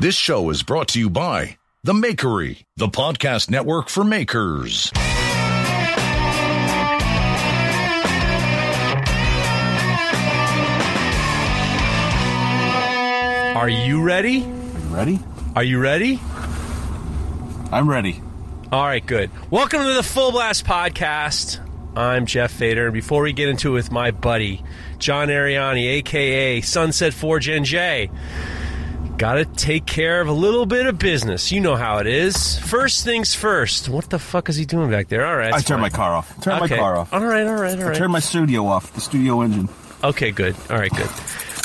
This show is brought to you by The Makery, the podcast network for makers. Are you ready? Are you Ready? Are you ready? I'm ready. All right, good. Welcome to the Full Blast Podcast. I'm Jeff Fader, and before we get into it with my buddy, John Ariani, aka Sunset Forge NJ, gotta take care of a little bit of business. You know how it is. First things first. What the fuck is he doing back there? All right. I turned my car off. Turn Okay. my car off. All right, all right, all I right. turned my studio off. The studio engine. Okay, good. All right, good.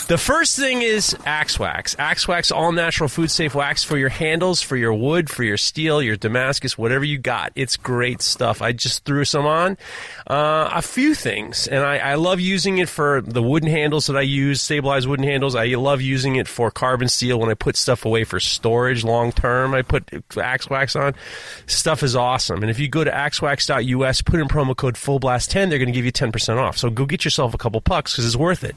The first thing is Axe Wax. Axe Wax, all natural food safe wax for your handles, for your wood, for your steel, your Damascus, whatever you got. It's great stuff. I just threw some on. Uh, a few things, and I, I love using it for the wooden handles that I use, stabilized wooden handles. I love using it for carbon steel when I put stuff away for storage long term. I put Axe Wax on. Stuff is awesome. And if you go to axewax.us, put in promo code FULLBLAST10, they're going to give you 10% off. So go get yourself a couple pucks because it's worth it.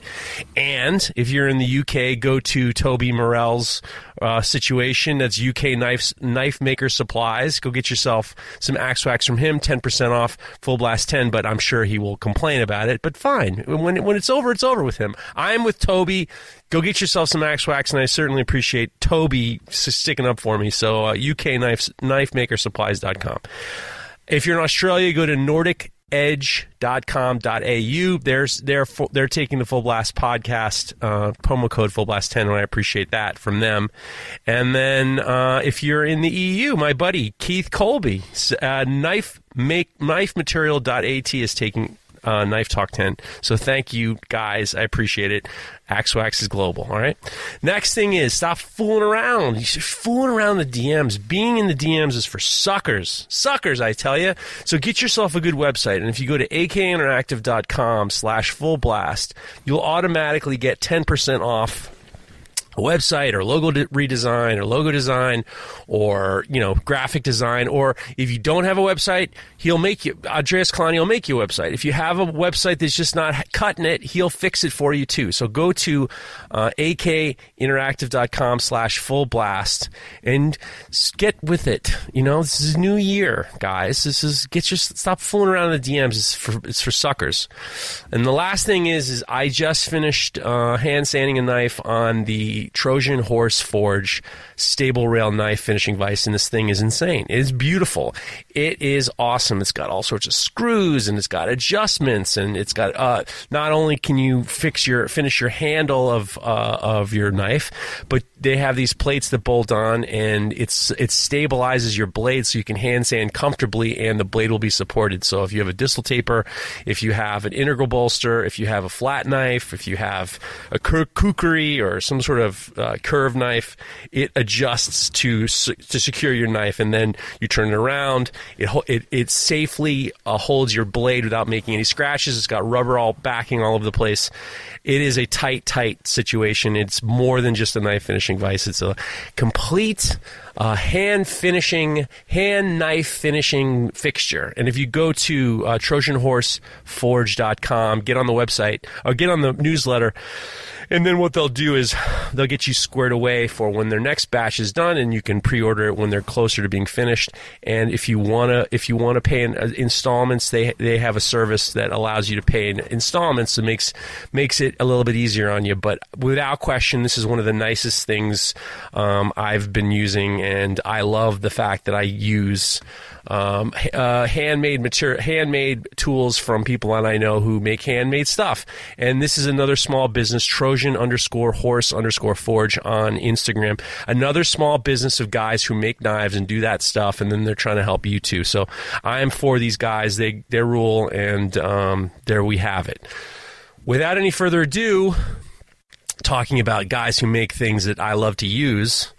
And if you're in the UK, go to Toby Morell's uh, situation. That's UK Knife, Knife Maker Supplies. Go get yourself some Axe Wax from him, 10% off, Full Blast 10, but I'm sure he will complain about it. But fine. When, when it's over, it's over with him. I'm with Toby. Go get yourself some Axe Wax, and I certainly appreciate Toby sticking up for me. So uh, UK Knife, KnifeMakerSupplies.com. If you're in Australia, go to nordicedge.com.au. There's they're they're taking the Full Blast podcast uh, promo code Full Blast 10 and I appreciate that from them. And then uh, if you're in the EU, my buddy Keith Colby, uh, knife make knifematerial.at is taking uh, Knife Talk 10. So thank you guys. I appreciate it. Axe Wax is global. All right. Next thing is stop fooling around. You should fooling around the DMs. Being in the DMs is for suckers. Suckers, I tell you. So get yourself a good website. And if you go to akinteractive.com slash full blast, you'll automatically get 10% off website or logo de- redesign or logo design or you know graphic design or if you don't have a website he'll make you andreas Kalani will make you a website. If you have a website that's just not cutting it he'll fix it for you too. So go to uh, akinteractive.com slash full blast and get with it. You know this is new year guys. This is get your stop fooling around in the dms it's for it's for suckers. And the last thing is is i just finished uh, hand sanding a knife on the Trojan Horse Forge stable rail knife finishing vise, and this thing is insane. It is beautiful. It is awesome. It's got all sorts of screws, and it's got adjustments, and it's got. Uh, not only can you fix your finish your handle of uh, of your knife, but they have these plates that bolt on, and it's it stabilizes your blade so you can hand sand comfortably, and the blade will be supported. So if you have a distal taper, if you have an integral bolster, if you have a flat knife, if you have a kukri or some sort of uh, curved knife, it adjusts to to secure your knife, and then you turn it around. It it, it safely uh, holds your blade without making any scratches. It's got rubber all backing all over the place. It is a tight, tight situation. It's more than just a knife finishing vice. It's a complete uh, hand finishing, hand knife finishing fixture. And if you go to uh, TrojanHorseForge.com, get on the website or get on the newsletter, and then what they'll do is they'll get you squared away for when their next batch is done, and you can pre-order it when they're closer to being finished. And if you wanna, if you wanna pay in uh, installments, they they have a service that allows you to pay in installments. So makes makes it a little bit easier on you. But without question, this is one of the nicest things um, I've been using, and I love the fact that I use um, uh, handmade handmade tools from people that I know who make handmade stuff. And this is another small business, Trojan underscore horse underscore forge on Instagram. Another small business of guys who make knives and do that stuff, and then they're trying to help you too. So I am for these guys. They they rule, and um, there we have it. Without any further ado, talking about guys who make things that I love to use.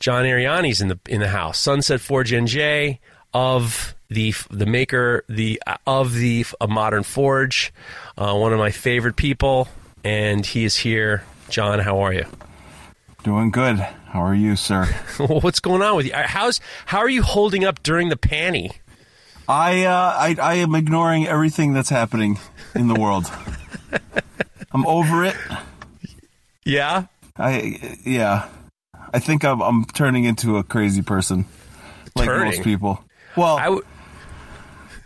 John Ariani's in the in the house. Sunset Forge NJ of the the maker the of the a modern forge, uh, one of my favorite people, and he is here. John, how are you? Doing good. How are you, sir? What's going on with you? How's how are you holding up during the panty? I, uh, I I am ignoring everything that's happening in the world. I'm over it. Yeah, I yeah. I think I'm, I'm turning into a crazy person, like Turning? most people. Well, I w-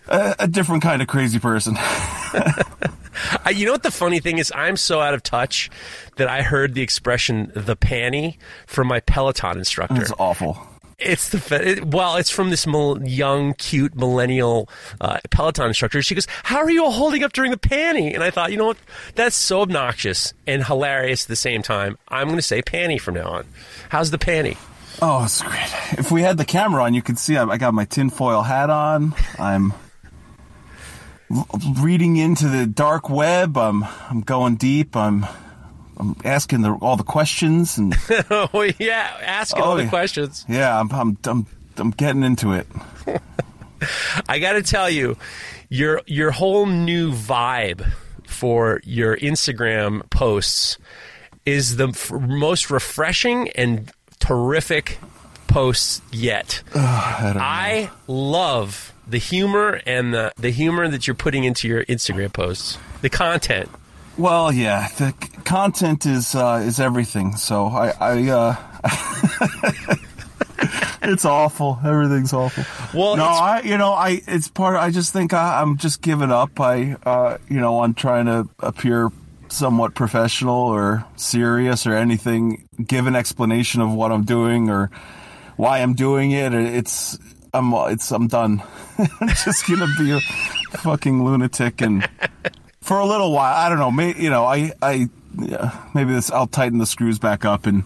a, a different kind of crazy person. I, you know what the funny thing is? I'm so out of touch that I heard the expression "the panty" from my Peloton instructor. it's awful. It's the it, well, it's from this mil- young, cute millennial uh, Peloton instructor. She goes, "How are you all holding up during the panty?" And I thought, you know what? That's so obnoxious and hilarious at the same time. I'm going to say panty from now on. How's the panty? Oh, it's great. If we had the camera on, you could see I, I got my tinfoil hat on. I'm reading into the dark web. I'm I'm going deep. I'm I'm asking the, all the questions and oh yeah, asking Oh, all the yeah. questions. yeah, I'm I'm I'm, I'm getting into it. I got to tell you, your your whole new vibe for your Instagram posts is the f- most refreshing and terrific posts yet. I. I love the humor and the, the humor that you're putting into your Instagram posts. The content. Well, yeah, the c- content is uh, is everything. So I, I uh, it's awful. Everything's awful. Well, no, I, you know, I it's part. I just think I, I'm just giving up. I, uh, you know, on trying to appear somewhat professional or serious or anything. Give an explanation of what I'm doing or why I'm doing it. It's I'm it's I'm done. I'm just gonna be a fucking lunatic and for a little while. I don't know. May, you know, I I yeah, maybe this. I'll tighten the screws back up and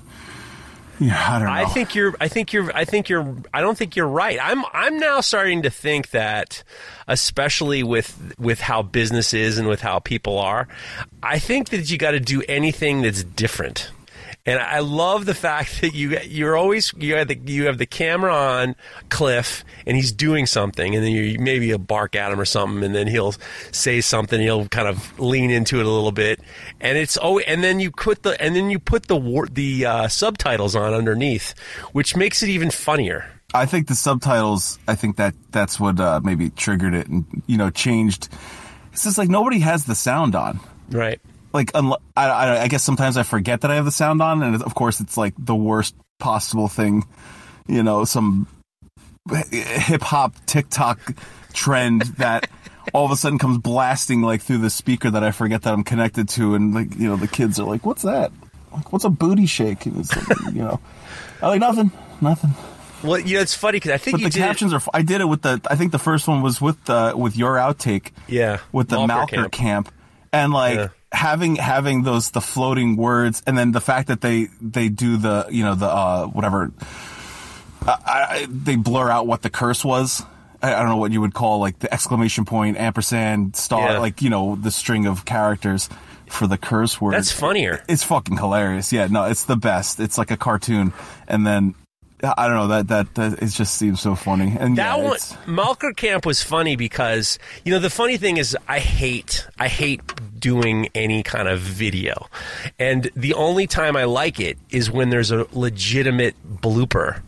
yeah, I don't know. I think you're. I think you're. I think you're. I don't think you're right. I'm. I'm now starting to think that, especially with with how business is and with how people are, I think that you got to do anything that's different. And I love the fact that you you're always you have the you have the camera on Cliff and he's doing something and then you maybe you'll bark at him or something and then he'll say something he'll kind of lean into it a little bit and it's oh and then you put the and then you put the war, the uh, subtitles on underneath which makes it even funnier. I think the subtitles. I think that that's what uh, maybe triggered it and you know changed. It's just like nobody has the sound on. Right. Like I, I, I guess sometimes I forget that I have the sound on, and of course it's like the worst possible thing. You know, some hip hop TikTok trend that all of a sudden comes blasting like through the speaker that I forget that I'm connected to, and like you know the kids are like, "What's that? Like, what's a booty shake?" And it's like, you know, I like nothing, nothing. Well, you know it's funny because I think But you the captions are. I did it with the. I think the first one was with the with your outtake. Yeah, With the Malker Malker camp. camp. and like Yeah. Having having those the floating words, and then the fact that they they do the you know the uh whatever. I, I, they blur out what the curse was. I, I don't know what you would call like the exclamation point, ampersand, star, Yeah. like you know the string of characters for the curse word. That's funnier. It's fucking hilarious. Yeah, no, it's the best. It's like a cartoon, and then I don't know that that, that it just seems so funny. And That yeah, one, Malker Camp was funny because you know the funny thing is I hate I hate doing any kind of video, and the only time I like it is when there's a legitimate blooper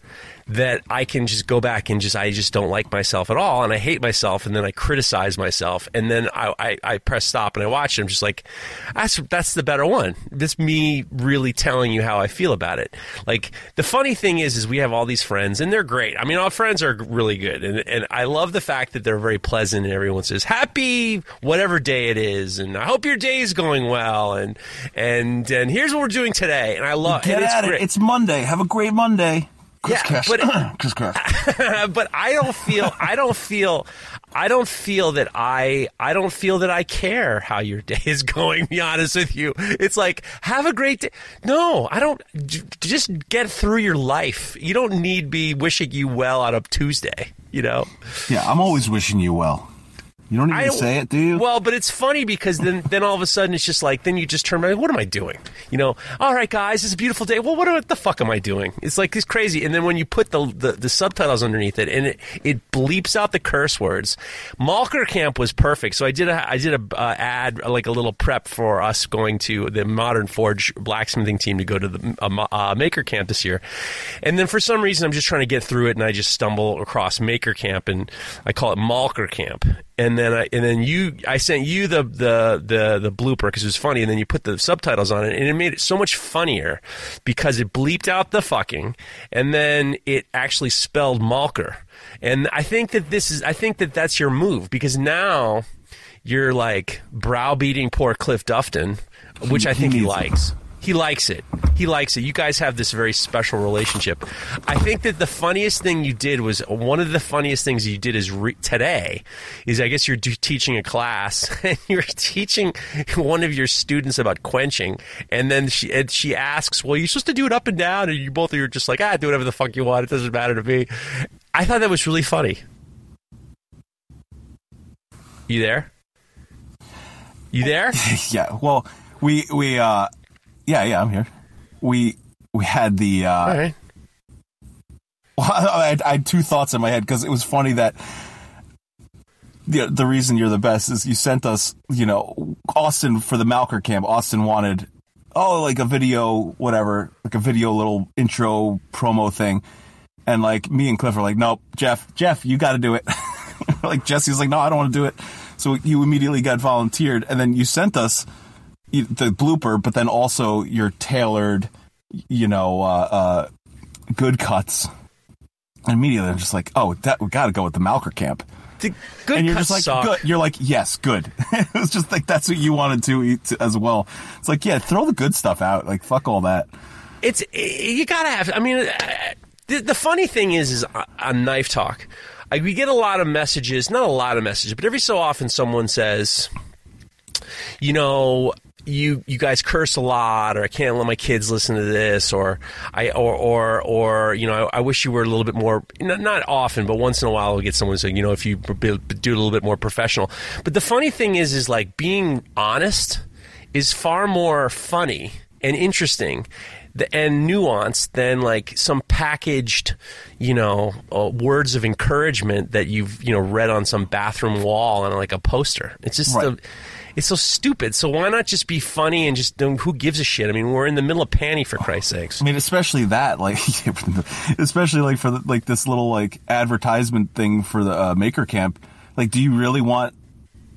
that I can just go back and just I just don't like myself at all, and I hate myself, and then I criticize myself, and then I, I, I press stop and I watch it. I'm just like, that's that's the better one. This me really telling you how I feel about it. Like the funny thing is, is we have all these friends, and they're great. I mean, our friends are really good, and and I love the fact that they're very pleasant, and everyone says happy whatever day it is, and I hope your day is going well, and and and here's what we're doing today, and I love get and it's at great. it. It's Monday. Have a great Monday. Chris Yeah, Cash. but- Chris Cash. but I don't feel I don't feel I don't feel that I I don't feel that I care how your day is going. Be honest with you, it's like have a great day. No, I don't. j- Just get through your life. You don't need be wishing you well on a Tuesday. You know. Yeah, I'm always wishing you well. You don't even say it, do you? Well, but it's funny because then, then all of a sudden it's just like then you just turn around. What am I doing? You know? All right, guys, it's a beautiful day. Well, what, what the fuck am I doing? It's like it's crazy. And then when you put the the, the subtitles underneath it and it, it bleeps out the curse words. Malker Camp was perfect. So I did a I did a uh, ad like a little prep for us going to the Modern Forge blacksmithing team to go to the uh, uh, Maker Camp this year. And then for some reason I'm just trying to get through it and I just stumble across Maker Camp and I call it Malker Camp and then I and then you I sent you the the the the blooper because it was funny, and then you put the subtitles on it, and it made it so much funnier because it bleeped out the fucking, and then it actually spelled Malker, and I think that this is I think that that's your move because now you're like browbeating poor Cliff Dufton, which I think he likes. He likes it. He likes it. You guys have this very special relationship. I think that the funniest thing you did was one of the funniest things you did is re- today is I guess you're teaching a class and you're teaching one of your students about quenching, and then she and she asks, "Well, you're supposed to do it up and down," and you both are just like, "Ah, do whatever the fuck you want. It doesn't matter to me." I thought that was really funny. You there? You there? yeah. Well, we we uh, yeah, yeah, I'm here. We we had the uh, right. Well, I had, I had two thoughts in my head because it was funny that the the reason you're the best is you sent us, you know, Austin for the Malker camp. Austin wanted oh like a video, whatever, like a video little intro promo thing, and like me and Cliff are like, nope, Jeff, Jeff, you got to do it. like Jesse's like, no, I don't want to do it. So you immediately got volunteered, and then you sent us the blooper, but then also your tailored, you know, uh, uh, good cuts. And immediately I'm just like, oh, that we got to go with the Malker camp. The good and you're cuts just like, suck. good. You're like, yes, good. it was just like that's what you wanted to eat as well. It's like, yeah, throw the good stuff out. Like, fuck all that. it's you gotta have. I mean, uh, the, the funny thing is, is on- on knife talk, like we get a lot of messages. Not a lot of messages, but every so often someone says, you know. You you guys curse a lot, or I can't let my kids listen to this, or I or or or you know I, I wish you were a little bit more not, not often, but once in a while we get someone saying you know if you do a little bit more professional. But the funny thing is is like being honest is far more funny and interesting and nuanced than like some packaged, you know, uh, words of encouragement that you've you know read on some bathroom wall on like a poster. It's just Right. the, it's so stupid. So why not just be funny and just who gives a shit? I mean, we're in the middle of panty for Christ's sakes. I mean, especially that, like, especially like for the, like this little like advertisement thing for the uh, Maker Camp. Like, do you really want?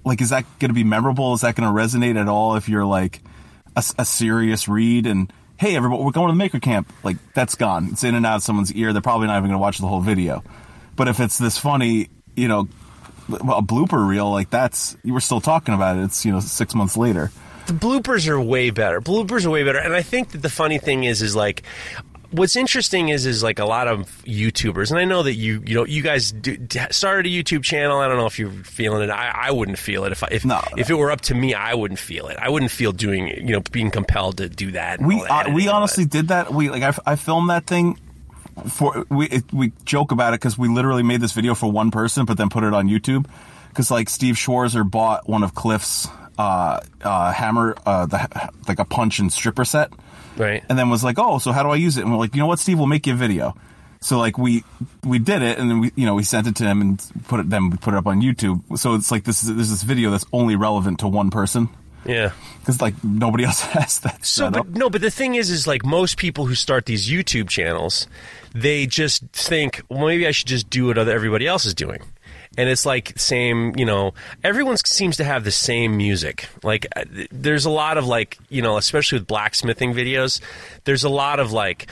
Like, is that going to be memorable? Is that going to resonate at all? If you're like a serious read and hey, everybody, we're going to the Maker Camp. Like, that's gone. It's in and out of someone's ear. They're probably not even going to watch the whole video. But if it's this funny, you know, a blooper reel, like that's you were still talking about it. It's you know six months later. the bloopers are way better. Bloopers are way better, and I think that the funny thing is, is like. What's interesting is, is like a lot of YouTubers, and I know that you, you know, you guys do, started a YouTube channel. I don't know if you're feeling it. I, I wouldn't feel it if, I, if, No, if it were up to me. I wouldn't feel it. I wouldn't feel doing, you know, being compelled to do that. we that uh, we honestly did that. We like I, I filmed that thing for we it, we joke about it because we literally made this video for one person, but then put it on YouTube because like Steve Schwarzer bought one of Cliff's uh, uh, hammer uh, the like a punch and stripper set, right. and then was like, oh, so how do I use it? And we're like, you know what, Steve, we'll make you a video. So like we we did it, and then we you know we sent it to him and put it then we put it up on YouTube. So it's like this is this video that's only relevant to one person Yeah. because like nobody else has that. So, but up. no, but the thing is, is like most people who start these YouTube channels, they just think, well, maybe I should just do what other everybody else is doing. And it's like same, you know, everyone seems to have the same music. Like, uh, there's a lot of like, you know, especially with blacksmithing videos, there's a lot of like,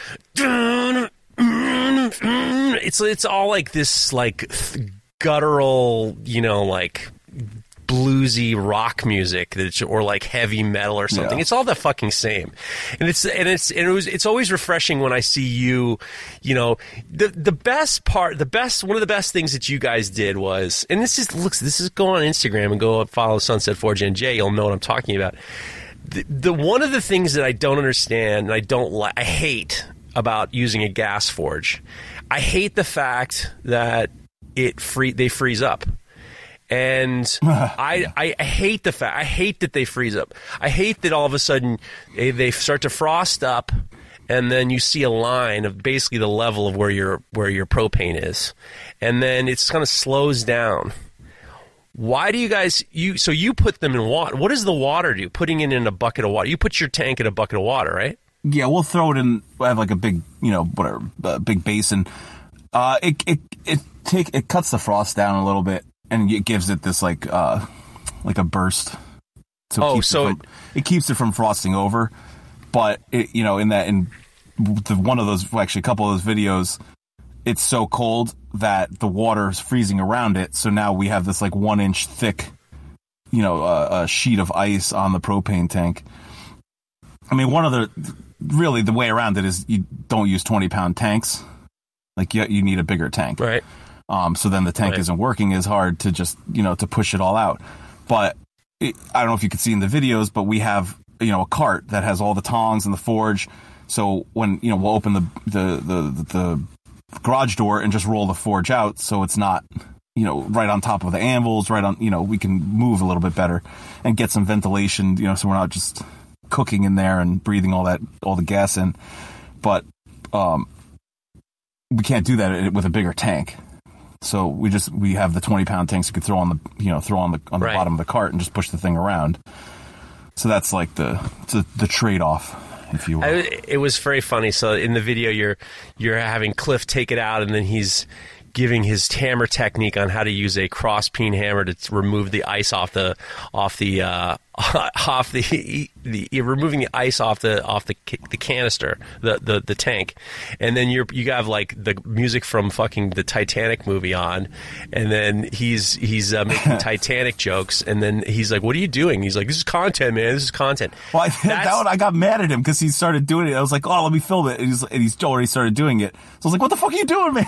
it's it's all like this like th- guttural, you know, like bluesy rock music that's or like heavy metal or something. Yeah. It's all the fucking same. And it's and it's and it was it's always refreshing when I see you, you know, the the best part the best one of the best things that you guys did was and this is looks this is go on Instagram and go follow Sunset Forge and NJ, you'll know what I'm talking about. The, the one of the things that I don't understand and I don't like I hate about using a gas forge. I hate the fact that it free they freeze up and I, I I hate the fact I hate that they freeze up. I hate that all of a sudden they, they start to frost up, and then you see a line of basically the level of where your where your propane is, and then it's kind of slows down. Why do you guys you so you put them in water? What does the water do? Putting it in a bucket of water. You put your tank in a bucket of water, right? Yeah, we'll throw it in. We have like a big, you know, whatever, uh, big basin. Uh, it it it take it cuts the frost down a little bit, and it gives it this like uh like a burst. So it Oh, keeps so it, from, it keeps it from frosting over. But it, you know, in that in the one of those actually a couple of those videos, it's so cold that the water is freezing around it. So now we have this like one inch thick, you know, uh, a sheet of ice on the propane tank. I mean, one of the really the way around it is you don't use twenty pound tanks. Like you, you need a bigger tank. Right. Um, so then the tank Right. isn't working as hard to just you know to push it all out. But it, I don't know if you could see in the videos, but we have you know a cart that has all the tongs and the forge. So when you know we'll open the the the, the garage door and just roll the forge out, so it's not you know right on top of the anvils, right on you know we can move a little bit better and get some ventilation. You know, so we're not just cooking in there and breathing all that all the gas in. But um, we can't do that with a bigger tank. So we just we have the twenty pound tanks you could throw on the you know throw on the on the Right. bottom of the cart and just push the thing around. So that's like the the, the trade off, if you will. I, it was very funny. So in the video, you're you're having Cliff take it out, and then he's giving his hammer technique on how to use a cross peen hammer to remove the ice off the off the uh, off the the removing the ice off the off the the canister the, the the tank, and then you're you have like the music from fucking the Titanic movie on, and then he's he's uh, making Titanic jokes, and then he's like, "What are you doing?" He's like, "This is content, man. This is content." Well, I, that one I got mad at him because he started doing it. I was like, "Oh, let me film it," and he's and he's already started doing it. So I was like, "What the fuck are you doing, man?"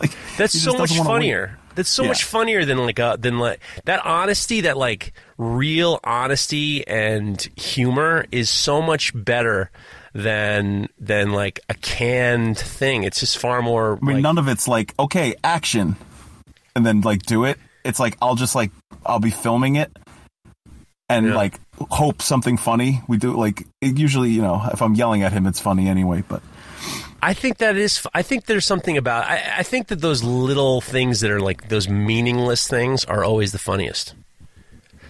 Like, That's so much funnier. That's so Yeah. much funnier than like a than like that honesty, that like real honesty and humor is so much better than than like a canned thing. It's just far more. I mean, like, none of it's like, "Okay, action," and then like do it. It's like I'll just like I'll be filming it and Yeah. like hope something funny. We do like it usually, you know, if I'm yelling at him, it's funny anyway. But I think that is. I think there's something about. I, I think that those little things that are like those meaningless things are always the funniest.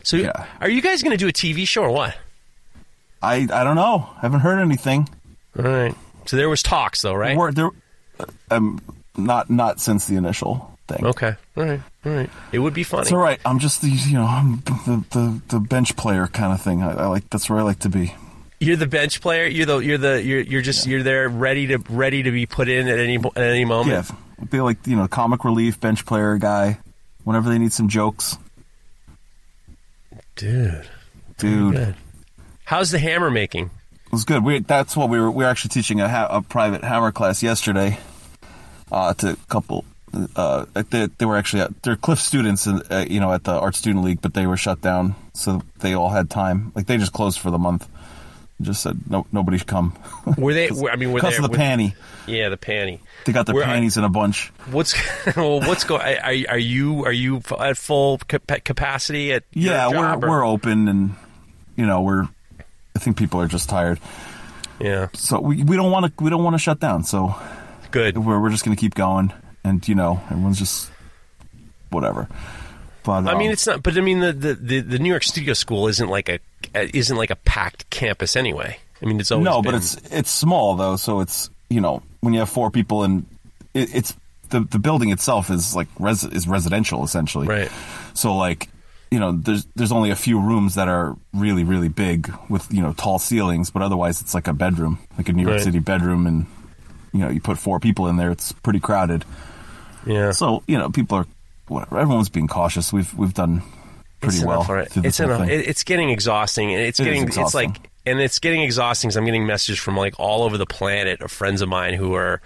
So, Yeah. are you guys going to do a TV show or what? I I don't know. I haven't heard anything. All right. So there was talks though, right? We're, there, um, not not since the initial thing. Okay. All right. All right. It would be funny. It's all right. I'm just the you know I'm the the, the bench player kind of thing. I, I like that's where I like to be. You're the bench player. You're the you're the you're you're just you're there ready to ready to be put in at any at any moment. Yeah, be like you know comic relief bench player guy. Whenever they need some jokes, Dude, dude. How's the hammer making? it was good. We that's what we were we were actually teaching a, ha- a private hammer class yesterday. Uh, to a couple. Uh, they, they were actually at, they're Cliff students, uh, you know, at the Art Student League, but they were shut down, so they all had time. Like they just closed for the month. Just said no, nobody should come. Were they? were- I mean, were because of the were- panty. Yeah, the panty. They got their Where- panties in a bunch. What's well, what's going? Are, are you are you at full capacity at? Yeah, job, we're or- we're open, and you know we're. I think people are just tired, yeah. so we, we don't want to we don't want to shut down. So Good. we're we're just gonna keep going, and you know everyone's just whatever. But I um, mean, it's not. But I mean, the, the, the, the New York Studio School isn't like a Uh, isn't like a packed campus anyway. I mean, it's always no, been- but it's it's small though, so it's you know when you have four people and it, it's the the building itself is like res, is residential essentially, Right. So like you know there's there's only a few rooms that are really really big with you know tall ceilings, but otherwise it's like a bedroom, like a New York Right. City bedroom, and you know you put four people in there, it's pretty crowded. yeah. So you know people are whatever. Everyone's being cautious. We've we've done pretty it's well enough, right? It's enough. thing. It, it's getting exhausting, it's It getting it's like and it's getting exhausting. Because I'm getting messages from like all over the planet of friends of mine who are,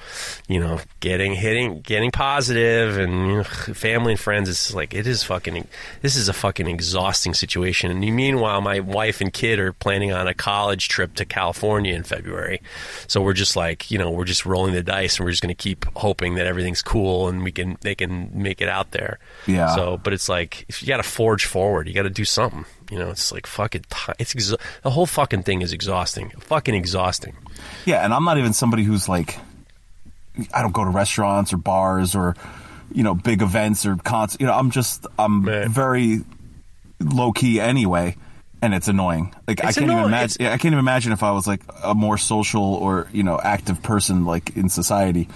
you know, getting hitting getting positive, and you know, family and friends. It's like it is fucking. This is a fucking exhausting situation. And meanwhile, my wife and kid are planning on a college trip to California in February, so we're just like you know we're just rolling the dice, and we're just going to keep hoping that everything's cool and we can they can make it out there. Yeah. So, but it's like if you got to forge forward, you got to do something. You know, it's like fucking. T- it's exa- the whole fucking thing is exhausting. Fucking exhausting. Yeah, and I'm not even somebody who's like, I don't go to restaurants or bars or, you know, big events or concerts. You know, I'm just, I'm Right. very low key anyway, and it's annoying. Like I can't annoying. even It's- imagine. I can't even imagine if I was like a more social or you know active person like in society.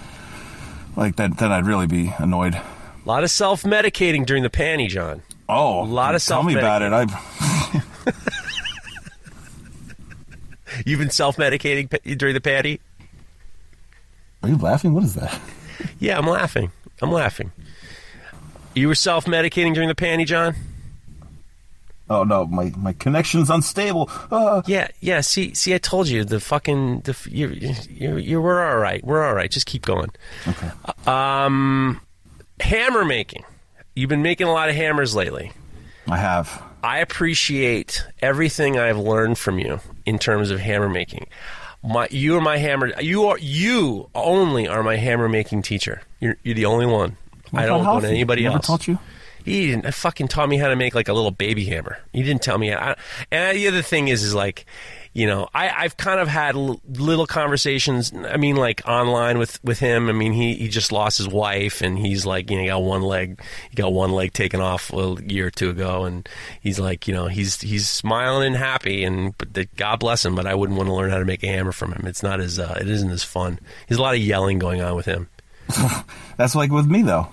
Like that, then I'd really be annoyed. A lot of self medicating during the panty, John. Oh, A lot of tell me about it. I've You've been self medicating during the panty? are you laughing? What is that? Yeah, I'm laughing. I'm laughing. You were self medicating during the panty, John? Oh no, my my connection's unstable. Uh, Yeah, yeah. See, see, I told you the fucking the you you you we're all right. We're all right. Just keep going. okay. Um, hammer making. You've been making a lot of hammers lately. I have. I appreciate everything I've learned from you in terms of hammer making. My, you are my hammer. You are you only are my hammer making teacher. You're you're the only one. I don't want anybody Never else. taught you? He didn't fucking taught me how to make like a little baby hammer. He didn't tell me. How, and the other thing is, is like, you know, I, I've kind of had l- little conversations. I mean, like online with with him. I mean, he he just lost his wife, and he's like, you know, he got one leg, he got one leg taken off a year or two ago, and he's like, you know, he's he's smiling and happy, and but the, God bless him. But I wouldn't want to learn how to make a hammer from him. It's not as uh, it isn't as fun. There's a lot of yelling going on with him. That's like with me though.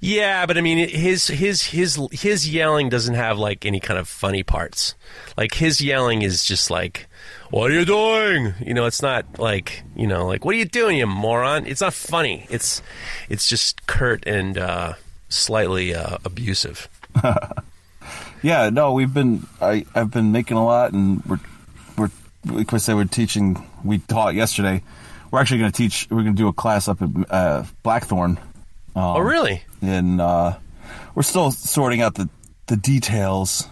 Yeah, but I mean, his his his his yelling doesn't have like any kind of funny parts. Like his yelling is just like, "What are you doing?" You know, it's not like you know, like "What are you doing, you moron?" It's not funny. It's it's just curt and uh, slightly uh, abusive. Yeah, no, we've been I I've been making a lot, and we're we're like I said, we're teaching. We taught yesterday. We're actually going to teach. We're going to do a class up at uh, Blackthorn. Um, oh, really? and uh, we're still sorting out the the details,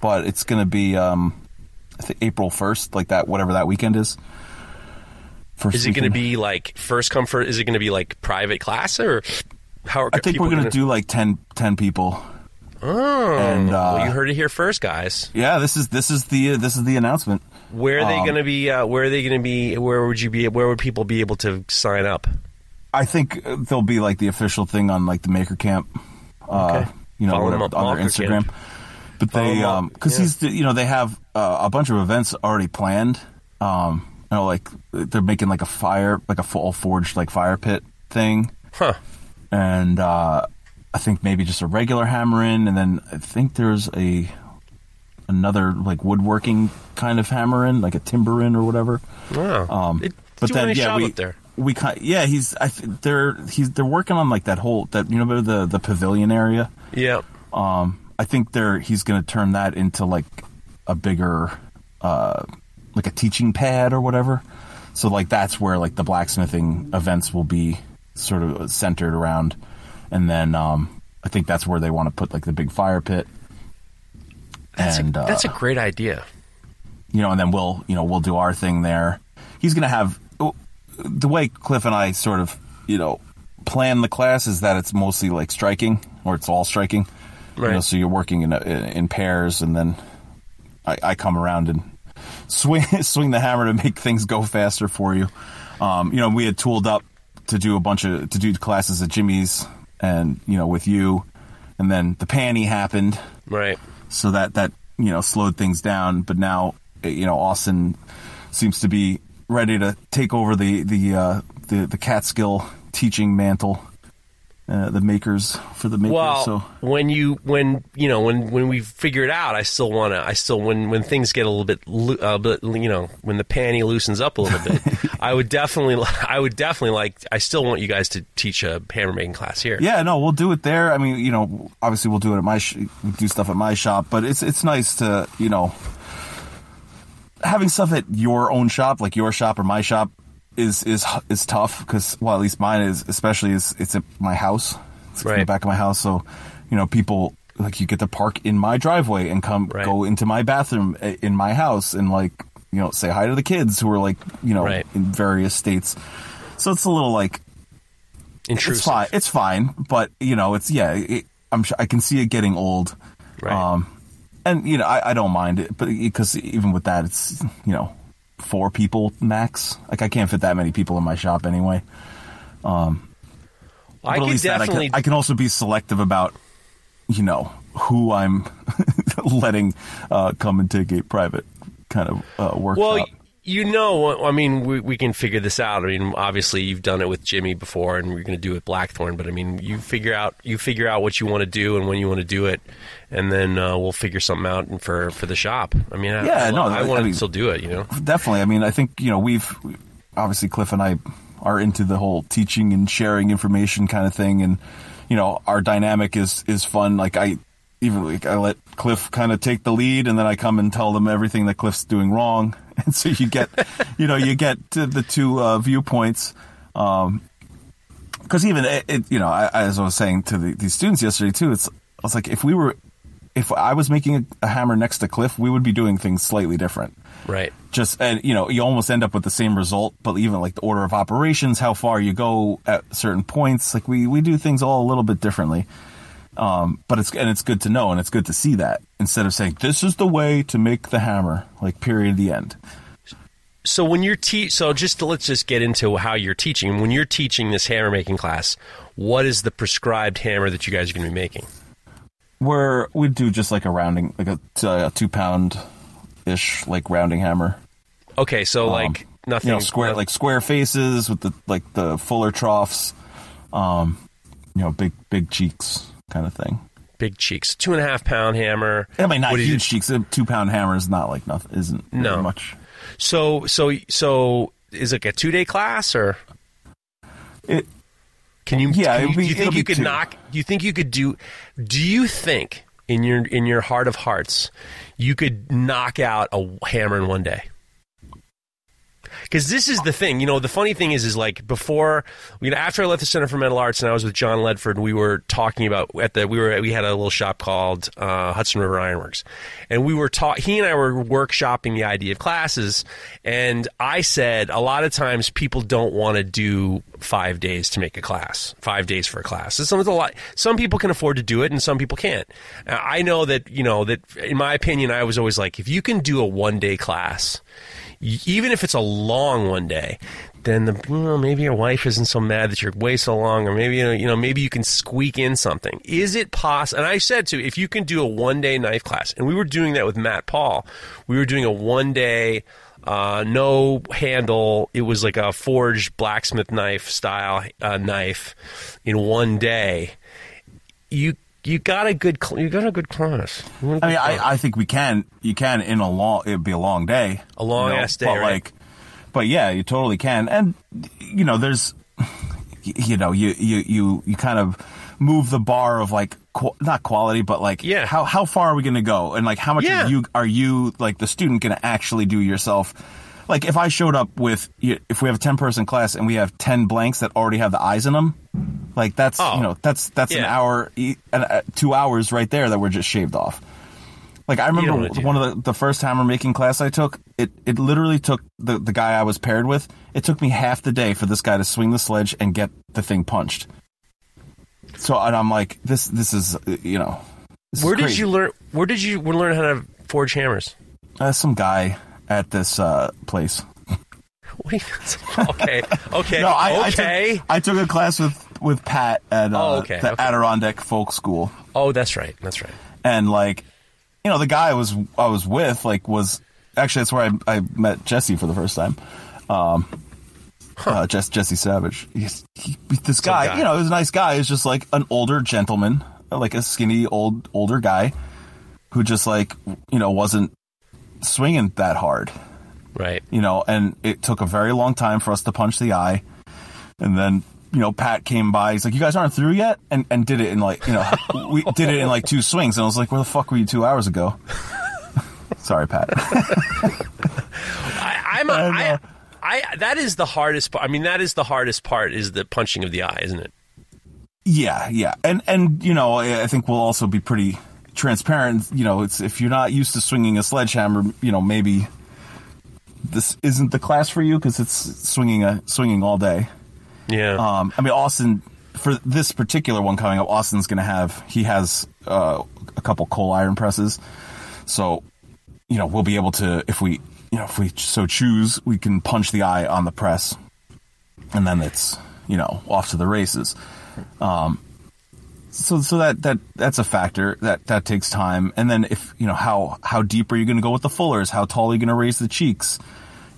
but it's going to be um, I think April first, like that, whatever that weekend is. First Is it going to be like first come first? Is it going to be like private class or how? Are I think we're going to do like 10, 10 people. Oh, and, uh, well, you heard it here first, guys. Yeah, this is this is the this is the announcement. Where are they Um, going to be? Uh, where are they going to be? Where would you be? Where would people be able to sign up? I think uh, there'll be like the official thing on like the Maker Camp, uh, Okay. you know, Follow whatever, on their Instagram. Camp. But they, up, um, because yeah. he's, you know, they have uh, a bunch of events already planned. Um, you know, like they're making like a fire, like a full forged like fire pit thing, Huh. and uh, I think maybe just a regular hammer in, and then I think there's a another like woodworking kind of hammer in, like a timber in or whatever. Wow. Um, It- but then yeah, we there. we kind yeah he's I they're he's they're working on like that whole that you know the the pavilion area. Yeah. Um, I think they're he's going to turn that into like a bigger uh like a teaching pad or whatever. So like that's where like the blacksmithing events will be sort of centered around, and then um I think that's where they want to put like the big fire pit. That's and a, uh, that's a great idea. you know, and then we'll, you know, we'll do our thing there. He's going to have the way Cliff and I sort of, you know, plan the class is that it's mostly like striking or it's all striking. You know, so you're working in, in pairs and then I, I come around and swing, swing the hammer to make things go faster for you. Um, you know, we had tooled up to do a bunch of, to do classes at Jimmy's and, you know, with you. And then the panty happened Right. so that that you know slowed things down. But now eh, you know Austin seems to be ready to take over the the uh, the, the Catskill teaching mantle, uh, the makers for the makers. Well, so when you when you know when when we figure it out, I still want to. I still when when things get a little bit, uh, bit you know when the panty loosens up a little bit, I would definitely I would definitely like. I still want you guys to teach a hammer making class here. yeah, no, we'll do it there. I mean, you know, obviously we'll do it at my sh- we do stuff at my shop, but it's it's nice to you know having stuff at your own shop, like your shop or my shop, is is is tough because well, at least mine is, especially is it's at my house, it's in the back of my house. So, you know, people like you get to park in my driveway and come Right. go into my bathroom in my house and like you know say hi to the kids who are like you know Right. in various states. So it's a little like Intrusive. it's fine. It's fine, but you know, it's yeah. It, I'm sure I can see it getting old. Right. Um, and you know, I, I don't mind it, but because even with that, it's you know, four people max. Like I can't fit that many people in my shop anyway. I but at least that I definitely. can, I can also be selective about, you know, who I'm letting uh, come and take a private kind of uh, workshop. Well, you know, I mean, we, we can figure this out. I mean, obviously, you've done it with Jimmy before, and we're going to do it with Blackthorn. But I mean, you figure out you figure out what you want to do and when you want to do it, and then uh, we'll figure something out for for the shop. I mean, I, Yeah, I, no, I I want to mean- still do it. You know, definitely. I mean, I think you know we've obviously Cliff and I are into the whole teaching and sharing information kind of thing, and you know our dynamic is is fun. Like I even like I let Cliff kind of take the lead, and then I come and tell them everything that Cliff's doing wrong, and so you get you know you get to the two uh, viewpoints. Um, because even it, it, you know, I, as I was saying to the, these students yesterday too, it's I was like if we were, if I was making a, a hammer next to Cliff, we would be doing things slightly different right? just and you know you almost end up with the same result but even like the order of operations how far you go at certain points like we we do things all a little bit differently um but it's and it's good to know and it's good to see that instead of saying this is the way to make the hammer like period the end So when you're te- so just let's just get into how you're teaching. When you're teaching this hammer making class, what is the prescribed hammer that you guys are going to be making? where we do just like a rounding like a, a two pound ish like rounding hammer Okay, so like nothing. Um, you know square like square faces with the like the fuller troughs um you know big big cheeks kind of thing big cheeks, two and a half pound hammer. I mean, not What huge cheeks. A two pound hammer is not like nothing. Isn't No. much. So so so is it like a two day class or It can you? Yeah, can you, be- do you think you could two. knock? Do you think you could do? Do you think in your in your heart of hearts you could knock out a hammer in one day? Because this is the thing, you know. The funny thing is, is like before, you know, after I left the Center for Metal Arts and I was with John Ledford, we were talking about at the we were we had a little shop called uh, Hudson River Ironworks, and we were taught. He and I were workshopping the idea of classes, and I said a lot of times people don't want to do five days to make a class, five days for a class. So Some a lot. Some people can afford to do it, and some people can't. I know that you know that. In my opinion, I was always like, if you can do a one day class even if it's a long one day, then the, you know, maybe your wife isn't so mad that you're way so long, or maybe you know, you know maybe you can squeak in something. Is it possible? And I said to if you can do a one day knife class, and we were doing that with Matt Paul. We were doing a one day. Uh, no handle. It was like a forged blacksmith knife style uh, knife in one day. You you got a good cl- you got a good class. You a I mean, class. I, I think we can. You can in a long. It'd be a long day. A long ass day, But right? like, but yeah, you totally can. And you know, there's, you know, you you you you kind of move the bar of like qu- not quality, but like Yeah. how how far are we going to go, and like how much Yeah. are you are you like the student going to actually do yourself? Like if I showed up with if we have a ten person class and we have ten blanks that already have the eyes in them, like that's Oh. you know that's that's an hour, e- an, uh, two hours right there that were just shaved off. Like I remember one of the, the first hammer making class I took, it, it literally took the, the guy I was paired with, it took me half the day for this guy to swing the sledge and get the thing punched. So and I'm like, this this is uh, you know, Where did you learn? Where did you learn how to forge hammers? Uh, some guy at this uh, place. What do you, okay, okay, No, I, okay. I, took, I took a class with with Pat at uh, Oh, okay, the okay. Adirondack Folk School. oh, that's right. That's right. and like you know the guy I was I was with like was actually that's where I, I met Jesse for the first time. Um, uh, Jess, Jesse Savage. He's, he, this guy, guy. you know, he was a nice guy. He's just like an older gentleman, like a skinny old older guy who just like you know wasn't swinging that hard, Right. you know. And it took a very long time for us to punch the eye, and then. You know, Pat came by. He's like, "You guys aren't through yet," and and did it in like, you know, we did it in like two swings. And I was like, "Where the fuck were you two hours ago?" Sorry, Pat. I, I'm. A, And, I, uh, I. That is the hardest part. I mean, that is the hardest part. Is the punching of the eye, isn't it? Yeah, yeah, and and you know, I I think we'll also be pretty transparent. You know, it's if you're not used to swinging a sledgehammer, you know, maybe this isn't the class for you because it's swinging a swinging all day. Yeah. Um, I mean, Austin for this particular one coming up, Austin's going to have he has uh, a couple coal iron presses, so you know we'll be able to if we you know if we so choose, we can punch the eye on the press, and then it's you know off to the races. Um, so so that that that's a factor that that takes time, and then if you know how how deep are you going to go with the fullers? How tall are you going to raise the cheeks?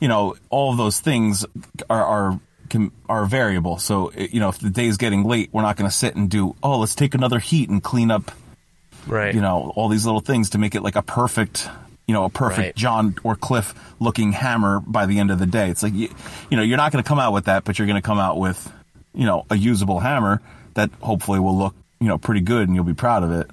you know, all of those things are are can, are variable. So you know, if the day's getting late, we're not going to sit and do. Oh, let's take another heat and clean up. Right. You know, all these little things to make it like a perfect. You know, a perfect Right. John or Cliff looking hammer by the end of the day. It's like you, you know, you're not going to come out with that, but you're going to come out with, you know, a usable hammer that hopefully will look, you know, pretty good, and you'll be proud of it.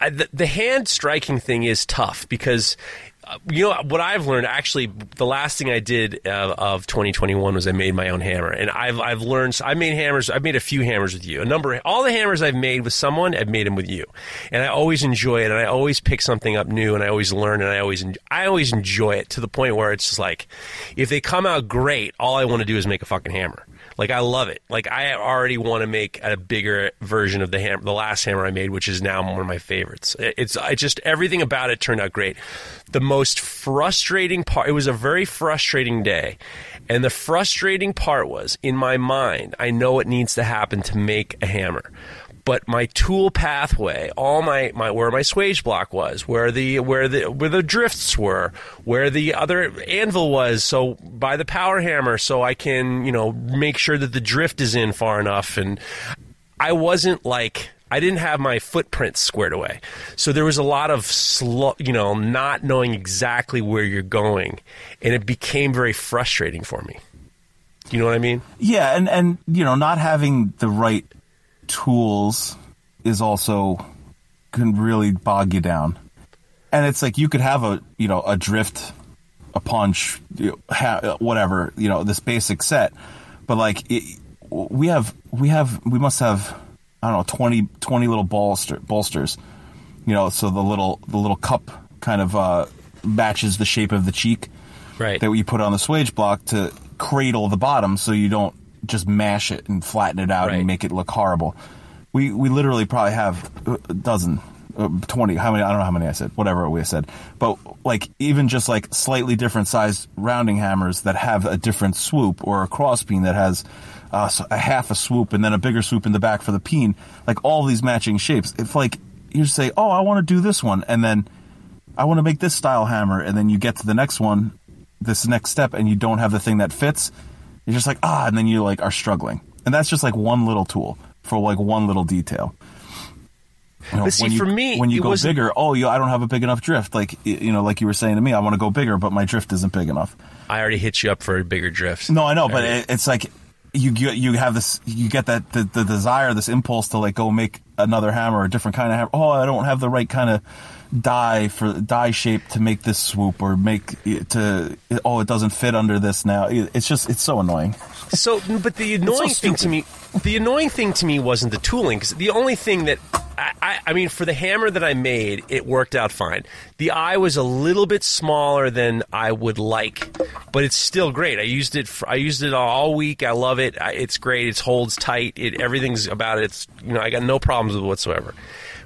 I, the, the hand striking thing is tough because uh, you know what I've learned. Actually, the last thing I did uh, of 2021 was I made my own hammer, and I've I've learned. I made hammers. I've made a few hammers with you. A number. All the hammers I've made with someone, I've made them with you, and I always enjoy it. And I always pick something up new, and I always learn, and I always I always enjoy it to the point where it's just like, if they come out great, all I want to do is make a fucking hammer. Like I love it. Like I already want to make a bigger version of the hammer, the last hammer I made, which is now one of my favorites. It's I just everything about it turned out great. The most frustrating part. It was a very frustrating day, and the frustrating part was in my mind. I know what needs to happen to make a hammer. But my tool pathway, all my, my where my swage block was, where the where the where the drifts were, where the other anvil was, so by the power hammer, so I can you know make sure that the drift is in far enough, and I wasn't like I didn't have my footprint squared away, so there was a lot of slow, you know, not knowing exactly where you're going, and it became very frustrating for me. You know what I mean? Yeah, and and you know, not having the right tools is also can really bog you down. And it's like you could have a you know a drift, a punch, you know, ha- whatever you know this basic set, but like it, we have we have we must have I don't know 20, 20 little bolster bolsters, you know, so the little the little cup kind of uh, matches the shape of the cheek Right. that you put on the swage block to cradle the bottom so you don't just mash it and flatten it out Right. and make it look horrible. We we literally probably have a dozen, uh, twenty. How many? I don't know how many I said. Whatever we said, but like even just like slightly different sized rounding hammers that have a different swoop or a cross peen that has. Uh, a half a swoop and then a bigger swoop in the back for the peen, like all these matching shapes. If like you say, "Oh, I want to do this one," and then I want to make this style hammer, and then you get to the next one, this next step, and you don't have the thing that fits, you're just like ah, and then you like are struggling, and that's just like one little tool for like one little detail. You know, But see, when you, for me, when you go wasn't- bigger, oh, you, I don't have a big enough drift. Like you know, like you were saying to me, I want to go bigger, but my drift isn't big enough. I already hit you up for a bigger drift. No, I know, but Already. it, it's like you get you have this you get that the, the desire, this impulse to like go make another hammer, a different kind of hammer. Oh, I don't have the right kind of die for die shape to make this swoop or make to oh it doesn't fit under this now. It's just it's so annoying. So, but the annoying thing to me, the annoying thing to me wasn't the tooling. Because the only thing that I, I, I mean, for the hammer that I made, it worked out fine. The eye was a little bit smaller than I would like, but it's still great. I used it. For, I used it all week. I love it. I, it's great. It holds tight. It everything's about it. It's you know I got no problems with it whatsoever.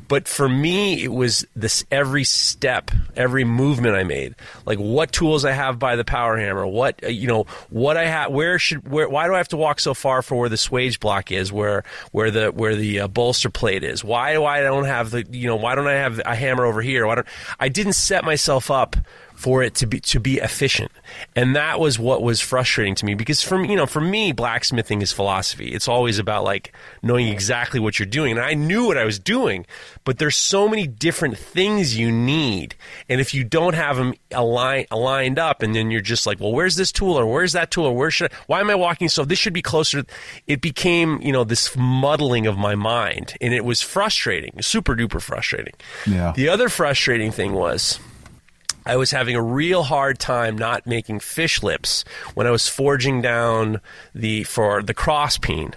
But for me, it was this every step, every movement I made, like what tools I have by the power hammer, what uh, you know, what I have, where should, where, why do I have to walk so far for where the swage block is, where where the where the uh, bolster plate is? Why do I don't have the, you know, why don't I have a hammer over here? Why don't I didn't set myself up for it to be to be efficient. And that was what was frustrating to me because from you know for me blacksmithing is philosophy. It's always about like knowing exactly what you're doing. And i knew what i was doing but there's so many different things you need. And if you don't have them align, aligned up and then you're just like well where's this tool or where's that tool or where should I, why am i walking so this should be closer it became you know this muddling of my mind. And it was frustrating super duper frustrating. Yeah. the other frustrating thing was I was having a real hard time not making fish lips when I was forging down the for the cross peen.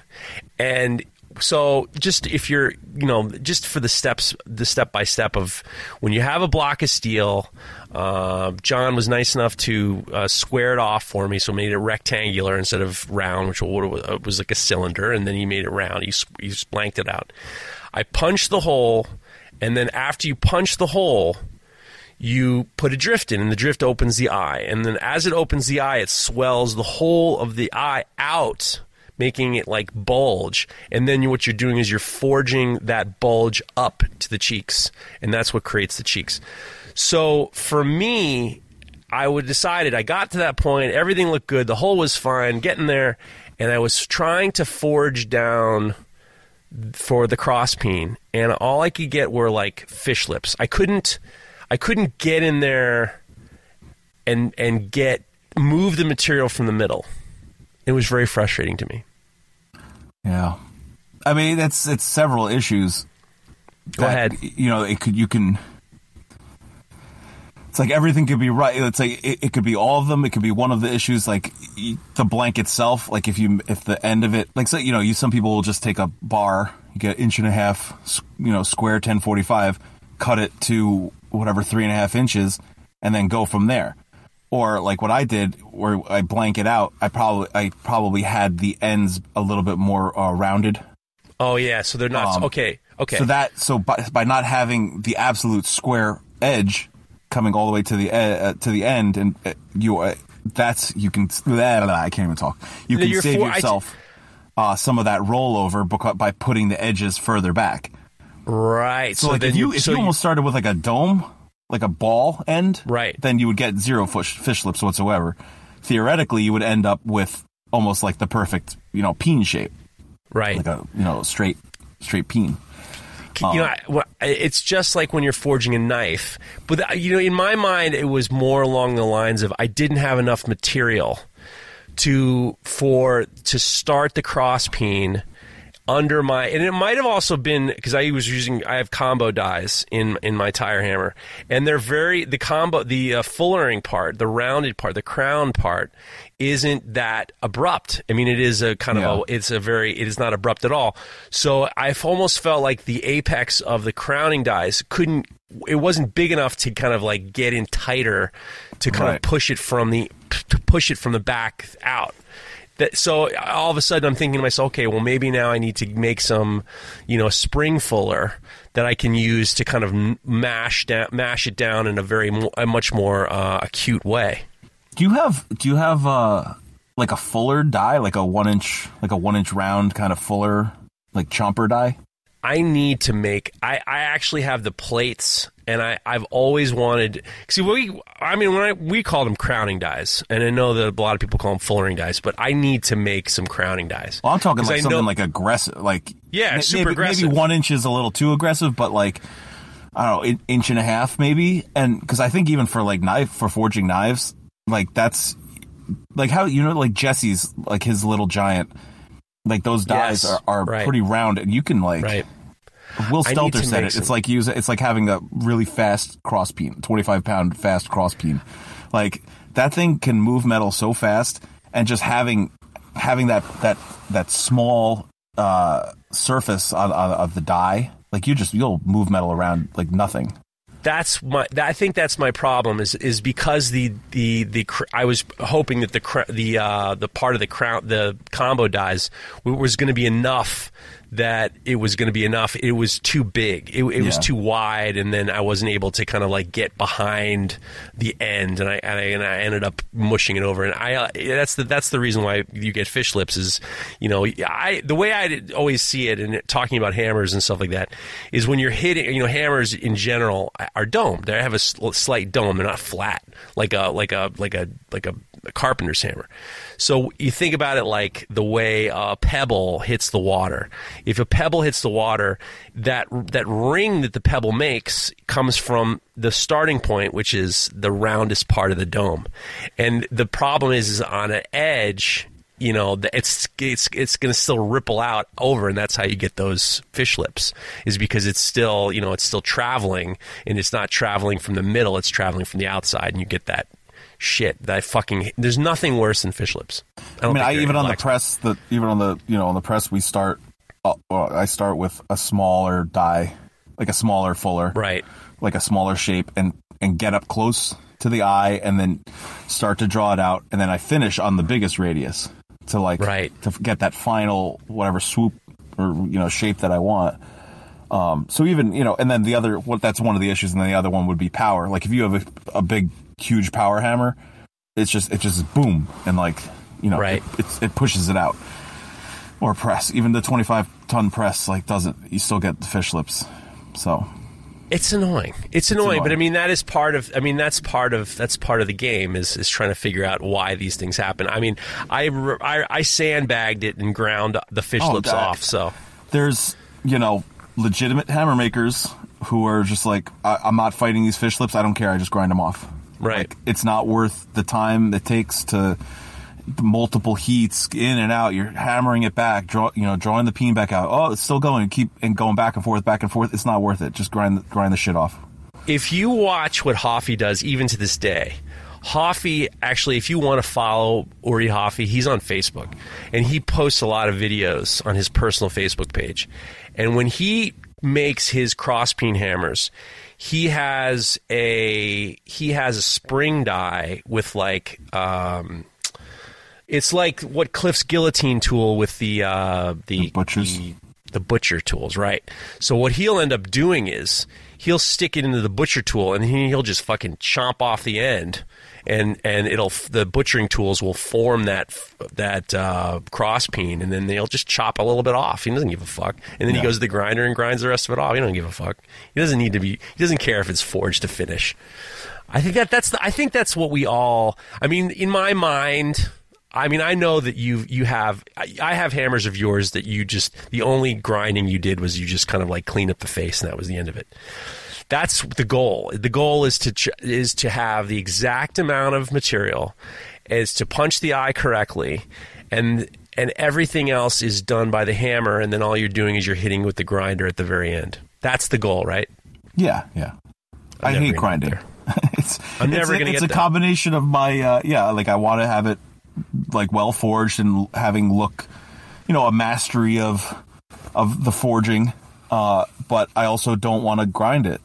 And so just if you're, you know, just for the steps, the step by step of when you have a block of steel, uh, John was nice enough to uh, square it off for me, so made it rectangular instead of round, which was was like a cylinder, and then he made it round. He, he blanked it out. I punched the hole, and then after you punch the hole, you put a drift in and the drift opens the eye. And then as it opens the eye it swells the whole of the eye out making it like bulge. And then what you're doing is you're forging that bulge up to the cheeks and that's what creates the cheeks. So for me I would decided I got to that point, everything looked good, the hole was fine, getting there, and I was trying to forge down for the cross peen, and all I could get were like fish lips. I couldn't, I couldn't get in there and and get move the material from the middle. It was very frustrating to me. Yeah, I mean it's it's several issues. Go that, ahead. You know, it could you can. It's like everything could be right. It's like it, it could be all of them. It could be one of the issues, like the blank itself. Like if you if the end of it, like so, you know, you some people will just take a bar, you get inch and a half, you know, square ten forty five, cut it to whatever three and a half inches, and then go from there. Or like what I did, where I blank it out. I probably I probably had the ends a little bit more uh, rounded. Oh yeah, so they're not Um, okay. Okay, So that so by, by not having the absolute square edge coming all the way to the e- uh, to the end, and uh, you uh, that's you can blah, blah, I can't even talk. You can save for- yourself uh, some of that rollover by putting the edges further back. Right. So, like then if you if so you almost started with like a dome, like a ball end, Right. then you would get zero fish, fish lips whatsoever. Theoretically, you would end up with almost like the perfect you know peen shape, right. like a you know straight straight peen. you know, well, it's just like when you're forging a knife. But uh, you know, in my mind, it was more along the lines of I didn't have enough material to for to start the cross peen under my and it might have also been because I was using I have combo dies in in my tire hammer and they're very the combo the uh, fullering part the rounded part the crown part isn't that abrupt I mean it is a kind Yeah. of a it's a very it is not abrupt at all so I've almost felt like the apex of the crowning dies couldn't it wasn't big enough to kind of like get in tighter to kind Right. of push it from the to push it from the back out that so all of a sudden I'm thinking to myself, okay, well maybe now I need to make some, you know, spring fuller that I can use to kind of mash down, mash it down in a very a much more uh, acute way. Do you have do you have uh like a fuller die, like a one inch like a one inch round kind of fuller like chomper die? I need to make. I, I actually have the plates, and I I've always wanted. See, we I mean when I we call them crowning dies, and I know that a lot of people call them fullering dies, but I need to make some crowning dies. Well, I'm talking like I something know- like aggressive, like Yeah, super maybe, aggressive. Maybe one inch is a little too aggressive, but like I don't know, an inch and a half maybe. And because I think even for like knife for forging knives, like that's like how you know like Jesse's like his little giant. Like those dies Yes, are, are right. pretty round, and you can like Right. Will Stelter said it. It's like use it's like having a really fast cross peen, twenty five pound fast cross peen. Like that thing can move metal so fast, and just having having that that that small uh, surface on, on of the die, like you just you'll move metal around like nothing. that's my that, I think that's my problem is is because the the the cr- I was hoping that the cr- the uh, the part of the crown the combo dies was going to be enough that it was going to be enough. It was too big. It, it was too wide and then I wasn't able to kind of like get behind the end and I and I, and I ended up mushing it over. And I uh, that's the that's the reason why you get fish lips is you know I the way I always see it and talking about hammers and stuff like that is when you're hitting you know hammers in general are domed. They have a slight dome. They're not flat like a like a like a like a, a carpenter's hammer so you think about it like the way a pebble hits the water. If a pebble hits the water that that ring that the pebble makes comes from the starting point which is the roundest part of the dome. And the problem is, is on an edge you know it's it's it's going to still ripple out over and that's how you get those fish lips is because it's still you know it's still traveling and it's not traveling from the middle it's traveling from the outside and you get that shit that fucking there's nothing worse than fish lips i, I mean, I even on the press, the even on the you know on the press, we start. Uh, well, I start with a smaller die, like a smaller fuller, right like a smaller shape, and and get up close to the eye, and then start to draw it out, and then I finish on the biggest radius to like Right. to get that final whatever swoop or you know shape that I want. Um, so even you know, and then the other what that's one of the issues, and then the other one would be power. Like if you have a, a big, huge power hammer, it's just it just boom and like you know Right. it, it's, it pushes it out. Or press, even the twenty five ton press like doesn't. You still get the fish lips. So It's annoying. It's annoying, but I mean that is part of. I mean that's part of that's part of the game is is trying to figure out why these things happen. I mean, I I, I sandbagged it and ground the fish Oh, lips God. off. So There's, you know, legitimate hammer makers who are just like, I- I'm not fighting these fish lips. I don't care. I just grind them off. Right. Like, it's not worth the time it takes to multiple heats in and out. You're hammering it back, draw, you know, drawing the peen back out. Oh, it's still going. Keep and going back and forth, back and forth. It's not worth it. Just grind, grind the shit off. if you watch what Hofi does, even to this day, Hofi actually, if you want to follow Uri Hofi, he's on Facebook, and he posts a lot of videos on his personal Facebook page. And when he makes his crosspeen hammers, he has a he has a spring die with like um, it's like what Cliff's guillotine tool with the uh, the, The butchers. the the butcher tools, right? So what he'll end up doing is he'll stick it into the butcher tool and he- he'll just fucking chomp off the end, and and it'll the butchering tools will form that that uh, cross peen, and then they'll just chop a little bit off. He doesn't give a fuck, and then he goes to the grinder and grinds the rest of it off. He doesn't give a fuck. He doesn't need to be. He doesn't care if it's forged to finish. I think that that's the, I think that's what we all. I mean, in my mind, I mean, I know that you you have I, I have hammers of yours that you just the only grinding you did was you just kind of like clean up the face and that was the end of it. That's the goal. The goal is to ch- is to have the exact amount of material, is to punch the eye correctly, and and everything else is done by the hammer, and then all you're doing is you're hitting with the grinder at the very end. That's the goal, right? Yeah, yeah. I never hate grinding. it's I'm it's never a, gonna It's get a there. combination of my uh, yeah, like I want to have it like well forged and having look, you know, a mastery of of the forging, uh, but I also don't want to grind it.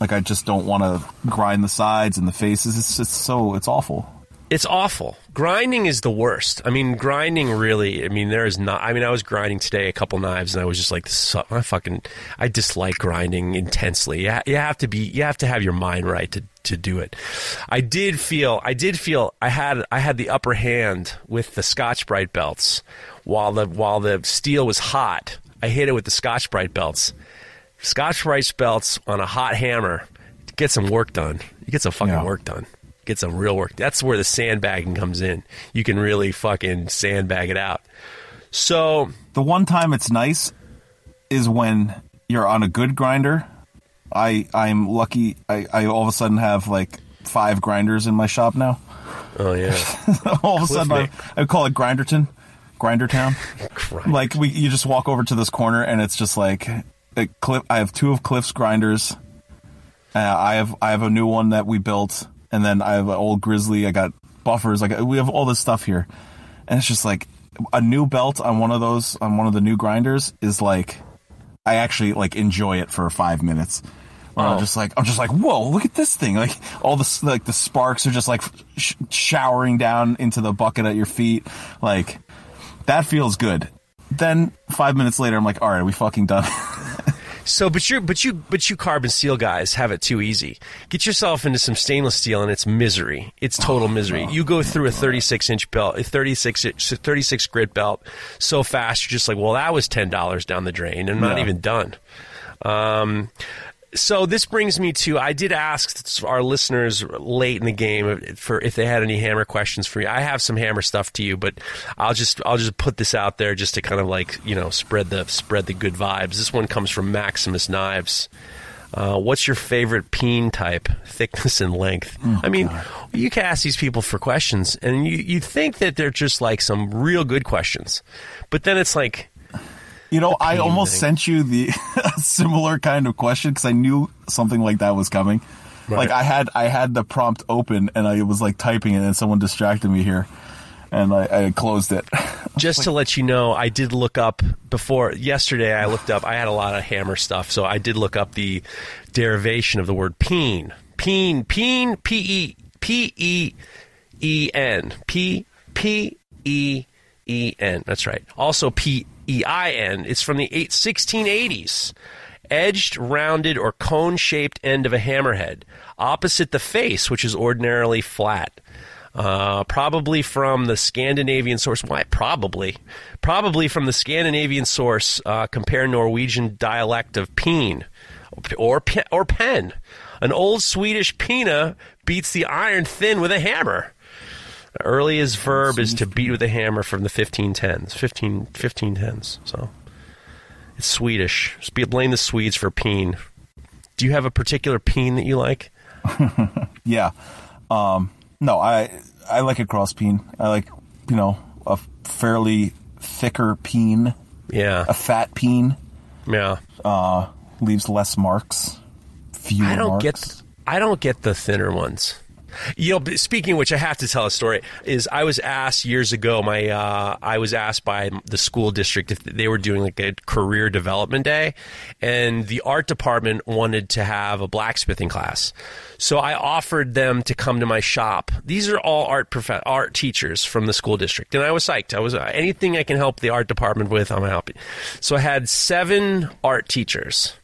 Like I just don't want to grind the sides and the faces. It's just so it's awful. It's awful. Grinding is the worst. I mean, grinding really. I mean, there is not. I mean, I was grinding today a couple knives, and I was just like, this I fucking, I dislike grinding intensely. You, you have to be, you have to have your mind right to to do it. I did feel, I did feel, I had, I had the upper hand with the Scotch Brite belts, while the while the steel was hot. I hit it with the Scotch Brite belts. Scotch Brite belts on a hot hammer. Get some work done. You get some fucking Yeah. work done get some real work. That's where the sandbagging comes in. You can really fucking sandbag it out. So The one time it's nice is when you're on a good grinder. I I'm lucky. I, I all of a sudden have like five grinders in my shop now. Oh yeah, all of a sudden I, I call it Grinderton, Grindertown. Like we, you just walk over to this corner and it's just like a Cliff. I have two of Cliff's grinders. Uh, I have I have a new one that we built, and then I have an old Grizzly. I got buffers. Like we have all this stuff here, and it's just like a new belt on one of those on one of the new grinders is like I actually like enjoy it for five minutes. Where I'm Oh. just like I'm just like whoa look at this thing like all the like the sparks are just like sh- showering down into the bucket at your feet like that feels good. Then five minutes later I'm like all right are we fucking done? so but you but you but you carbon steel guys have it too easy. Get yourself into some stainless steel and it's misery. It's total misery. You go through a 36 inch belt, a 36 inch- 36 grit belt so fast. You're just like, well, that was ten dollars down the drain, and not Yeah. even done. Um, so this brings me to I did ask our listeners late in the game for if they had any hammer questions for me. I have some hammer stuff to you, but I'll just I'll just put this out there just to kind of like you know spread the spread the good vibes. This one comes from Maximus Knives. Uh, what's your favorite peen type, thickness and length? I mean, you can ask these people for questions, and you you think that they're just like some real good questions, but then it's like You know, I almost thing. sent you the similar kind of question because I knew something like that was coming. Like I had I had the prompt open and I was like typing it and someone distracted me here, and I, I closed it. just to let you know, I did look up before yesterday. I looked up. I had a lot of hammer stuff, so I did look up the derivation of the word peen. Peen, peen, p e p e e n, p p e e n. That's right. Also p e i n. It's from the eight, 1680s. Edged, rounded, or cone shaped end of a hammerhead, opposite the face, which is ordinarily flat. Uh, probably from the Scandinavian source. Why? Probably. Probably from the Scandinavian source. Uh, compare Norwegian dialect of peen. or or pen. An old Swedish pina beats the iron thin with a hammer. The earliest verb is to beat with a hammer from the 1510s. 15, 1510s. So it's Swedish. Blame the Swedes for peen. Do you have a particular peen that you like? Yeah. Um, no, I I like a cross peen. I like you know a fairly thicker peen, Yeah. a fat peen Yeah. uh, leaves less marks. Fewer I don't marks. get I don't get the thinner ones. You know, speaking which, I have to tell a story. Is I was asked years ago. My uh, I was asked by the school district if they were doing like a career development day, and the art department wanted to have a blacksmithing class. So I offered them to come to my shop. These are all art prof- art teachers from the school district, and I was psyched. I was uh, anything I can help the art department with, I'm happy. So I had seven art teachers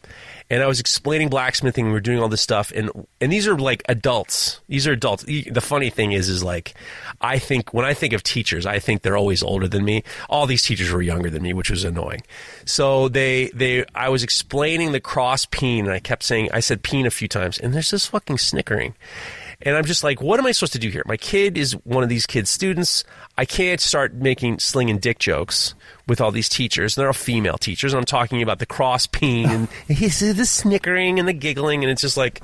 and I was explaining blacksmithing. We were doing all this stuff, and and these are like adults. These are adults. The the funny thing is, is like, I think when I think of teachers, I think they're always older than me. All these teachers were younger than me, which was annoying. So they they I was explaining the cross peen, and I kept saying I said peen a few times, and there's this fucking snickering. And I'm just like, what am I supposed to do here? My kid is one of these kids' students. I can't start making slinging dick jokes with all these teachers. And they're all female teachers. And I'm talking about the cross peen and the snickering and the giggling, and it's just like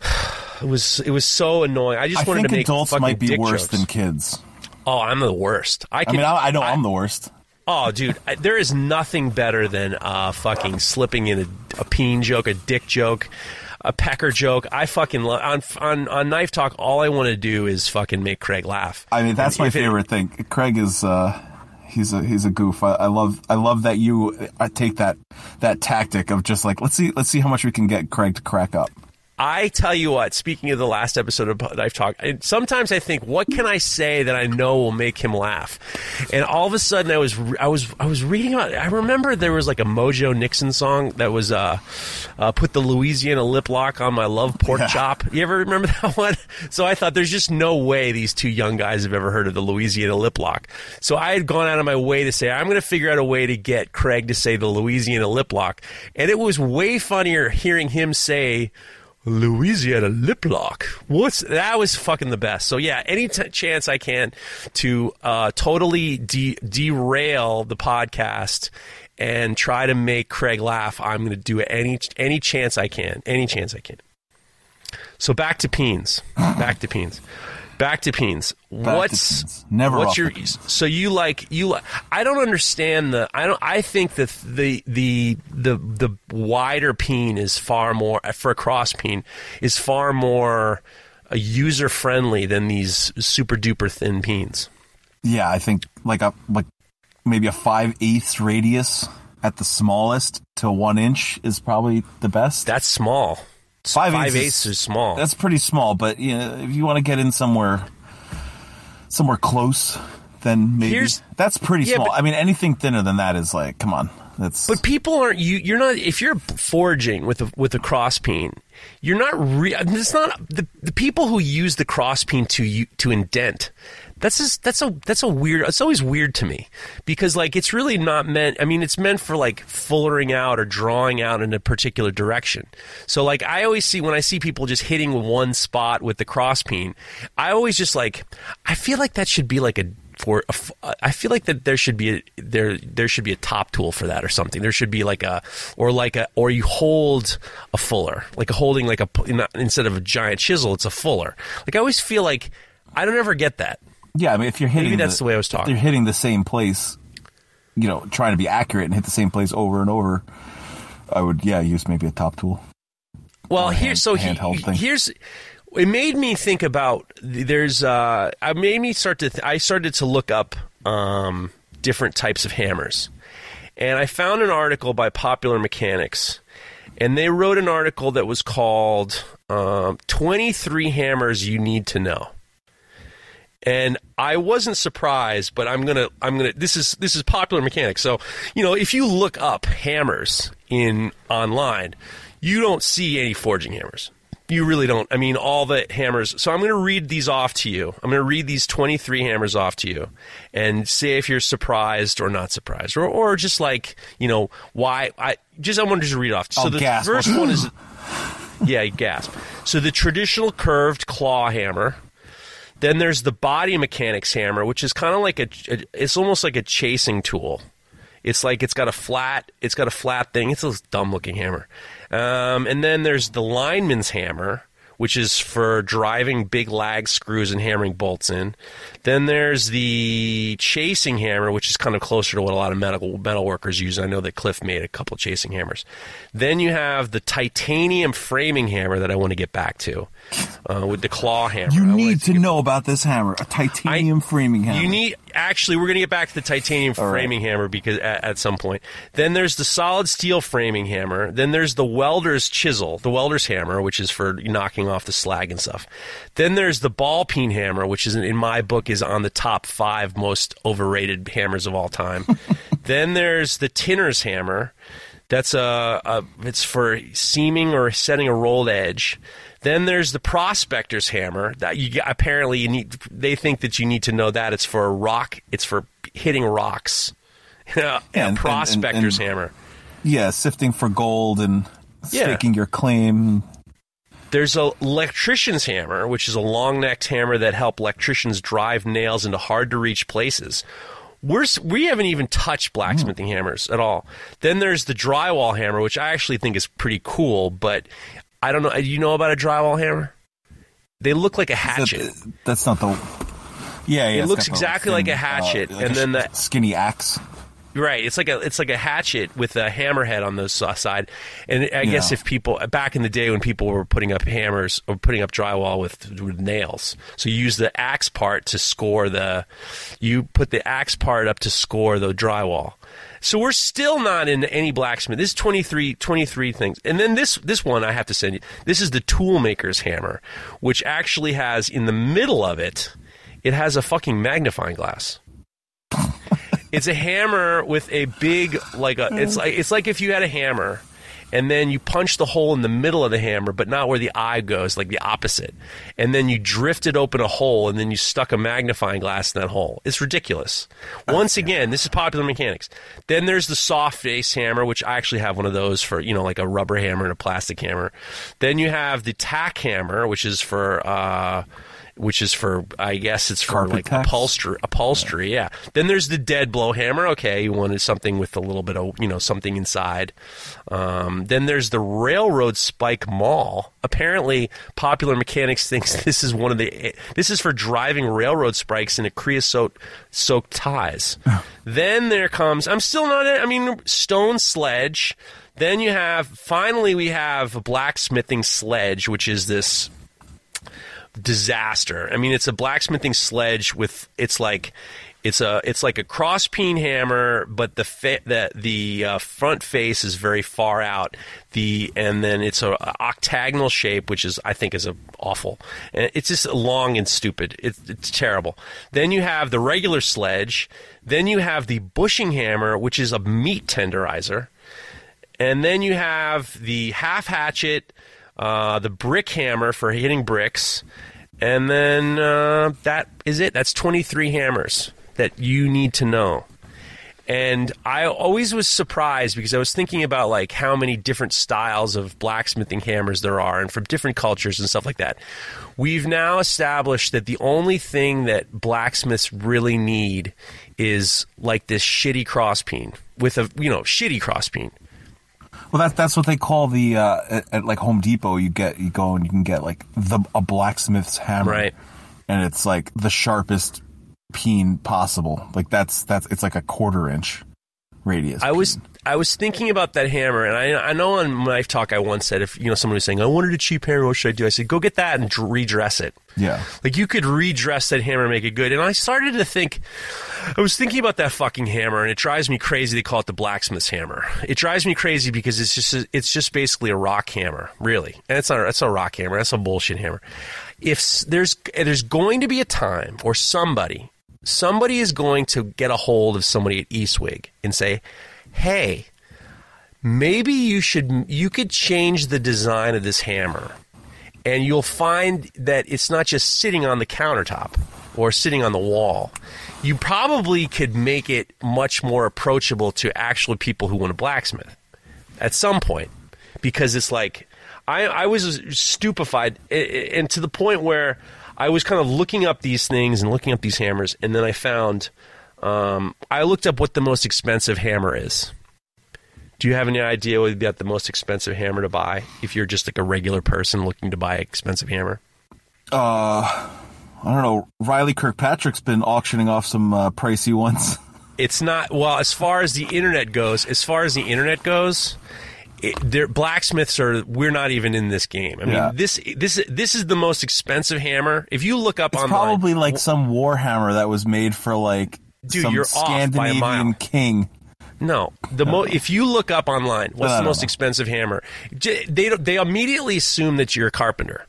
it was. It was so annoying. I just I wanted think to make adults might be worse jokes. than kids. Oh, I'm the worst. I I can. mean, I, I know I, am the worst. Oh, dude, I, there is nothing better than uh, fucking slipping in a, a peen joke, a dick joke, a pecker joke. I fucking love on on on knife talk. All I want to do is fucking make Craig laugh. I mean, that's And my if it- favorite thing. Craig is uh, he's a he's a goof. I, I love I love that you uh, take that that tactic of just like let's see let's see how much we can get Craig to crack up. I tell you what, speaking of the last episode of Knife Talk, sometimes I think, what can I say that I know will make him laugh? And all of a sudden, I was I was I was reading about. I remember there was like a Mojo Nixon song that was uh, uh, put the Louisiana lip lock on my love pork Yeah. chop. You ever remember that one? So I thought there's just no way these two young guys have ever heard of the Louisiana lip lock. So I had gone out of my way to say I'm going to figure out a way to get Craig to say the Louisiana lip lock, and it was way funnier hearing him say. Louisiana lip lock. What's that was fucking the best. So yeah, any t- chance I can to uh, totally de- derail the podcast and try to make Craig laugh, I'm going to do it any any chance I can. Any chance I can. So back to peens. Back to peens. Back to peens. to what's peens. Never what's your so you like you li- I don't understand the I don't I think that the the the the wider peen is far more for a cross peen is far more uh, user friendly than these super duper thin peens. Yeah, I think like a like maybe a five eighths radius at the smallest to one inch is probably the best. That's small. Five, Five eighths eighths is small. That's pretty small, but you know, if you want to get in somewhere somewhere close, then maybe Here's- that's pretty Yeah, small. but- I mean, anything thinner than that is like, come on, that's But people aren't you. You're not if you're foraging with a with a cross peen. You're not. Re, it's not the the people who use the cross peen to to indent. That's just, that's a that's a weird. It's always weird to me because like it's really not meant. I mean, it's meant for like fullering out or drawing out in a particular direction. So like I always see when I see people just hitting one spot with the cross peen, I always just like I feel like that should be like a for I feel like that there should be a, there there should be a top tool for that or something. There should be like a or like a or you hold a fuller, like a holding like a instead of a giant chisel, it's a fuller. Like I always feel like I don't ever get that. Yeah. I mean, if you're hitting, maybe that's the way I was if talking. You're hitting the same place, you know, trying to be accurate and hit the same place over and over. I would, yeah, use maybe a top tool. Well, here hand- so he, handheld thing. here's it made me think about there's uh I made me start to th- I started to look up um different types of hammers. And I found an article by Popular Mechanics and they wrote an article that was called um, 23 hammers you need to know and I wasn't surprised, but I'm gonna I'm gonna this is this is popular mechanics. So you know if you look up hammers in online, you don't see any forging hammers. You really don't. I mean, all the hammers. So I'm going to read these off to you. I'm going to read these 23 hammers off to you, and say if you're surprised or not surprised, or or just like you know why. I just I want to just read off. So I'll the gasp. first one is yeah, you gasp. So the traditional curved claw hammer. Then there's the body mechanics hammer, which is kind of like a, a- it's almost like a chasing tool. It's like it's got a flat, it's got a flat thing. It's a dumb looking hammer. Um, and then there's the lineman's hammer, which is for driving big lag screws and hammering bolts in. Then there's the chasing hammer, which is kind of closer to what a lot of metal metal workers use. I know that Cliff made a couple chasing hammers. Then you have the titanium framing hammer that I want to get back to, uh, with the claw hammer. You I need to know about this hammer, a titanium framing hammer. you need actually. We're going to get back to the titanium All right. framing hammer because at, at some point. Then there's the solid steel framing hammer. Then there's the welder's chisel, the welder's hammer, which is for knocking off the slag and stuff. Then there's the ball peen hammer, which is in my book is on the top five most overrated hammers of all time. then there's the tinner's hammer. That's a, a it's for seaming or setting a rolled edge. Then there's the prospector's hammer that you apparently you need. They think that you need to know that it's for a rock. It's for hitting rocks. Yeah, and- and- prospector's and- hammer. yeah, sifting for gold and Yeah. staking your claim. There's a electrician's hammer, which is a long necked hammer that help electricians drive nails into hard to reach places. We're, we haven't even touched blacksmithing hmm. hammers at all. Then there's the drywall hammer, which I actually think is pretty cool, but I don't know. Do you know about a drywall hammer? They look like a That- hatchet. that's not the. Yeah, yeah. It looks exactly like a uh, hatchet, like and a then the- skinny axe. Right, it's like a it's like a hatchet with a hammerhead on the uh, side, and I guess Yeah. if people back in the day when people were putting up hammers or putting up drywall with, with nails, so you use the axe part to score the, you put the axe part up to score the drywall. So we're still not in any blacksmith. This is 23, 23 things, and then this this one I have to send you. This is the toolmaker's hammer, which actually has in the middle of it, it has a fucking magnifying glass. It's a hammer with a big like a it's like it's like if you had a hammer and then you punch the hole in the middle of the hammer but not where the eye goes like the opposite. And then you drifted open a hole and then you stuck a magnifying glass in that hole. It's ridiculous. Once again this is popular mechanics. Then there's the soft face hammer which i actually have one of those for you know like a rubber hammer and a plastic hammer. Then you have the tack hammer which is for uh which is for I guess it's for Carpet like upholstery upholstery, yeah. Then there's the dead blow hammer. Okay, you wanted something with a little bit of you know something inside. Um, then there's the railroad spike maul. Apparently, Popular Mechanics thinks this is one of the this is for driving railroad spikes into creosote soaked ties. then there comes I'm still not I mean stone sledge. Then you have finally we have blacksmithing sledge, which is this disaster. I mean, it's a blacksmithing sledge with it's like it's a it's like a cross peen hammer, but the fa- the the uh, front face is very far out. The and then it's a, a octagonal shape, which is I think is a awful. And it's just long and stupid. It's it's terrible. Then you have the regular sledge. Then you have the bushing hammer, which is a meat tenderizer. And then you have the half hatchet, uh, the brick hammer for hitting bricks, and then uh, that is it. That's 23 hammers that you need to know. And I always was surprised because I was thinking about like how many different styles of blacksmithing hammers there are and from different cultures and stuff like that. We've now established that the only thing that blacksmiths really need is like this shitty crosspeen with a you know shitty crosspeen. Well, that's that's what they call the uh, at, at like Home Depot. You get you go and you can get like the a blacksmith's hammer, Right. And it's like the sharpest peen possible. Like that's that's it's like a quarter inch radius. I was peen. I was thinking about that hammer, and I I know on Knife Talk I once said if you know someone was saying I wanted a cheap hammer, what should I do? I said go get that and dr- redress it. yeah. Like you could redress that hammer and make it good. And I started to think, I was thinking about that fucking hammer, and it drives me crazy. They call it the blacksmith's hammer. It drives me crazy because it's just it's just basically a rock hammer, really. And it's not it's a rock hammer. That's a bullshit hammer. If there's there's going to be a time or somebody somebody is going to get a hold of somebody at Estwing and say, hey. Maybe you should you could change the design of this hammer and you'll find that it's not just sitting on the countertop or sitting on the wall. You probably could make it much more approachable to actual people who want a blacksmith at some point because it's like I, I was stupefied and to the point where I was kind of looking up these things and looking up these hammers, and then I found um, I looked up what the most expensive hammer is. Do you have any idea what would be the most expensive hammer to buy if you're just like a regular person looking to buy an expensive hammer? Uh, I don't know. Riley Kirkpatrick's been auctioning off some uh, pricey ones. It's not well as far as the internet goes. As far as the internet goes, it, there blacksmiths are. We're not even in this game. I mean, Yeah. this this this is the most expensive hammer. If you look up It's online, probably like some warhammer that was made for like Dude, some you're off by a Scandinavian mile. king. No, the mo- if you look up online, what's the most expensive hammer? J- They don't- they immediately assume that you're a carpenter,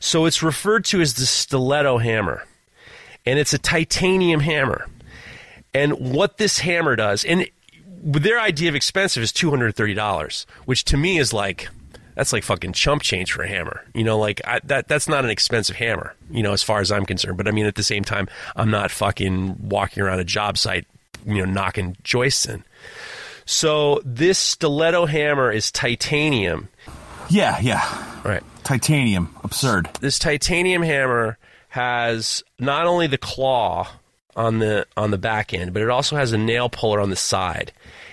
so it's referred to as the stiletto hammer, and it's a titanium hammer. And what this hammer does, and their idea of expensive is two hundred thirty dollars, which to me is like that's like fucking chump change for a hammer. You know, like I, that that's not an expensive hammer. You know, as far as I'm concerned. But I mean, at the same time, I'm not fucking walking around a job site, you know, knocking joists in. So this stiletto hammer is titanium. Yeah, yeah. Right. Titanium. Absurd. This titanium hammer has not only the claw on the on the back end, but it also has a nail puller on the side.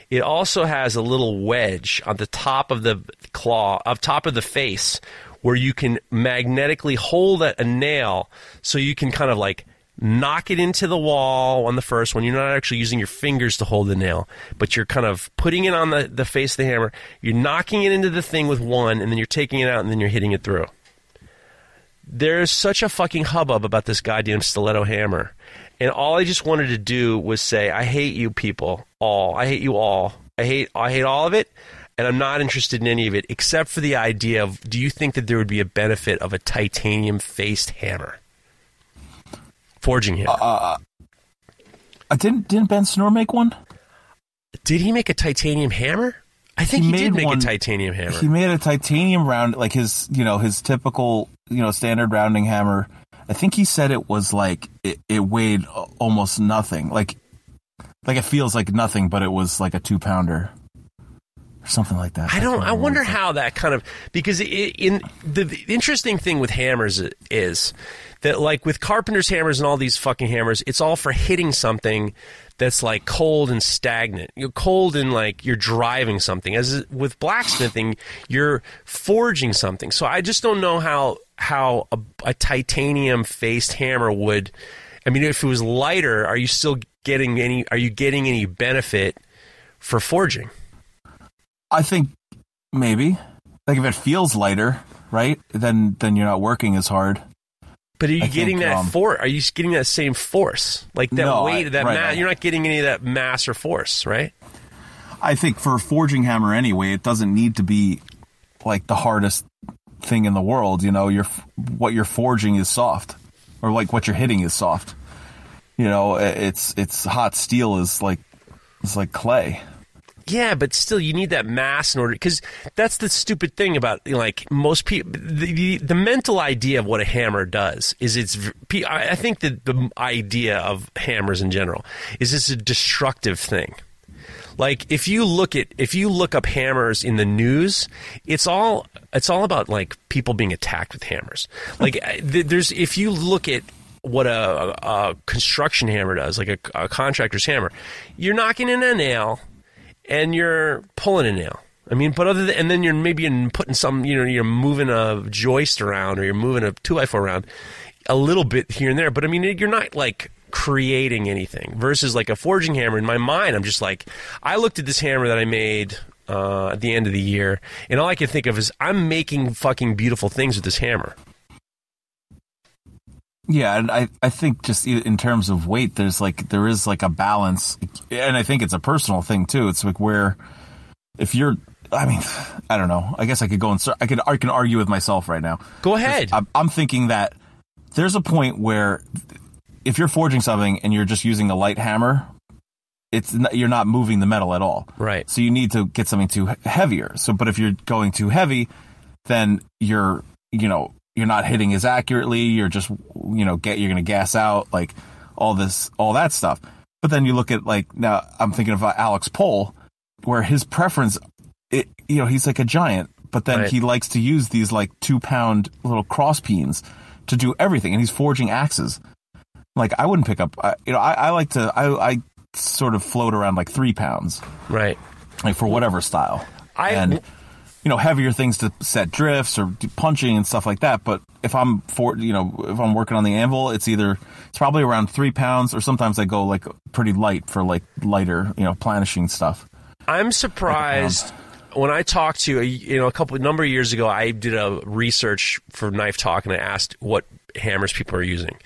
It also has a little wedge on the top of the claw, up top of the face, where you can magnetically hold a, a nail, so you can kind of like knock it into the wall on the first one. You're not actually using your fingers to hold the nail, but you're kind of putting it on the, the face of the hammer. You're knocking it into the thing with one, and then you're taking it out, and then you're hitting it through there's such a fucking hubbub about this goddamn stiletto hammer. And all I just wanted to do was say, I hate you people all. I hate you all. I hate I hate all of it, and I'm not interested in any of it except for the idea of do you think that there would be a benefit of a titanium faced hammer? Forging hammer. Uh, didn't didn't Ben Snore make one? did he make a titanium hammer? I think He he, did make one- a titanium hammer. He made a titanium round, like his, you know, his typical, you know, standard rounding hammer. I think he said it was like it, it weighed almost nothing, like, like it feels like nothing, but it was like a two pounder or something like that. I don't. I wonder it how that kind of because i in the, the interesting thing with hammers is that like with carpenter's hammers and all these fucking hammers, it's all for hitting something that's like cold and stagnant. You're cold and like you're driving something. As with blacksmithing, you're forging something. So I just don't know how how a, a titanium faced hammer would. I mean, if it was lighter, are you still getting any? Are you getting any benefit for forging? I think maybe like if it feels lighter, right? Then then you're not working as hard. But are you I getting think, that um, for? Are you getting that same force, like that No, weight, I- that right, mass? I- You're not getting any of that mass or force, right? I think for a forging hammer anyway, it doesn't need to be like the hardest thing in the world. You know, you're what you're forging is soft, or like what you're hitting is soft. You know, it's it's hot steel is like it's like clay. Yeah, but still, you need that mass in order because that's the stupid thing about you know, like most people. The, the the mental idea of what a hammer does is it's. I think that the idea of hammers in general is it's a destructive thing. Like if you look at if you look up hammers in the news, it's all it's all about like people being attacked with hammers. Like there's if you look at what a, a construction hammer does, like a, a contractor's hammer, you're knocking in a nail and you're pulling a nail. I mean, but other than, and then you're maybe in putting some, you know, you're moving a joist around or you're moving a two by four around a little bit here and there. But I mean, you're not like creating anything versus like a forging hammer. In my mind, I'm just like, I looked at this hammer that I made uh, at the end of the year, and all I can think of is I'm making fucking beautiful things with this hammer. Yeah, and I I think just in terms of weight, there's like there is like a balance, and I think it's a personal thing too. It's like where if you're, I mean, I don't know. I guess I could go and I could I can argue with myself right now. Go ahead. I'm, I'm thinking that there's a point where if you're forging something and you're just using a light hammer, it's not, you're not moving the metal at all. Right. So you need to get something too heavier. So, but if you're going too heavy, then you're you know you're not hitting as accurately. You're just you know get you're gonna gas out like all this all that stuff. But then you look at like now I'm thinking of uh, Alex Pole, where his preference, it you know he's like a giant, but then Right. he likes to use these like two pound little cross peens to do everything, and he's forging axes. Like I wouldn't pick up, I, you know, I, I like to I I sort of float around like three pounds, Right. like for whatever style, I- and you know heavier things to set drifts or do punching and stuff like that. But if I'm for you know if I'm working on the anvil, it's either it's probably around three pounds, or sometimes I go like pretty light for like lighter you know planishing stuff. I'm surprised when I talked to you you know a couple number of years ago. I did a research for Knife Talk and I asked what hammers people are using.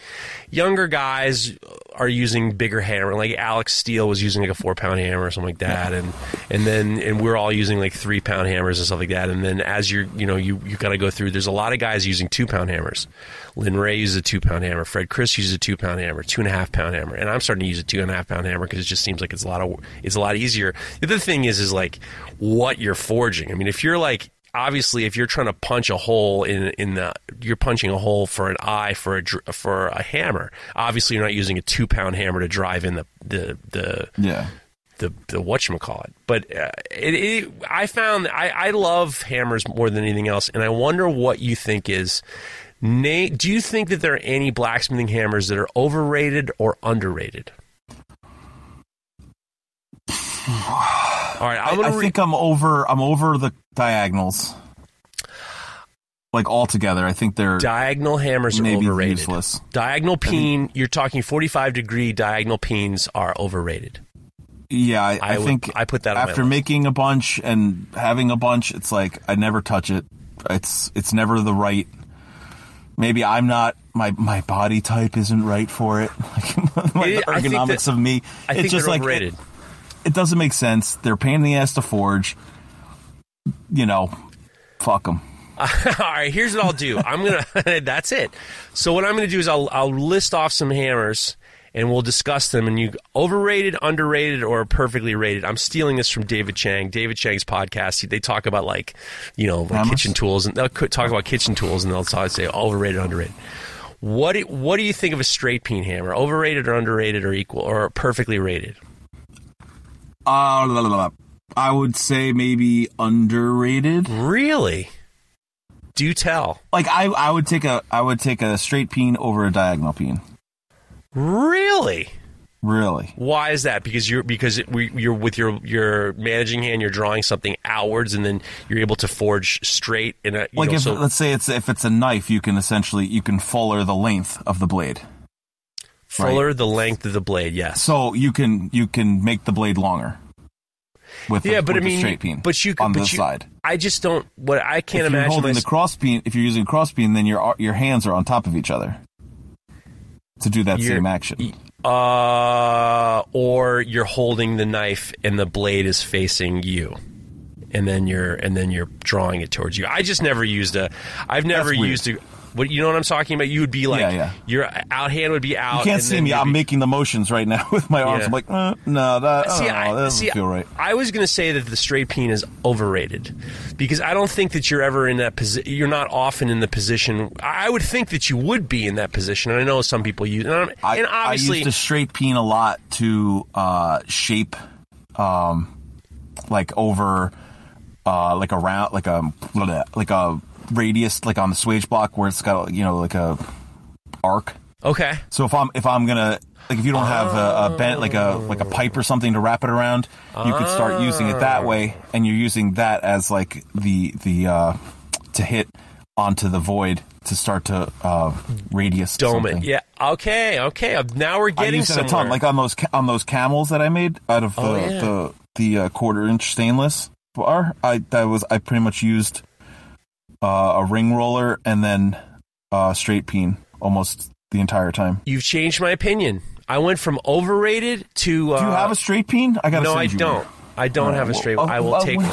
Younger guys are using bigger hammer, like Alex Steele was using like a four pound hammer or something like that, and and then and we're all using like three pound hammers and stuff like that. And then as you're you know you you got to go through. There's a lot of guys using two pound hammers. Lynn Ray uses a two pound hammer. Fred Crist uses a two pound hammer, two and a half pound hammer, and I'm starting to use a two and a half pound hammer because it just seems like it's a lot of it's a lot easier. The other thing is is like what you're forging. I mean, if you're like obviously if you're trying to punch a hole in in the you're punching a hole for an eye for a for a hammer. Obviously, you're not using a two pound hammer to drive in the the the Yeah. the the whatchamacallit. But uh, it, it, I found I, I love hammers more than anything else, and I wonder what you think is. Nate, do you think that there are any blacksmithing hammers that are overrated or underrated? All right, I'm I, I re- think I'm over. I'm over the diagonals. Like altogether, I think they're diagonal hammers are maybe overrated. useless. Diagonal peen, you're talking 45 degree diagonal peens are overrated. Yeah, I, I, I would- think I put that after making a bunch and having a bunch, it's like I never touch it. It's it's never the right. Maybe I'm not my my body type isn't right for it. Like my I ergonomics that- of me, I it's think just they're like overrated. it, it doesn't make sense. They're pain in the ass to forge. You know, fuck them. All right, here's what I'll do. I'm gonna. that's it. So what I'm gonna do is I'll I'll list off some hammers and we'll discuss them. And you overrated, underrated, or perfectly rated. I'm stealing this from David Chang. David Chang's podcast. They talk about like you know like kitchen tools and they'll talk about kitchen tools and they'll talk, say overrated, underrated. What do, what do you think of a straight peen hammer? Overrated or underrated or equal or perfectly rated? Uh, la, la, la, la. I would say maybe underrated. Really? Do tell. Like I, I would take a I would take a straight peen over a diagonal peen. Really? Really. Why is that? Because you're because it, we, you're with your your managing hand, you're drawing something outwards, and then you're able to forge straight in a you Like know, if so let's say it's if it's a knife, you can essentially you can fuller the length of the blade. Fuller the length of the blade. Yes. So you can you can make the blade longer. With yeah, but I mean, straight peen. but you on but the you, side. I just don't. What I can't if you're imagine. holding the cross peen, if you're using a cross peen, then your your hands are on top of each other to do that same action. uh, or you're holding the knife and the blade is facing you. And then you're and then you're drawing it towards you. I just never used a. I've never used a. What you know what I'm talking about? You would be like Yeah, yeah. your out hand would be out. You can't see me. I'm making the motions right now with my arms. Yeah. I'm like, uh, no, that, See, I don't that doesn't see, feel right. I was going to say that the straight peen is overrated because I don't think that you're ever in that position. You're not often in the position. I would think that you would be in that position. And I know some people use, and, I'm- I, and I used a straight peen a lot to uh, shape, um, like over, uh, like a round, like a like a radius, like on the swage block where it's got you know like a arc. okay, So if I'm if I'm gonna like if you don't have a, a bent like a like a pipe or something to wrap it around, you could start using it that way, and you're using that as like the the uh, to hit onto the void to start to uh, radius dome something. it. Yeah, okay, okay. Now we're I getting use it a somewhere. ton, like on those ca- on those camels that I made out of the Oh, yeah. the the uh, quarter inch stainless bar. I that was I pretty much used uh, a ring roller and then uh, straight peen almost the entire time. You've changed my opinion. I went from overrated to. Uh, Do you have a straight peen? I got No, I don't. I don't have a straight one. I will take one.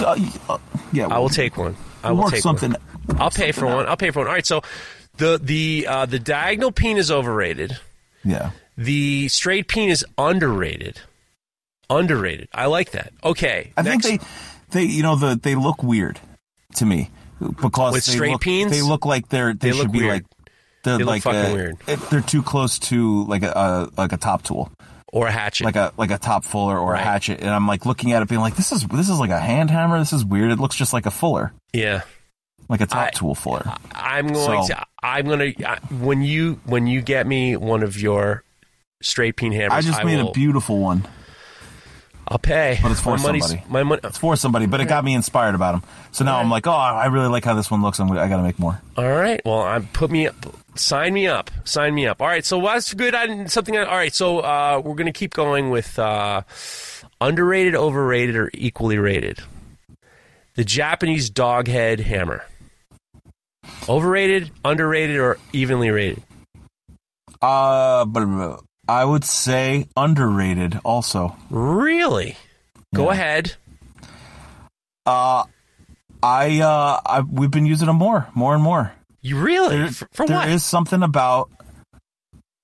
Uh, yeah, I will take one. I will take something. One. I'll pay for one. I'll pay for one. All right. So the the uh, the diagonal peen is overrated. Yeah, The straight peen is underrated. Underrated. I like that. Okay. I next. think they they you know the they look weird to me because With they straight look, peens? They look like they're they, They should look be weird. like they're They look like fucking a- weird. it- they're too close to like a, a like a top tool, or a hatchet. like a like a top fuller or Right. a hatchet, and I'm like looking at it, being like, this is this is like a hand hammer. This is weird. It looks just like a fuller, yeah. like a top I- tool fuller. I'm going So- to. I'm going to. I- When you when you get me one of your straight peen hammers, I just made will, a beautiful one. I'll pay. But it's for my somebody. My money. It's for somebody, but it got me inspired about them. So now I'm like, oh, I really like how this one looks. I'm, I got to make more. All right. Well, I'm put me up. Sign me up. Sign me up. All right. So what's good? I, something. All right. So uh, we're going to keep going with uh, underrated, overrated, or equally rated. The Japanese dog head hammer. Overrated, underrated, or evenly rated. Uh, but I would say underrated. Also, Really? Go Yeah. ahead. uh, I uh, I, we've been using them more, more and more. You really? There- for there what? is something about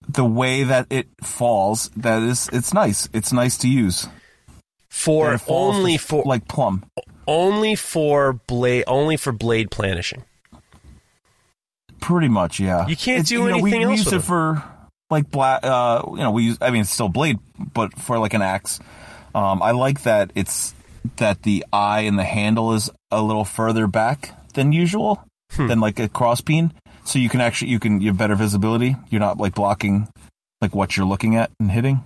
the way that it falls that is it's nice. It's nice to use. For only for like plum. only for blade only for blade planishing. Pretty much, yeah. You can't It's- do you know, anything we, else We use with it for like black. Uh, you know, we use. I mean, it's still blade, but for like an axe. Um, I like that it's that the eye and the handle is a little further back than usual, Hmm. than like a cross peen. So you can actually you can you have better visibility. You're not like blocking like what you're looking at and hitting.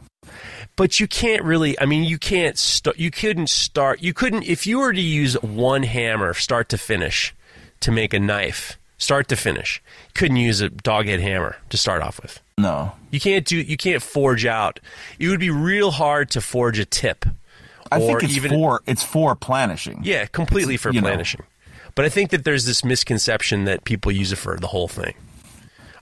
But you can't really. I mean, you can't start. You couldn't start. You couldn't if you were to use one hammer, start to finish, to make a knife, start to finish. Couldn't use a doghead hammer to start off with. No, You can't do. You can't forge out. It would be real hard to forge a tip. I or think it's even, for it's for planishing. Yeah, completely for you know. planishing. But I think that there's this misconception that people use it for the whole thing.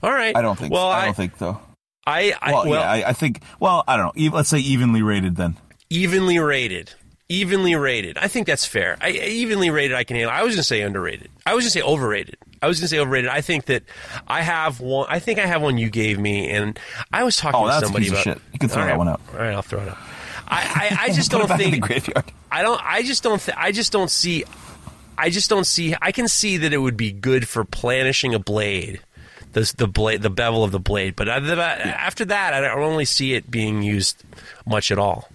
All right. I don't think. Well, I, I, don't think though. I, I Well, well, yeah, I, I think. Well, I don't know. Let's say evenly rated then. evenly rated. Evenly rated. I think that's fair. I, evenly rated, I can handle. I was going to say underrated. I was going to say overrated. I was going to say overrated. I think that I have one. I think I have one you gave me, and I was talking Oh, to somebody about. shit. You can throw All that one out. All right, I'll throw it out. I, I, I just don't think. graveyard. I don't. I just don't. Th- I just don't see. I just don't see. I can see that it would be good for planishing a blade, the the blade, the bevel of the blade. But than that- after that, I don't really see it being used much at all.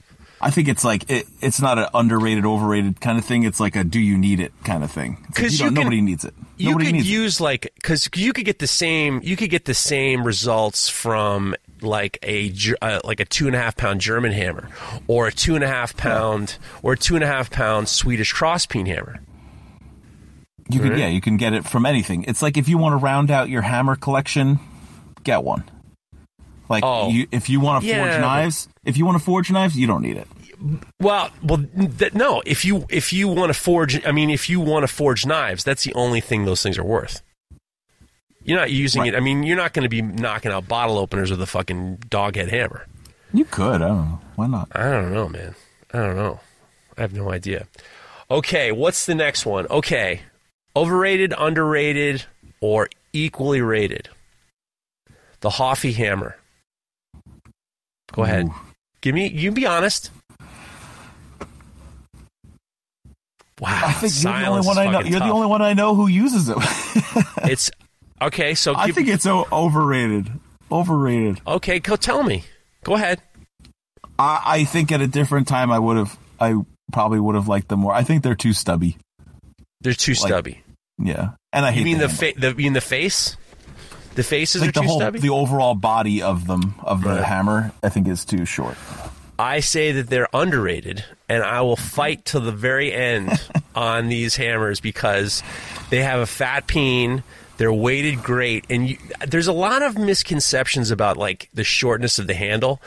I think it's like it, it's not an underrated, overrated kind of thing. It's like a do you need it kind of thing. Because like 'Cause you you don't- can- nobody needs it. You Nobody could needs it. use like because you could get the same. You could get the same results from like a uh, like a two and a half pound German hammer, or a two and a half pound or a two and a half pound Swedish cross crosspeen hammer. You can yeah, you can get it from anything. It's like if you want to round out your hammer collection, get one. Like Oh. you, if you want to Yeah, forge but- knives, if you want to forge knives, you don't need it. Well, well, th- no. If you if you want to forge, I mean, if you want to forge knives, that's the only thing those things are worth. You're not using Right. it. I mean, you're not going to be knocking out bottle openers with a fucking doghead hammer. You could. I don't know. Why not? I don't know, man. I don't know. I have no idea. Okay, what's the next one? Okay, overrated, underrated, or equally rated? The Hofi hammer. Go ahead. Ooh. Give me. You be honest. Wow, I think you're the only one I know. You're the only one I know who uses it. It's okay. So I give- think it's overrated. Overrated. okay. Go tell me. Go ahead. I, I think at a different time I would have. I probably would have liked them more. I think they're too stubby. They're too Like, stubby. Yeah, and I hate You mean the, fa- the you mean the face? The faces like are the too whole stubby. the overall body of them of the Right. hammer. I think is too short. I say that they're underrated, and I will fight to the very end on these hammers because they have a fat peen. They're weighted great, and you, there's a lot of misconceptions about like the shortness of the handle.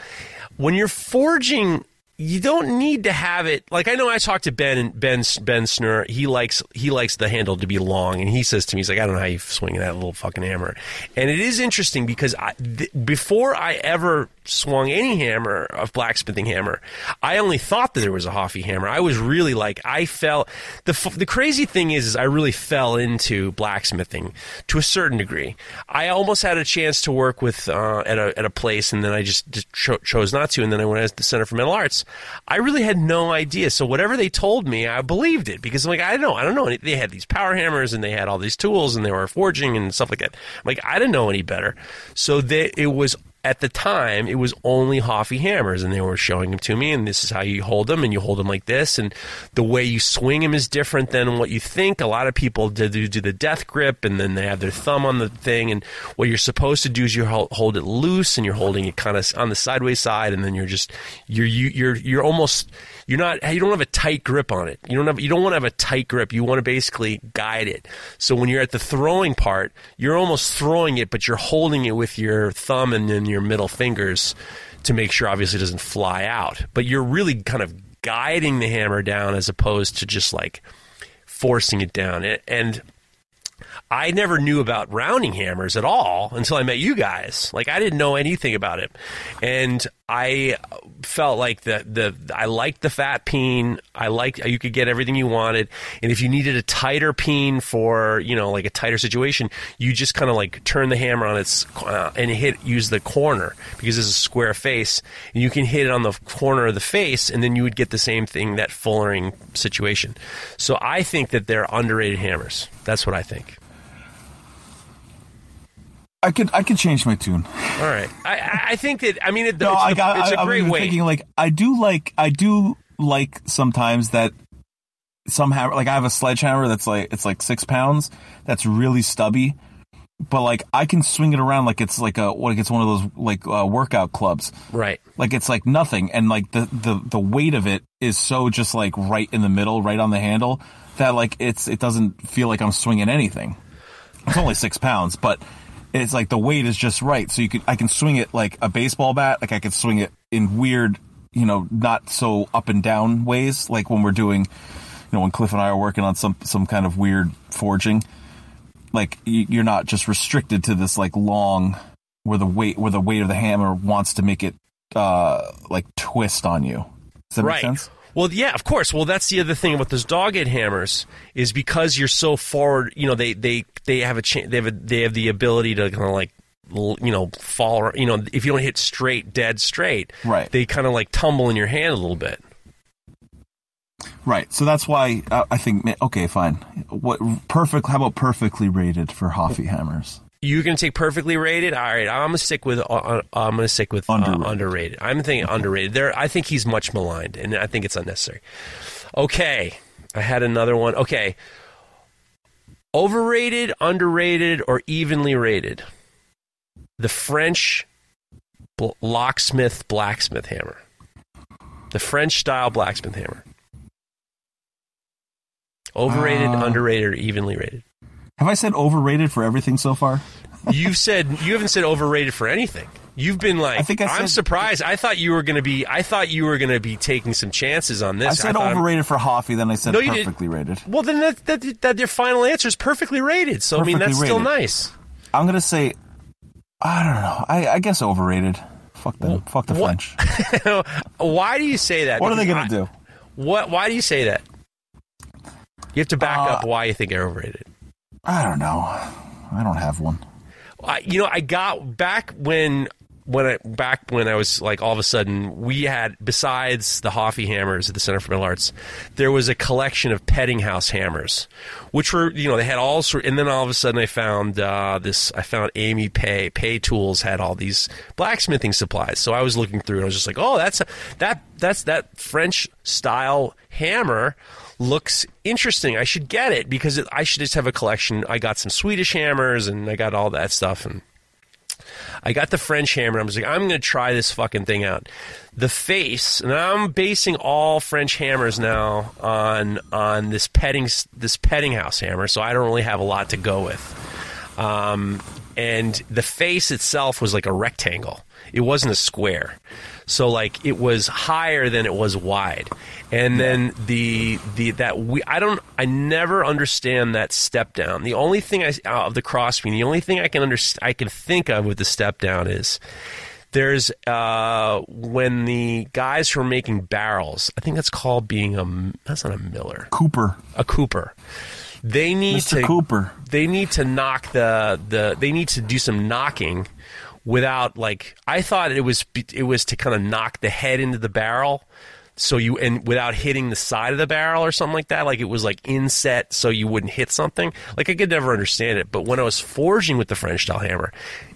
When you're forging, you don't need to have it. Like I know I talked to Ben and Ben Ben Snur. He likes he likes the handle to be long, and he says to me, he's like, I don't know how you swing that little fucking hammer. And it is interesting because I, th- before I ever swung any hammer, of blacksmithing hammer. I only thought that there was a Hofi hammer. I was really like, I fell. The, the crazy thing is, is I really fell into blacksmithing to a certain degree. I almost had a chance to work with uh, at, a, at a place, and then I just, cho- chose not to. And then I went to the Center for Metal Arts. I really had no idea. So whatever they told me, I believed it because I'm like, I don't know. I don't know. They had these power hammers and they had all these tools and they were forging and stuff like that. I'm like, I didn't know any better. So they, it was at the time, it was only Hofi hammers, and they were showing them to me. And this is how you hold them, and you hold them like this, and the way you swing them is different than what you think. A lot of people do, do the death grip, and then they have their thumb on the thing. And what you're supposed to do is you hold it loose, and you're holding it kind of on the sideways side, and then you're just you're you, you're you're almost you're not you don't have a tight grip on it. You don't have you don't want to have a tight grip. You want to basically guide it. So when you're at the throwing part, you're almost throwing it, but you're holding it with your thumb and then your middle fingers to make sure obviously it doesn't fly out. But you're really kind of guiding the hammer down as opposed to just like forcing it down. And I never knew about rounding hammers at all until I met you guys. Like I didn't know anything about it, and I felt like the the I liked the fat peen. I liked you could get everything you wanted, and if you needed a tighter peen for you know like a tighter situation, you just kind of like turn the hammer on its uh, and hit use the corner because it's a square face, and you can hit it on the corner of the face, and then you would get the same thing that fullering situation. So I think that they're underrated hammers. That's what I think. I could I could change my tune. All right, I I think that I mean it, no, it's, I got, it's a I, great way. Thinking like I do like I do like sometimes that some hammer like I have a sledgehammer that's like it's like six pounds that's really stubby, but like I can swing it around like it's like a like it's one of those like uh, workout clubs. Right. Like it's like nothing, and like the the the weight of it is so just like right in the middle, right on the handle that like it's it doesn't feel like I'm swinging anything. It's only six pounds, but it's like the weight is just right. So you can I can swing it like a baseball bat. Like I could swing it in weird, you know, not so up and down ways. Like when we're doing, you know, when Cliff and I are working on some some kind of weird forging. Like you're not just restricted to this like long where the weight where the weight of the hammer wants to make it uh like twist on you. Does that right. make sense? Well, yeah, of course. Well, that's the other thing about those dog head hammers is because you're so forward. You know, they they they have a chance. They have a, they have the ability to kind of like you know fall. You know, if you don't hit straight, dead straight, right? They kind of like tumble in your hand a little bit. Right. So that's why uh, I think okay, fine. What perfect? How about perfectly rated for Hofi hammers? You're gonna take perfectly rated. All right, I'm gonna stick with. Uh, uh I'm gonna stick with uh, underrated. underrated. I'm thinking underrated. There, I think he's much maligned, and I think it's unnecessary. Okay, I had another one. Okay, overrated, underrated, or evenly rated. The French bl- locksmith blacksmith hammer. The French style blacksmith hammer. Overrated, uh, underrated, or evenly rated. Have I said overrated for everything so far? You've said you haven't said overrated for anything. You've been like, I think I am surprised. I thought you were going to be. I thought you were going to be taking some chances on this. I said I overrated for Hofi, then I said no, perfectly rated. Well, then that, that, that your final answer is perfectly rated. So perfectly I mean, that's rated. still nice. I'm going to say, I don't know. I, I guess overrated. Fuck them. Well, Fuck the what? French. why do you say that? What because are they going to do? What? Why do you say that? You have to back uh, up why you think they're overrated. I don't know. I don't have one. You know, I got back when when I back when I was like all of a sudden we had besides the Hofi hammers at the Center for Metal Arts, there was a collection of Peddinghaus hammers, which were you know they had all sort. And then all of a sudden I found uh, this. I found Amy Pay Pay Tools had all these blacksmithing supplies. So I was looking through and I was just like, oh, that's a, that that's that French style hammer looks interesting. I should get it because it, I should just have a collection. I got some Swedish hammers and I got all that stuff and I got the French hammer. I was like, I'm going to try this fucking thing out. The face, and I'm basing all French hammers now on on this petting this Peddinghaus hammer, so I don't really have a lot to go with. Um, and the face itself was like a rectangle. It wasn't a square. So like it was higher than it was wide. And then the the that we I don't I never understand that step down. The only thing I out of the cross peen, the only thing I can understand I can think of with the step down is there's uh, when the guys who are making barrels. I think that's called being a that's not a miller, Cooper, a cooper. They need Mr. to Cooper. they need to knock the the they need to do some knocking without like I thought it was it was to kind of knock the head into the barrel so you and without hitting the side of the barrel or something like that like it was like inset so you wouldn't hit something like I could never understand it but when I was forging with the French style hammer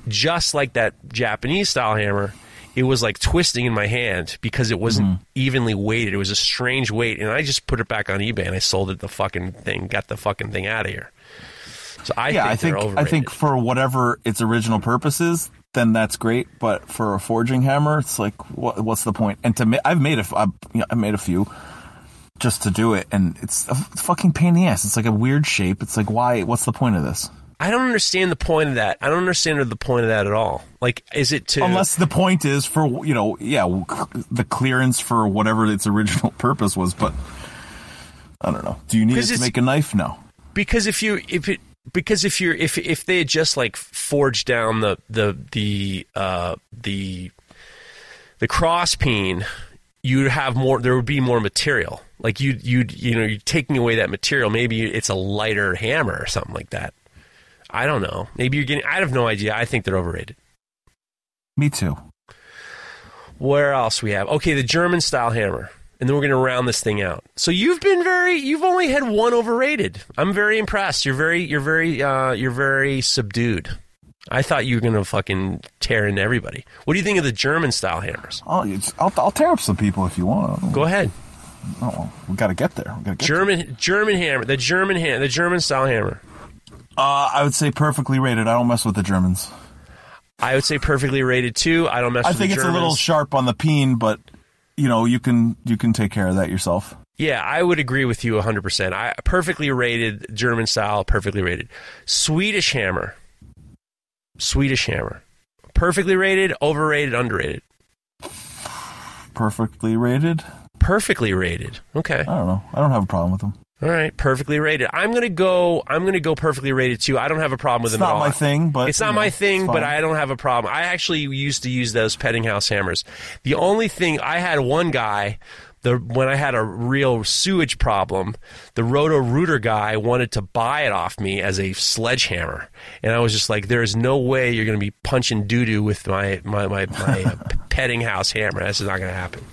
just like that Japanese style hammer it was like twisting in my hand because it wasn't Mm-hmm. evenly weighted. It was a strange weight, and I just put it back on eBay and I sold it the fucking thing, got the fucking thing out of here. So I yeah, think I think I think for whatever its original purpose is, then that's great. But for a forging hammer, it's like, what, what's the point? And to ma- I've made a, f- I've, you know, I made a few just to do it, and it's a fucking pain in the ass. It's like a weird shape. It's like, why? What's the point of this? I don't understand the point of that. I don't understand the point of that at all. Like, is it to Unless the point is for you know, yeah, the clearance for whatever its original purpose was. But I don't know. Do you need it to make a knife? No. because if you if it because if you're if if they had just like forged down the the the uh the the cross peen you'd have more there would be more material. Like you you'd you know you're taking away that material. Maybe it's a lighter hammer or something like that. I don't know. Maybe you're getting i have no idea. I think they're overrated. Me too. where else we have? Okay the german style hammer and then we're going to round this thing out. So you've been very you've only had one overrated. I'm very impressed. You're very you're very uh, you're very subdued. I thought you were going to fucking tear into everybody. What do you think of the german style hammers? I'll, it's, I'll, I'll tear up some people if you want. go ahead. Oh, we got to get there. We got to get german german hammer the german ham the german style hammer. Uh, I would say perfectly rated. I don't mess with the Germans. i would say perfectly rated too. I don't mess with the I think it's a little sharp on the peen, but you know you can you can take care of that yourself. Yeah, I would agree with you 100%. I perfectly rated German style, perfectly rated. Swedish hammer. Swedish hammer. Perfectly rated, overrated, underrated. Perfectly rated. Perfectly rated. Okay. I don't know. I don't have a problem with them. All right, perfectly rated. I'm going to go I'm to go perfectly rated too. I don't have a problem with It's them at not all. my thing, but It's not know, my thing, but. I don't have a problem. I actually used to use those Peddinghaus hammers. The only thing I had one guy, the when I had a real sewage problem, the Roto Rooter guy wanted to buy it off me as a sledgehammer, and I was just like, "There is no way you're going to be punching doo doo with my my my, my uh, Peddinghaus hammer. This is not going to happen."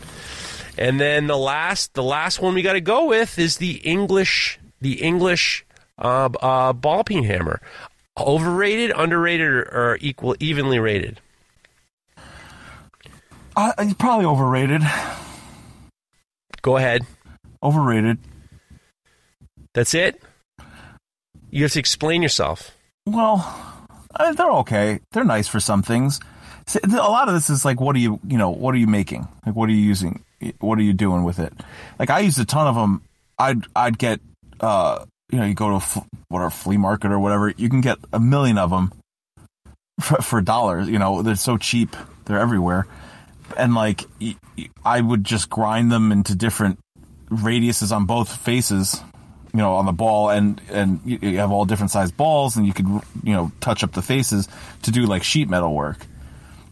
And then the last the last one we got to go with is the English the English uh, uh, ball peen hammer. Overrated, underrated, or, or equal evenly rated? I, it's probably overrated. Go ahead. Overrated. That's it. You have to explain yourself. Well, uh, they're okay. They're nice for some things. A lot of this is like, what are you, you know, what are you making? Like, what are you using? What are you doing with it? Like, I used a ton of them. I'd, I'd get, uh, you know, you go to a fl- whatever flea market or whatever, you can get a million of them for, for dollars. You know, they're so cheap. They're everywhere. And like, I would just grind them into different radiuses on both faces you know, on the ball, and and you, have all different sized balls, and you could you know touch up the faces to do like sheet metal work.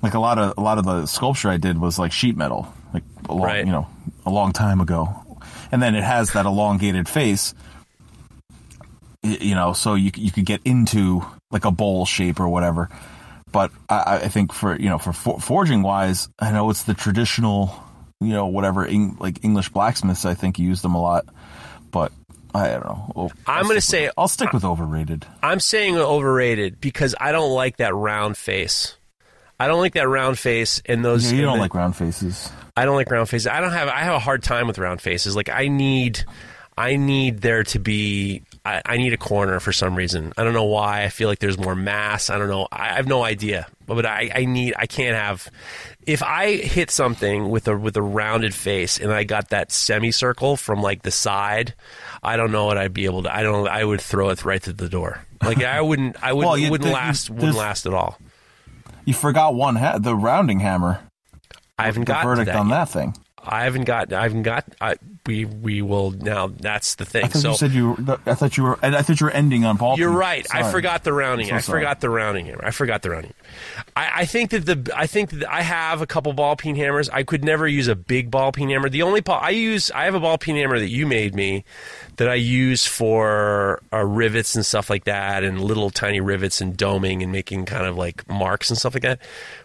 Like a lot of a lot of the sculpture I did was like sheet metal, like a long, Right. you know, a long time ago, and then it has that elongated face. You know, so you you could get into like a bowl shape or whatever. But I, I think for you know for for forging wise, I know it's the traditional, you know, whatever Eng, like English blacksmiths. I think use them a lot, but I don't know. Well, I'm I'll gonna stick with- say- I'll stick with overrated. I'm saying overrated because I don't like that round face. I don't like that round face and those. Yeah, you don't the- like round faces. I don't like round faces. I don't have. I have a hard time with round faces. Like I need, I need there to be. I, I need a corner for some reason. I don't know why. I feel like there's more mass. I don't know. I, I have no idea. But I, I need. I can't have. If I hit something with a with a rounded face and I got that semicircle from like the side, I don't know what I'd be able to. I don't. I would throw it right through the door. Like I wouldn't. I wouldn't. Well, you- wouldn't the- last. Wouldn't last at all. You forgot one ha- the rounding hammer. I haven't The got verdict that on yet. that thing. I haven't got. I haven't got. I, we we will now. That's the thing. I thought so you said you. Were, I thought you were. I thought you were ending on ball. you're right. I forgot the rounding. So I forgot the rounding. I forgot the rounding. I, I think that the I think that I have a couple ball peen hammers. I could never use a big ball peen hammer. The only ball I use, I have a ball peen hammer that you made me, that I use for uh, rivets and stuff like that, and little tiny rivets and doming and making kind of like marks and stuff like that.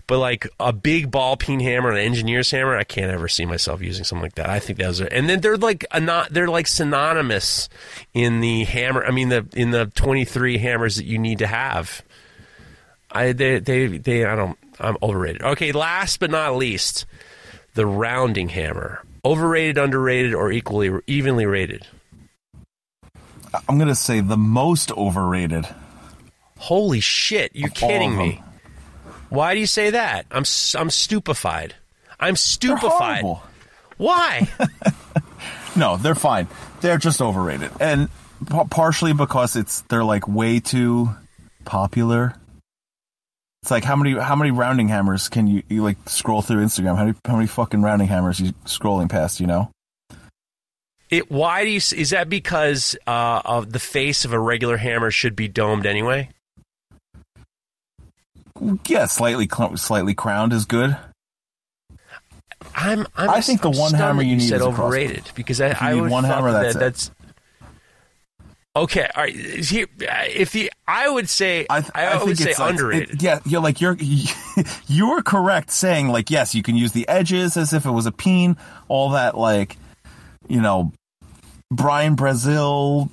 But like a big ball peen hammer, an engineer's hammer, I can't ever see myself using something like that. I think those are, and then they're like a not, they're like synonymous in the hammer. I mean, the in the twenty three hammers that you need to have. I they they they I don't I'm overrated. Okay, last but not least, the rounding hammer. Overrated, underrated, or equally evenly rated. I'm gonna say the most overrated. Holy shit! You're Of kidding me. Why do you say that? I'm I'm stupefied. I'm stupefied. Why? No, they're fine. They're just overrated, and p- partially because it's they're like way too popular. It's like how many how many rounding hammers can you, you like scroll through Instagram? How many how many fucking rounding hammers you scrolling past? You know? it, why do you? Is that because uh, of the face of a regular hammer should be domed anyway? Yeah, slightly cl- slightly crowned is good. I'm. I'm I think the I'm one hammer that you need said is a crossbow. overrated because I, you I need would one hammer, that that's okay. All right, here, if you, I would say I, I, I would say like- underrated. it- yeah, you're like you're you were correct saying like yes, you can use the edges as if it was a peen. All that like you know, Brian Brazeal,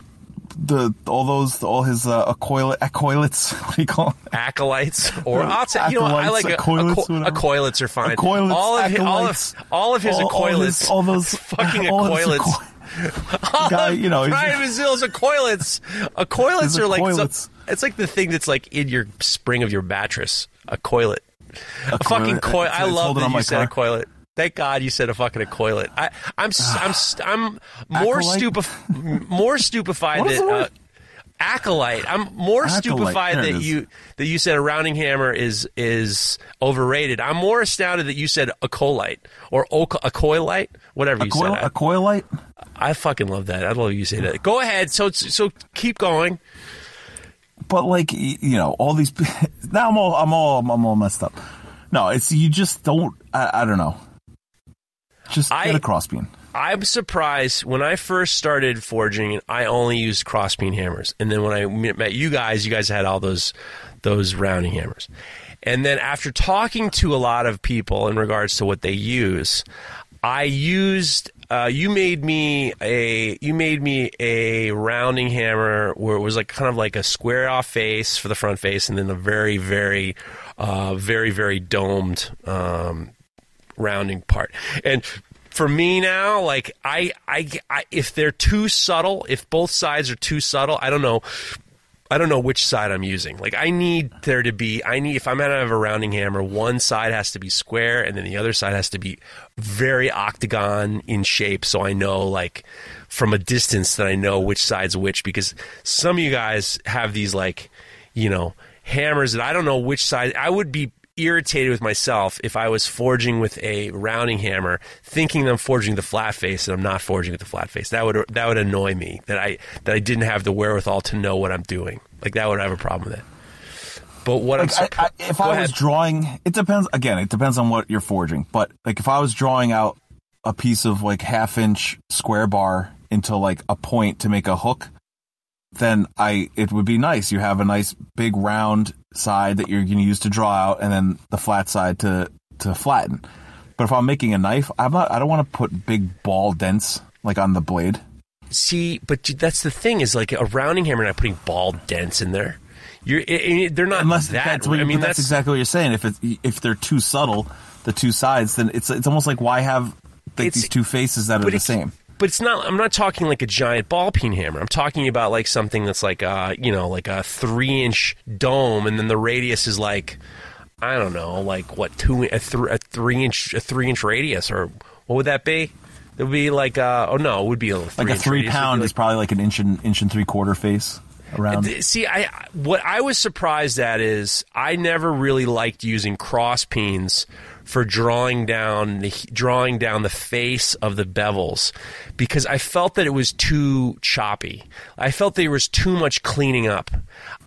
the all those all his uh, acoil, acoilets. What do you call them? acolytes, or I'll say, you know, I like a, Acolytes, aco- acolytes are fine. Acolytes, all of his, all of all of his all, all acolytes, his- all those fucking all his acolytes. aco- guy, you know, Brian Brazeal's acolytes. Acolytes are like some- it's like the thing that's like in your spring of your mattress. A coilet, a fucking coilet. coil. I love that you said a coilet. Thank God you said a fucking acolyte. I, I'm I'm s- I'm more stupef- more stupefied that uh, acolyte. I'm more Acolyte, stupefied there that you that you said a rounding hammer is is overrated. I'm more astounded that you said acolyte or oc- acolyte, whatever you coil, said. a coilite. I, I fucking love that. I love you say that. Go ahead. So so keep going. but like you know all these now i'm all i'm all i'm all messed up no it's you just don't i, I don't know just I- get a cross peen I'm surprised when I first started forging. I only used cross peen hammers, and then when I met met you guys, you guys had all those those rounding hammers. And then after talking to a lot of people in regards to what they use, I used. Uh, you made me a you made me a rounding hammer where it was like kind of like a square off face for the front face, and then a very very uh, very very domed um, rounding part. And for me now, like I, I, I, if they're too subtle, if both sides are too subtle, I don't know. I don't know which side I'm using. Like I need there to be. I need if I'm gonna have a rounding hammer, one side has to be square, and then the other side has to be very octagon in shape, so I know like from a distance that I know which side's which. Because some of you guys have these like, you know, hammers that I don't know which side. I would be irritated with myself if I was forging with a rounding hammer, thinking that I'm forging the flat face and I'm not forging with the flat face. That would that would annoy me that I that I didn't have the wherewithal to know what I'm doing. Like that would have a problem with it. But what I'm like, I, I, if i ahead. was drawing it depends again it depends on what you're forging but like if i was drawing out a piece of like half inch square bar into like a point to make a hook then i it would be nice you have a nice big round side that you're going to use to draw out and then the flat side to to flatten but if i'm making a knife i'm not i don't want to put big ball dents like on the blade See, but that's the thing is like a rounding hammer not putting ball dents in there. You're it, it- they're not unless that. that's what I mean, that's, exactly what you're saying if it's if they're too subtle the two sides then it's it's almost like why have like these two faces that are the it's- same But it's not. I'm not talking like a giant ball peen hammer. I'm talking about like something that's like uh you know like a three inch dome, and then the radius is like I don't know like what two a, th- a three inch a three inch radius or what would that be? It would be like uh oh no it would be a three like a three radius. It would be pound like- is probably like an inch and inch and three quarter face around. See, I what I was surprised at is I never really liked using cross peens for drawing down the drawing down the face of the bevels because I felt that it was too choppy. I felt there was too much cleaning up.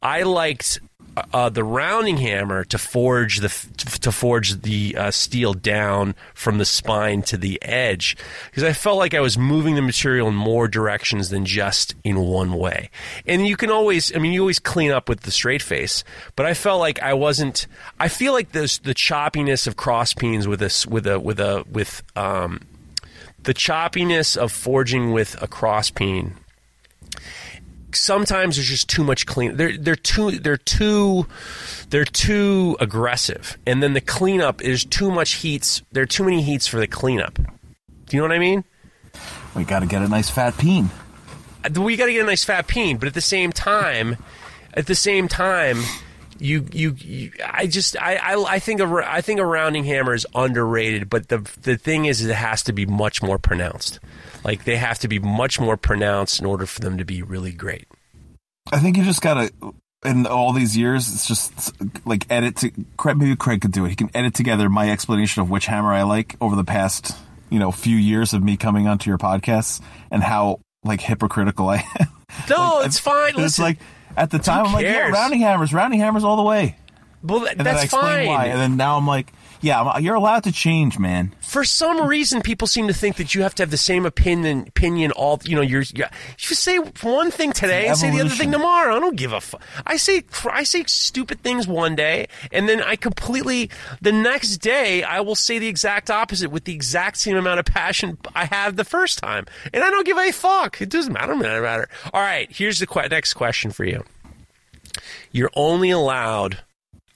I liked uh, the rounding hammer to forge the to forge the uh, steel down from the spine to the edge because I felt like I was moving the material in more directions than just in one way. And you can always, I mean, you always clean up with the straight face, but I felt like I wasn't. I feel like this the choppiness of cross peens with this with a with a with um, the choppiness of forging with a cross peen sometimes there's just too much clean. They're they're too they're too they're too aggressive, and then the cleanup is too much heats. There are too many heats for the cleanup. Do you know what I mean? we got to get a nice fat peen. Uh, we got to get a nice fat peen, but at the same time, at the same time. You, you, you, I just, I, I, I think a, I think a rounding hammer is underrated, but the, the thing is, it has to be much more pronounced. Like they have to be much more pronounced in order for them to be really great. I think you just gotta. In all these years, it's just like edit to. Maybe Craig could do it. He can edit together my explanation of which hammer I like over the past, you know, few years of me coming onto your podcasts and how like hypocritical I am. No, Like, it's fine. It's Listen, like at the time I'm like, yeah, rounding hammers, rounding hammers all the way. well, that- And then I that's explain fine. why. And then now I'm like, yeah, you're allowed to change, man. For some reason, people seem to think that you have to have the same opinion. Opinion all you know. You're, you're you say one thing today and say the other thing tomorrow. I don't give a fuck. I say I say stupid things one day, and then I completely the next day I will say the exact opposite with the exact same amount of passion I had the first time, and I don't give a fuck. It doesn't matter. Doesn't matter. All right, here's the que- next question for you. You're only allowed.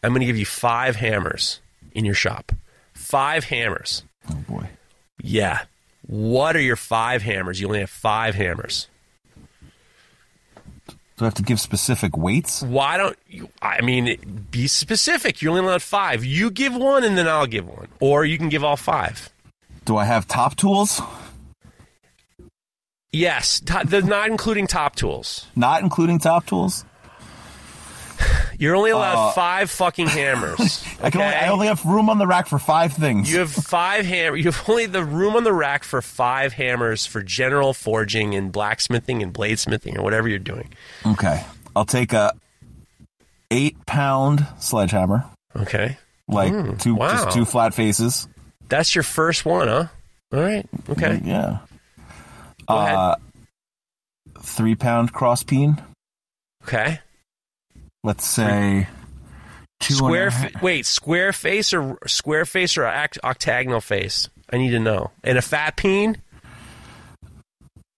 I'm going to give you five hammers in your shop. Five hammers. Oh boy. Yeah. What are your five hammers? You only have five hammers. Do I have to give specific weights? Why don't you? I mean, be specific. You're only allowed five. You give one, and then I'll give one, or you can give all five. Do I have top tools? Yes, to, they're not including top tools. Not including top tools. You're only allowed five fucking hammers. I can only. I only have room on the rack for five things. You have five hammer. You have only the room on the rack for five hammers for general forging and blacksmithing and bladesmithing or whatever you're doing. okay. I'll take a eight pound sledgehammer, Okay, like two Hmm, wow. just two flat faces. that's your first one, huh? All right. Okay. Yeah. Go ahead. Uh, three pound cross peen. Okay. Let's say two Square. wait, square face or square face or oct- octagonal face? I need to know. And a fat peen.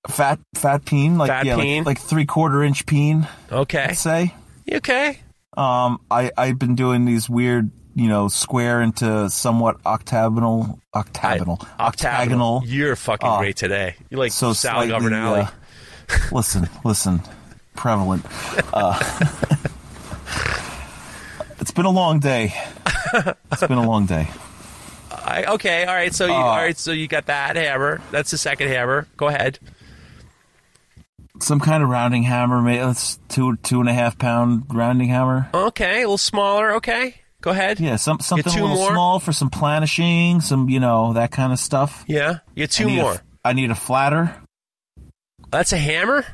fat fat peen, like Fat yeah, like- peen. like, three quarter inch peen. Okay. Let's say. You okay. Um, I I've been doing these weird, you know, square into somewhat octagonal, octagonal, octagonal. You're fucking Oh. great today. You're like so Sal Governale. uh, listen, listen, prevalent. Uh, it's been a long day. It's been a long day. I, okay. All right. So you, Uh, all right. So you got that hammer. That's the second hammer. Go ahead. Some kind of rounding hammer, maybe it's two two and a half pound rounding hammer. Okay. A little smaller. Okay. Go ahead. Yeah, some something a little more? small for some planishing, some you know that kind of stuff. Yeah. You get I two need more. I need a flatter. That's a hammer.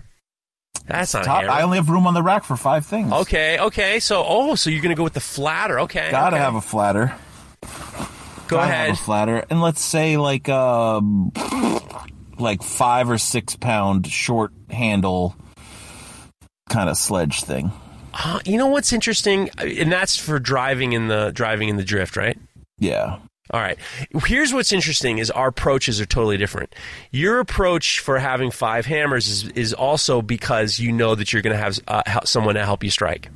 That's not Top. I only have room on the rack for five things. Okay, okay. So, oh, so you're gonna go with the flatter? Okay, Gotta okay. have a flatter. Go Gotta ahead. Have a flatter, and let's say like um, like five or six pound short handle kind of sledge thing. Uh, you know what's interesting, and that's for driving in the driving in the drift, right? Yeah. All right. Here's what's interesting: is our approaches are totally different. Your approach for having five hammers is, is also because you know that you're going to have uh, someone to help you strike.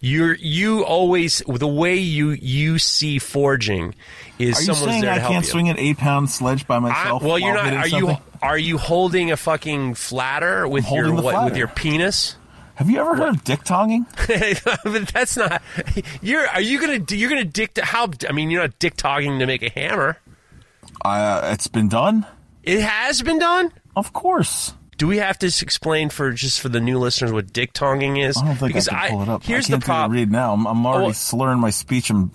You're you always the way you you see forging is Are you someone's saying there I help can't you. swing an eight pound sledge by I, myself? well, you're not. Are you are you holding a fucking flatter with your what, with your penis? Have you ever heard of dick tonguing? that's not. You're. Are you gonna? You're gonna dick. How? I mean, you're not dick togging to make a hammer. Uh, it's been done. It has been done. Of course. do we have to explain for just for the new listeners what dick tonguing is? I don't think because I can pull it up. Here's I can't the problem. read now. I'm, I'm already Oh. slurring my speech. And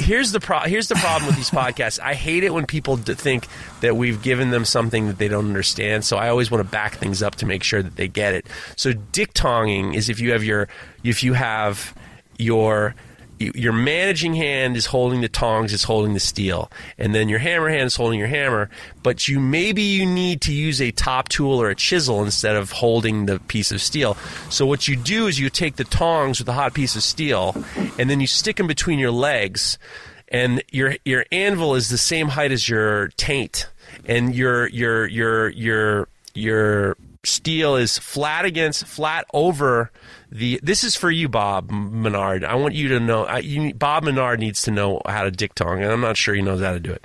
here's the pro- here's the problem with these podcasts. I hate it when people d- think that we've given them something that they don't understand. So I always want to back things up to make sure that they get it. So dick tonging is if you have your if you have your your managing hand is holding the tongs, is holding the steel, and then your hammer hand is holding your hammer. But you maybe you need to use a top tool or a chisel instead of holding the piece of steel. So what you do is you take the tongs with the hot piece of steel, and then you stick them between your legs, and your your anvil is the same height as your taint, and your your your your your steel is flat against flat over the this is for you bob menard. I want you to know I, you, bob menard needs to know how to dick tongue and i'm not sure he knows how to do it.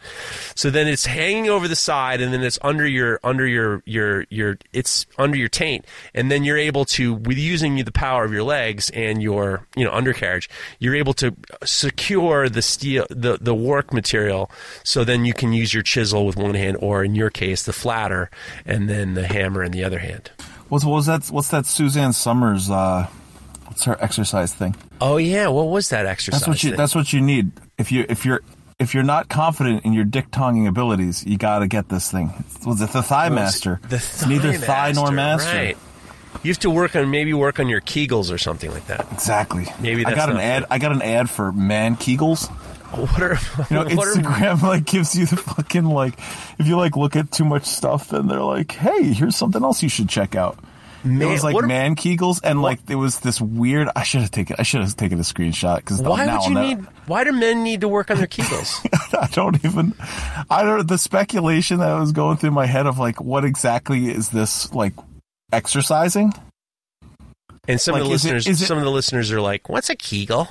So then it's hanging over the side and then it's under your under your your your it's under your taint and then you're able to with using the power of your legs and your you know undercarriage you're able to secure the steel the the work material so then you can use your chisel with one hand or in your case the flatter and then the hammer in the other hand what's what was that? What's that? Suzanne Somers. Uh, what's her exercise thing? oh yeah what was that exercise That's what you. thing? That's what you need. If you if you're if you're not confident in your dick tonguing abilities, you got to get this thing. Was it the Thigh Master? The it's neither thigh nor master. Right. You have to work on maybe work on your Kegels or something like that. Exactly. Maybe I got an ad. good. I got an ad for man Kegels. What are You know, what are- Instagram like gives you the fucking like if you like look at too much stuff, then they're like, hey, here's something else you should check out. Man- it was like are- man Kegels, and like it was this weird. I should have taken. I should have taken a screenshot because why would you need? Why do men need to work on their Kegels? I don't even. I don't. The speculation that was going through my head of like, what exactly is this like exercising? And some of the Like, is it- listeners, it- some of the listeners are like, "What's a Kegel?"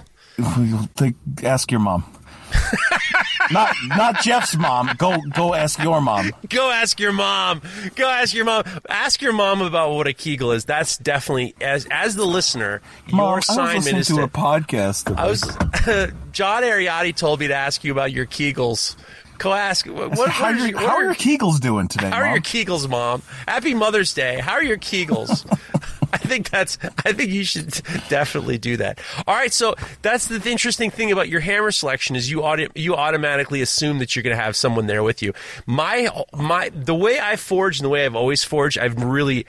Like, ask your mom. not not Jeff's mom. Go go ask your mom. Go ask your mom. Go ask your mom. Ask your mom about what a Kegel is. That's definitely as as the listener, Mom, your assignment is to a podcast. Today. I was John Ariotti told me to ask you about your Kegels. Go ask. What, what, how, are your- how are your Kegels doing today, How are your Kegels, Mom? Happy Mother's Day. How are your Kegels? I think that's. I think you should definitely do that. All right, so that's the interesting thing about your hammer selection is you auto, you automatically assume that you're going to have someone there with you. My my the way I forge and the way I've always forged, I've really.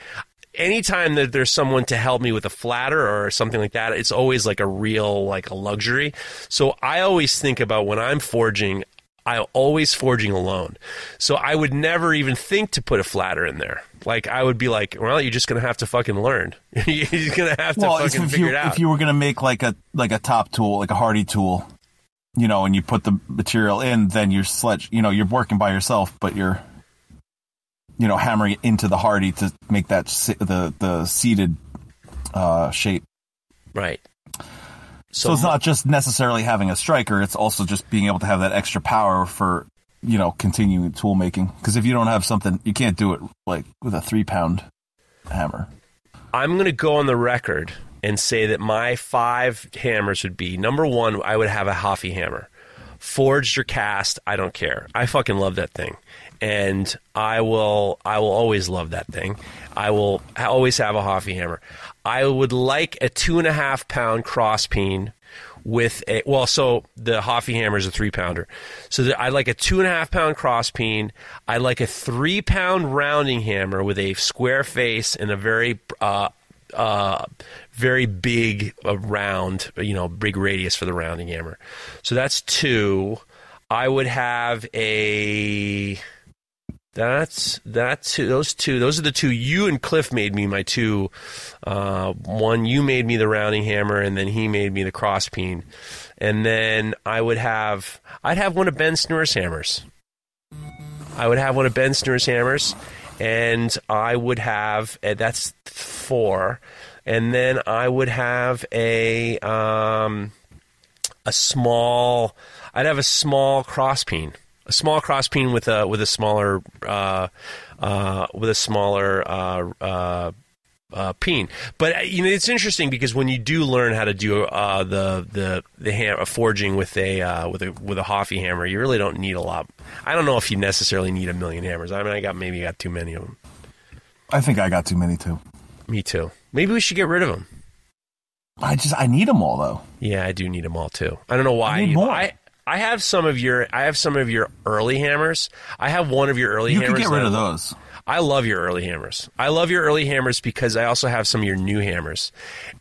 Anytime that there's someone to help me with a flatter or something like that, it's always like a real like a luxury. So I always think about when I'm forging, I'm always forging alone. So I would never even think to put a flatter in there. Like I would be like, well, you're just gonna have to fucking learn. you're gonna have to well, fucking if figure you it out. if you were gonna make like a like a top tool, like a hardy tool, you know, and you put the material in, then you're sledge. You know, you're working by yourself, but you're you know hammering it into the hardy to make that the the seated uh, shape. right. So it's not just necessarily having a striker; it's also just being able to have that extra power for you know continuing tool making. Because if you don't have something, you can't do it like with a three pound hammer. I'm going to go on the record and say that my five hammers would be number one, I would have a Hofi hammer. Forged or cast, I don't care. I fucking love that thing. And I will, I will always love that thing. I will always have a Hofi hammer. I would like a two and a half pound cross peen with a well, so the Hofi hammer is a three pounder. So the, I like a two and a half pound cross peen. I like a three pound rounding hammer with a square face and a very uh, uh, very big uh, round, you know, big radius for the rounding hammer. So that's two. I would have a. That's that's. Those two. Those are the two. You and Cliff made me my two. Uh, one, you made me the rounding hammer, and then he made me the cross peen. And then I would have. I'd have one of Ben Snewer's hammers. I would have one of Ben Snewer's hammers, and I would have. Uh, that's four, and then I would have a um, a small. I'd have a small cross peen, a small cross peen with a with a smaller uh, uh, with a smaller uh, uh, uh, peen. But uh, you know, it's interesting because when you do learn how to do uh, the the the ham- forging with a uh, with a with a Hofi hammer, you really don't need a lot. I don't know if you necessarily need a million hammers. I mean, I got maybe got too many of them. I think I got too many too. Me too. Maybe we should get rid of them. I just I need them all though. Yeah, I do need them all too. I don't know why. I need more. I I have some of your I have some of your early hammers. I have one of your early You hammers. You can get rid of those. I love your early hammers. I love your early hammers because I also have some of your new hammers.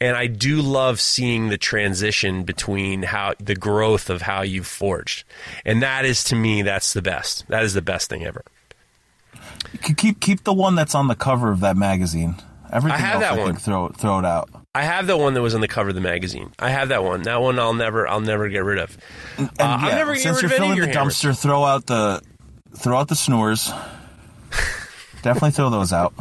And I do love seeing the transition between how the growth of how you've forged. And that is to me that's the best. That is the best thing ever. Keep keep the one that's on the cover of that magazine. Everything I have else, that I one. think throw throw it out. I have the one that was on the cover of the magazine. I have that one. That one I'll never I'll never get rid of. And Uh, I'm yeah, never since rid you're filling of the your hammers. dumpster, throw out the throw out the snores. Definitely throw those out.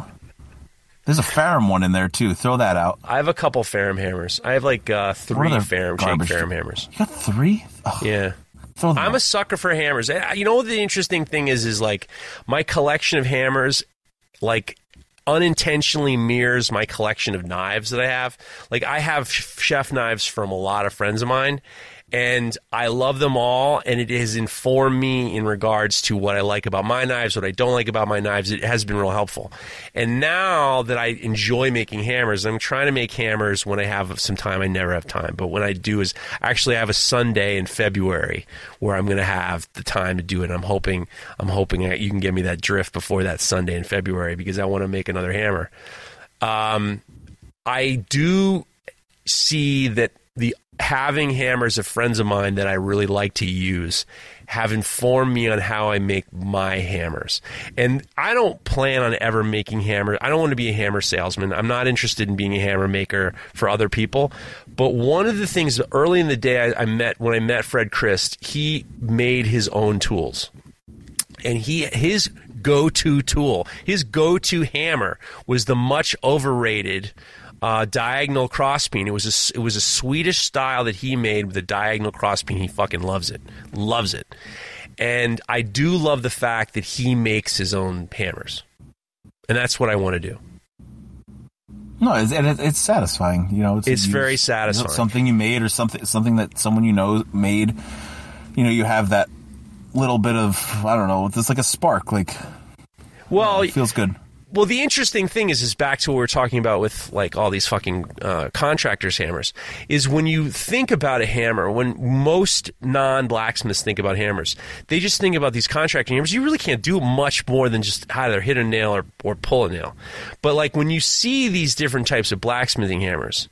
There's a Ferrum one in there too. Throw that out. I have a couple Ferrum hammers. I have like uh, three other Ferrum? Ferrum hammers. You got three? Oh, Yeah. throw them I'm a sucker for hammers. Uh, You know what the interesting thing is? Is like my collection of hammers, like unintentionally mirrors my collection of knives that I have. Like I have chef knives from a lot of friends of mine, and I love them all. And it has informed me in regards to what I like about my knives, what I don't like about my knives. It has been real helpful. And now that I enjoy making hammers, I'm trying to make hammers when I have some time. I never have time, but when I do is actually I have a Sunday in February where I'm going to have the time to do it. I'm hoping I'm hoping you can give me that drift before that Sunday in February because I want to make another hammer. Um, I do see that the having hammers of friends of mine that I really like to use have informed me on how I make my hammers. And I don't plan on ever making hammers. I don't want to be a hammer salesman. I'm not interested in being a hammer maker for other people. But one of the things early in the day I, I met when I met Fred Crist, he made his own tools and he his go-to tool, his go-to hammer was the much overrated uh, diagonal crosspeen. It was a it was a Swedish style that he made with a diagonal crosspeen. He fucking loves it, loves it, and I do love the fact that he makes his own hammers, and that's what I want to do. No, it's, and it's satisfying. You know, It's you- very satisfying. Something you made or something something that someone you know made. You know, you have that little bit of I don't know. It's like a spark. Like Well, it feels good. Well, the interesting thing is, is back to what we are talking about with like all these fucking uh, contractors' hammers. Is when you think about a hammer, when most non-blacksmiths think about hammers, they just think about these contracting hammers. You really can't do much more than just either hit a nail or, or pull a nail. But like when you see these different types of blacksmithing hammers,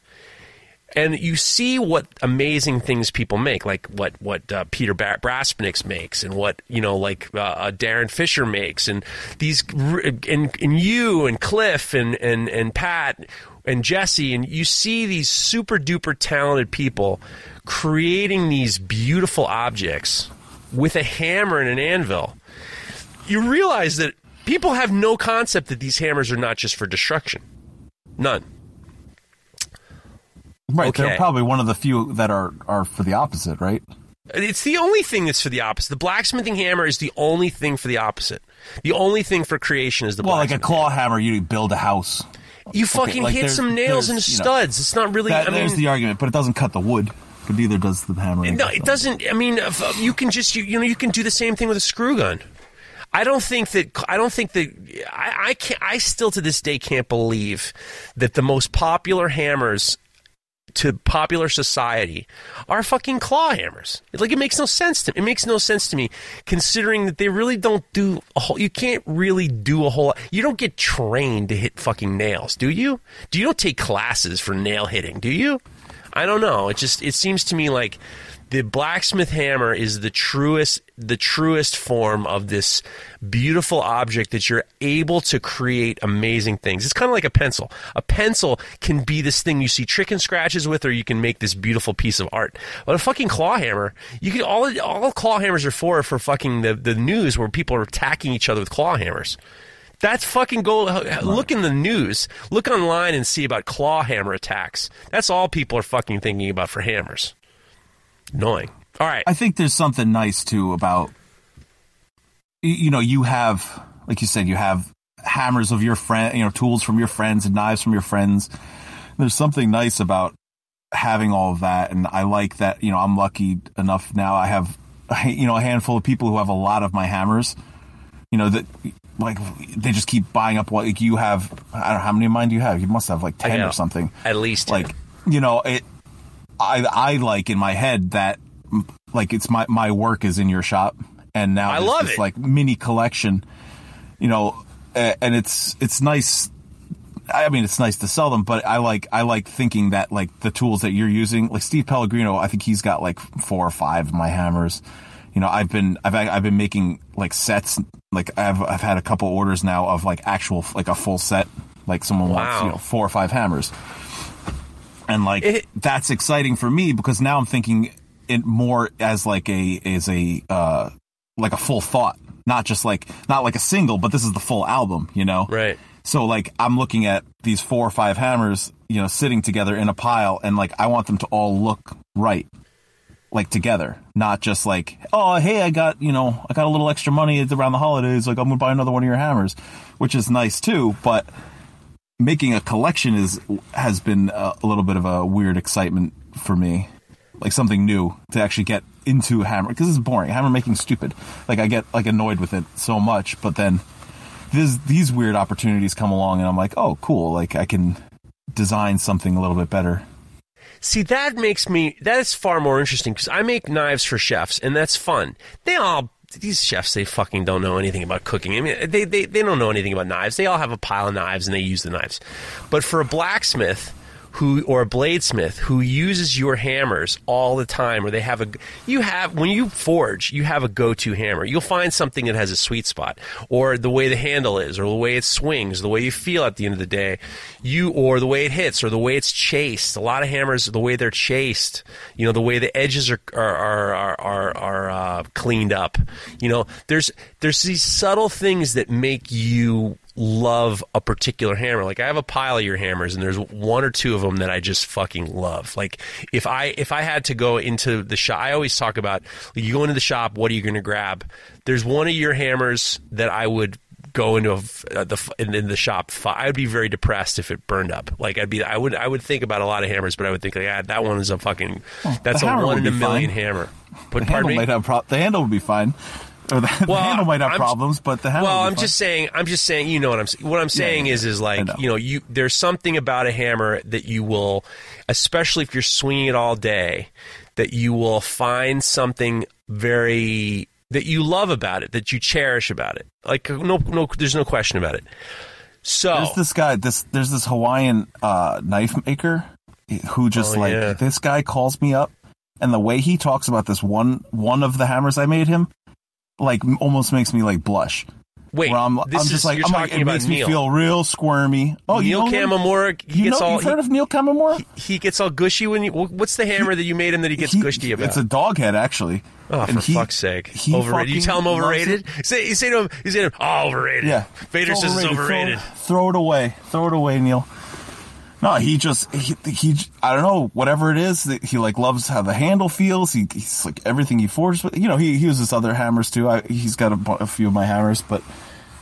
and you see what amazing things people make, like what what uh, Peter ba- Braspnix makes, and what you know, like uh, uh, Darren Fisher makes, and these, and and you and Cliff and and and Pat and Jesse, and you see these super duper talented people creating these beautiful objects with a hammer and an anvil. You realize that people have no concept that these hammers are not just for destruction, none. Right. Okay. They're probably one of the few that are are for the opposite. Right. It's the only thing that's for the opposite. The blacksmithing hammer is the only thing for the opposite. The only thing for creation is the Well, like a claw hammer, you build a house. you fucking like hit some nails and you know, studs. it's not really. That, I mean, there's the argument, but it doesn't cut the wood. But neither does the hammer. no, it doesn't. I mean, if- uh, you can just you, you know you can do the same thing with a screw gun. I don't think that I don't think that I, I can't. I still to this day can't believe that the most popular hammers to popular society are fucking claw hammers. Like it makes no sense to me. it makes no sense to me considering that they really don't do a whole you can't really do a whole you don't get trained to hit fucking nails, do you? Do you don't take classes for nail hitting, do you? I don't know. It just it seems to me like the blacksmith hammer is the truest the truest form of this beautiful object that you're able to create amazing things. It's kind of like a pencil. A pencil can be this thing you see chicken scratches with, or you can make this beautiful piece of art. But a fucking claw hammer, you can all all claw hammers are for for fucking the, the news where people are attacking each other with claw hammers. That's fucking go. Look in the news. Look online and see about claw hammer attacks. That's all people are fucking thinking about for hammers. Annoying. All right. I think there's something nice too about you know you have like you said you have hammers of your friend you know tools from your friends and knives from your friends. There's something nice about having all of that, and I like that. You know, I'm lucky enough now. I have you know a handful of people who have a lot of my hammers. You know that like they just keep buying up what like you have. I don't know how many of mine do you have. You must have like ten or something. At least 10. like you know it. I I like in my head that like it's my my work is in your shop, and now I there's love this it. like mini collection. You know, and it's it's nice. I mean, it's nice to sell them, but I like I like thinking that like the tools that you're using, like Steve Pellegrino, I think he's got like four or five of my hammers. You know, I've been I've I've been making like sets. Like I've I've had a couple orders now of like actual like a full set. Like someone wants you know four or five hammers, and like It- that's exciting for me because now I'm thinking it more as like a as a uh like a full thought, not just like not like a single, but this is the full album. You know, Right. so like I'm looking at these four or five hammers, you know, sitting together in a pile, and like I want them to all look right, like together, not just like, oh hey, I got you know I got a little extra money around the holidays, like I'm gonna buy another one of your hammers, which is nice too, but making a collection is has been a, a little bit of a weird excitement for me, like something new to actually get into hammer because it's boring. Hammer making stupid. Like I get like annoyed with it so much, but then this, these weird opportunities come along and I'm like, oh, cool. Like I can design something a little bit better. See, that makes me that is far more interesting because I make knives for chefs, and that's fun. They all these chefs they fucking don't know anything about cooking. I mean, they they they don't know anything about knives. They all have a pile of knives and they use the knives. But for a blacksmith who or a bladesmith who uses your hammers all the time or they have a you have when you forge you have a go-to hammer. You'll find something that has a sweet spot or the way the handle is or the way it swings the way you feel at the end of the day you or the way it hits or the way it's chased. A lot of hammers the way they're chased you know the way the edges are are are are, are, are uh, cleaned up. You know there's there's these subtle things that make you love a particular hammer. Like I have a pile of your hammers and there's one or two of them that I just fucking love. Like if I if I had to go into the shop, I always talk about you go into the shop, what are you going to grab? There's one of your hammers that I would go into a, uh, the in, in the shop. I would be very depressed if it burned up. Like I'd be I would I would think about a lot of hammers, but I would think like ah, that one is a fucking that's a one in a million fine. hammer. But The pardon handle me. might have pro- the handle would be fine, or the, the Well, handle might have I'm- problems, but the handle. Well, I'm just saying. I'm just saying. You know what I'm. What I'm saying yeah, is, is like know. you know, you there's something about a hammer that you will, especially if you're swinging it all day, that you will find something very that you love about it, that you cherish about it. Like no, no, there's no question about it. So There's this guy. This there's this Hawaiian uh, knife maker who just Oh, like yeah. this guy calls me up, and the way he talks about this one one of the hammers I made him, like almost makes me like blush. wait, Where I'm, this I'm just is like you're I'm talking like it makes Neil. me feel real squirmy. Oh, you Neil know him? Kamimura. He You gets know, all you've heard of Neil Kamimura? he gets all gushy when you. What's the hammer that you made him that he gets He- gushy about? It's a dog head, actually. Oh, And for he- fuck's sake! he Overrated. You tell him overrated. Say, you say to him, you say to him, oh, overrated. Yeah. Vader It's says it's overrated. Throw, throw it away. Throw it away, Neil. No, he just he, he I don't know whatever it is that he like loves how the handle feels. He, he's like everything he forges with. You know, he, he uses other hammers too. I, he's got a, a few of my hammers, but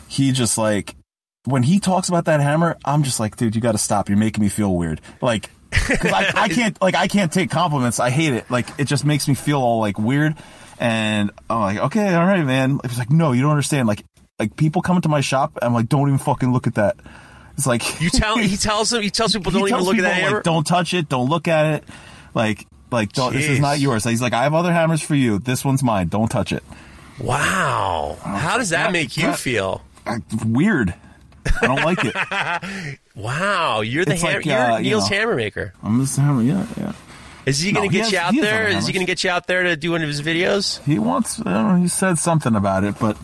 he just like when he talks about that hammer, I'm just like, dude, you got to stop. You're making me feel weird. Like, 'cause I, I can't like I can't take compliments. I hate it. Like it just makes me feel all like weird. And I'm like, okay, all right, man. He's like, no, you don't understand. Like, like people come into my shop. I'm like, don't even fucking look at that. It's like You tell he tells them he tells people don't even look at that hammer. Like, don't touch it. Don't look at it. Like, like don't, this is not yours. He's like, I have other hammers for you. This one's mine. Don't touch it. wow, how does that That- make you that- feel? Weird. I don't like it. Wow, you're the It's ham- like, you're uh, you Neil's know. hammer maker. I'm just hammer. Yeah, yeah. Is he going No, to he get has- you out there? Is he going to get you out there to do one of his videos? He wants. I don't know. He said something about it, but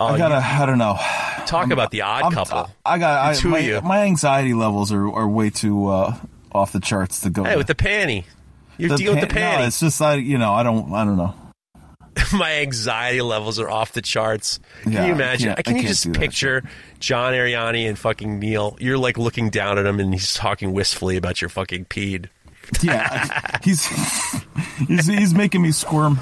Oh, I gotta. I don't know. you talk about the odd I'm- couple. I got. I, The two of my, you. my anxiety levels are, are way too uh, off the charts to go. hey, with the panty, you're dealing with the pan- no, it's just I. You know, I don't. I don't know. My anxiety levels are off the charts. Can Yeah, you imagine? can't- Can I you just picture John Ariani and fucking Neil? You're like looking down at him, and he's talking wistfully about your fucking peed. Yeah, he's he's he's making me squirm.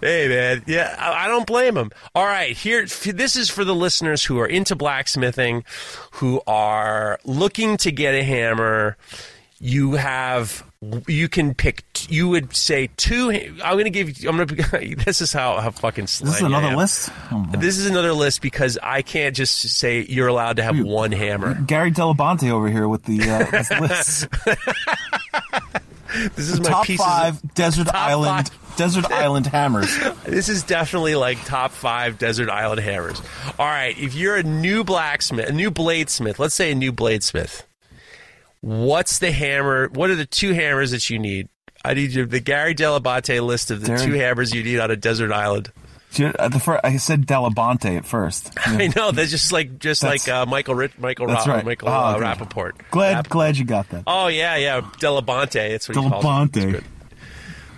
Hey man, yeah, I, I don't blame him. All right, here, this is for the listeners who are into blacksmithing, who are looking to get a hammer. you have you can pick you would say two i'm gonna give you i'm gonna this is how, how fucking This is another list. Oh, this is another list because i can't just say you're allowed to have one hammer Gary Delabonte over here with the uh, this list. this is my top pieces of- five desert top island five. Desert island hammers. This is definitely like top five desert island hammers. All right, if you're a new blacksmith, a new bladesmith, let's say a new bladesmith, what's the hammer? What are the two hammers that you need? I need you, the Gary Delabate list of the Gary- two hammers you need on a desert island. Dude, at the first, I said Delabonte at first. I know that's just like just That's- like uh, Michael Rich, Michael Ra- right. Michael Oh, uh. Rapaport. Glad Rapp- glad you got that. Oh yeah, yeah, Delabonte. That's what he calls it. Delabonte.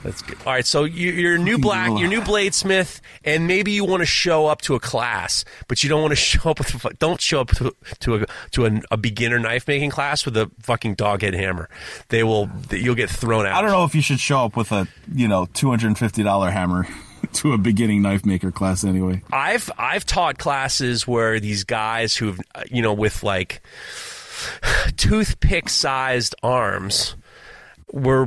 That's good. All right, so you, you're a new black, you're new bladesmith, and maybe you want to show up to a class, but you don't want to show up with. a- Don't show up to to a to a, a beginner knife making class with a fucking doghead hammer. They will. You'll get thrown out. I don't know if you should show up with a you know two hundred and fifty dollar hammer to a beginning knife maker class anyway. I've I've taught classes where these guys who've uh, you know with like toothpick sized arms were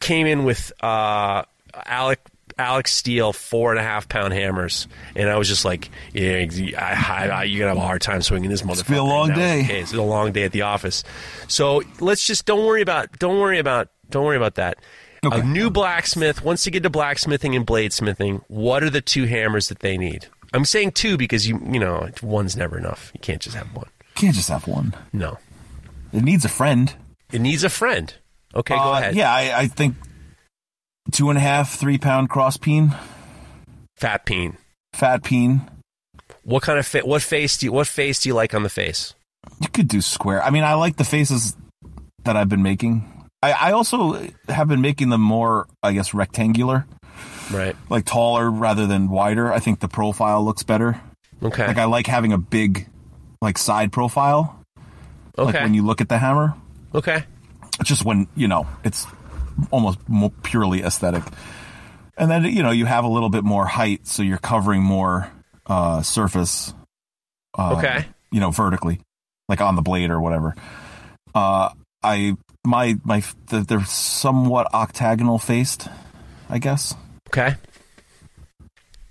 came in with uh, Alec Alex Steele four and a half pound hammers, and I was just like, yeah, I, I, I, you're gonna have a hard time swinging this motherfucker. be a long And that was day. It's a long day at the office. So let's just don't worry about don't worry about don't worry about that. Okay. A new blacksmith wants to get to blacksmithing and bladesmithing. What are the two hammers that they need? I'm saying two because you you know one's never enough. You can't just have one. You Can't just have one. No, It needs a friend. it needs a friend. Okay, go Uh, ahead. Yeah, I, I think two and a half, three pound cross peen, Fat peen. fat peen. What kind of fa- what face do you what face do you like on the face? You could do square. I mean, I like the faces that I've been making. I, I also have been making them more, I guess, rectangular, Right. like taller rather than wider. I think the profile looks better. Okay. Like I like having a big, like side profile. Okay. Like when you look at the hammer, okay. Just when you know it's almost more purely aesthetic. And then you know you have a little bit more height, so you're covering more uh, surface. Uh, Okay. You know, vertically, like on the blade or whatever. Uh, I my my they're somewhat octagonal faced, I guess. Okay.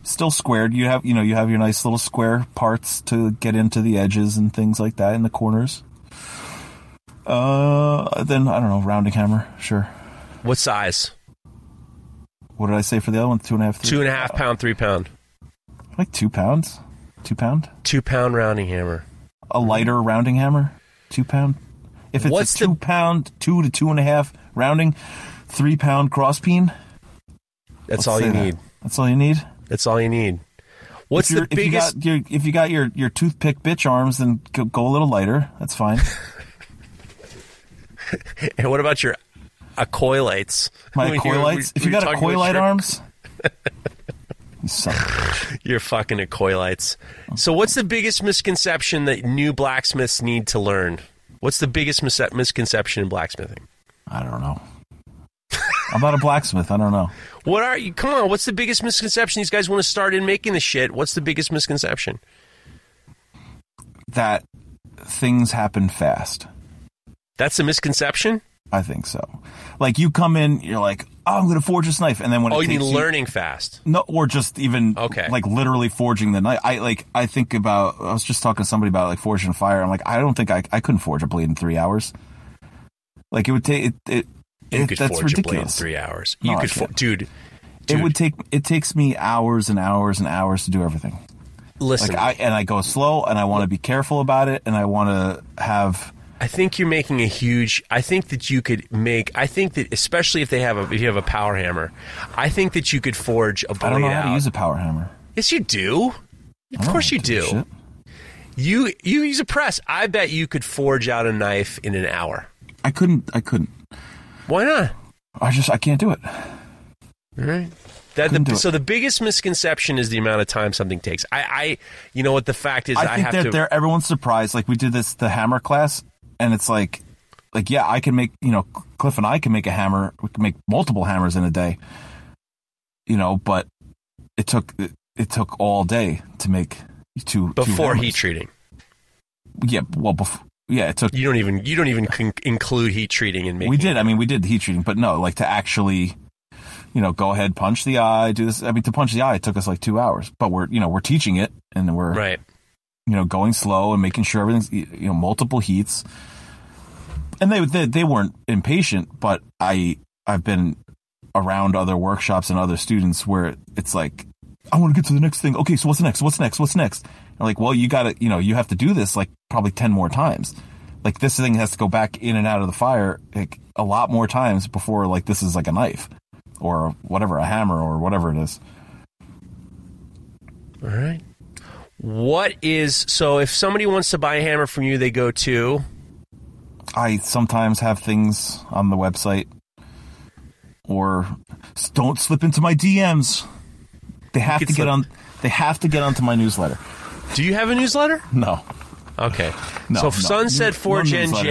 Still squared. You have you know you have your nice little square parts to get into the edges and things like that in the corners. Uh, then I don't know, rounding hammer, sure. What size? What did I say for the other one? Two and a half. Three? Two and a half pound, three pound. Like two pounds. Two pound. Two pound rounding hammer. A lighter rounding hammer. Two pound. If it's What's a the- two pound, two to two and a half rounding, three pound cross peen. That's let's all you that. need. That's all you need. That's all you need. What's the biggest? If you got your, if you got your, your toothpick bitch arms, then go, go a little lighter. That's fine. and what about your acoilites? My When you were- coilites. If you got acoilite arms, you son of a bitch. You're fucking acoilites. So, what's the biggest misconception that new blacksmiths need to learn? What's the biggest mis- misconception in blacksmithing? I don't know. I'm not a blacksmith. I don't know. What are you? Come on, what's the biggest misconception? These guys want to start in making the shit. What's the biggest misconception? That things happen fast. That's a misconception. I think so. Like you come in, you're like, oh, I'm going to forge this knife, and then when Oh, it you mean learning fast? No, or just even Okay. like literally forging the knife. I like I think about. I was just talking to somebody about like forging fire. I'm like, I don't think I I couldn't forge a blade in three hours. Like it would take it. it You it- could that's forge a blade in ridiculous. three hours. You I could, for- can't. dude. It would take. It takes me hours and hours and hours to do everything. listen. Like I and I go slow, and I want to be careful about it, and I want to have. I think you're making a huge. I think that you could make. I think that especially if they have a if you have a power hammer, I think that you could forge a blade I don't know how out. to use a power hammer. yes, you do. Of course you do. You you use a press. I bet you could forge out a knife in an hour. I couldn't. I couldn't. Why not? I just. I can't do it. All right. That the, it. so the biggest misconception is the amount of time something takes. I, I you know what the fact is. I, I think have that to. they're everyone's surprised. Like we did this the hammer class, and it's like, like yeah, I can make you know Cliff and I can make a hammer. We can make multiple hammers in a day. You know, but it took it, it took all day to make two two before hammers. heat treating. Yeah, well, before yeah, it took. You don't even you don't even con- include heat treating in making. We did. I mean, we did the heat treating, but no, like to actually, you know, go ahead, punch the eye, do this. I mean, to punch the eye, it took us like two hours, but we're, you know, we're teaching it and we're, right. you know, going slow and making sure everything's, you know, multiple heats. And they, they, they weren't impatient, but I, I've been around other workshops and other students where it's like, I want to get to the next thing. Okay, so what's next? What's next? What's next? And like, well, you got to, you know, you have to do this like probably 10 more times. Like this thing has to go back in and out of the fire like a lot more times before like this is like a knife or whatever, a hammer or whatever it is. All right. What is so? If somebody wants to buy a hammer from you, they go to. I sometimes have things on the website or don't slip into my DMs. They have to get slip- on they have to get onto my newsletter. Do you have a newsletter? No. Okay. No, so no. Sunset No 4Gen newsletters.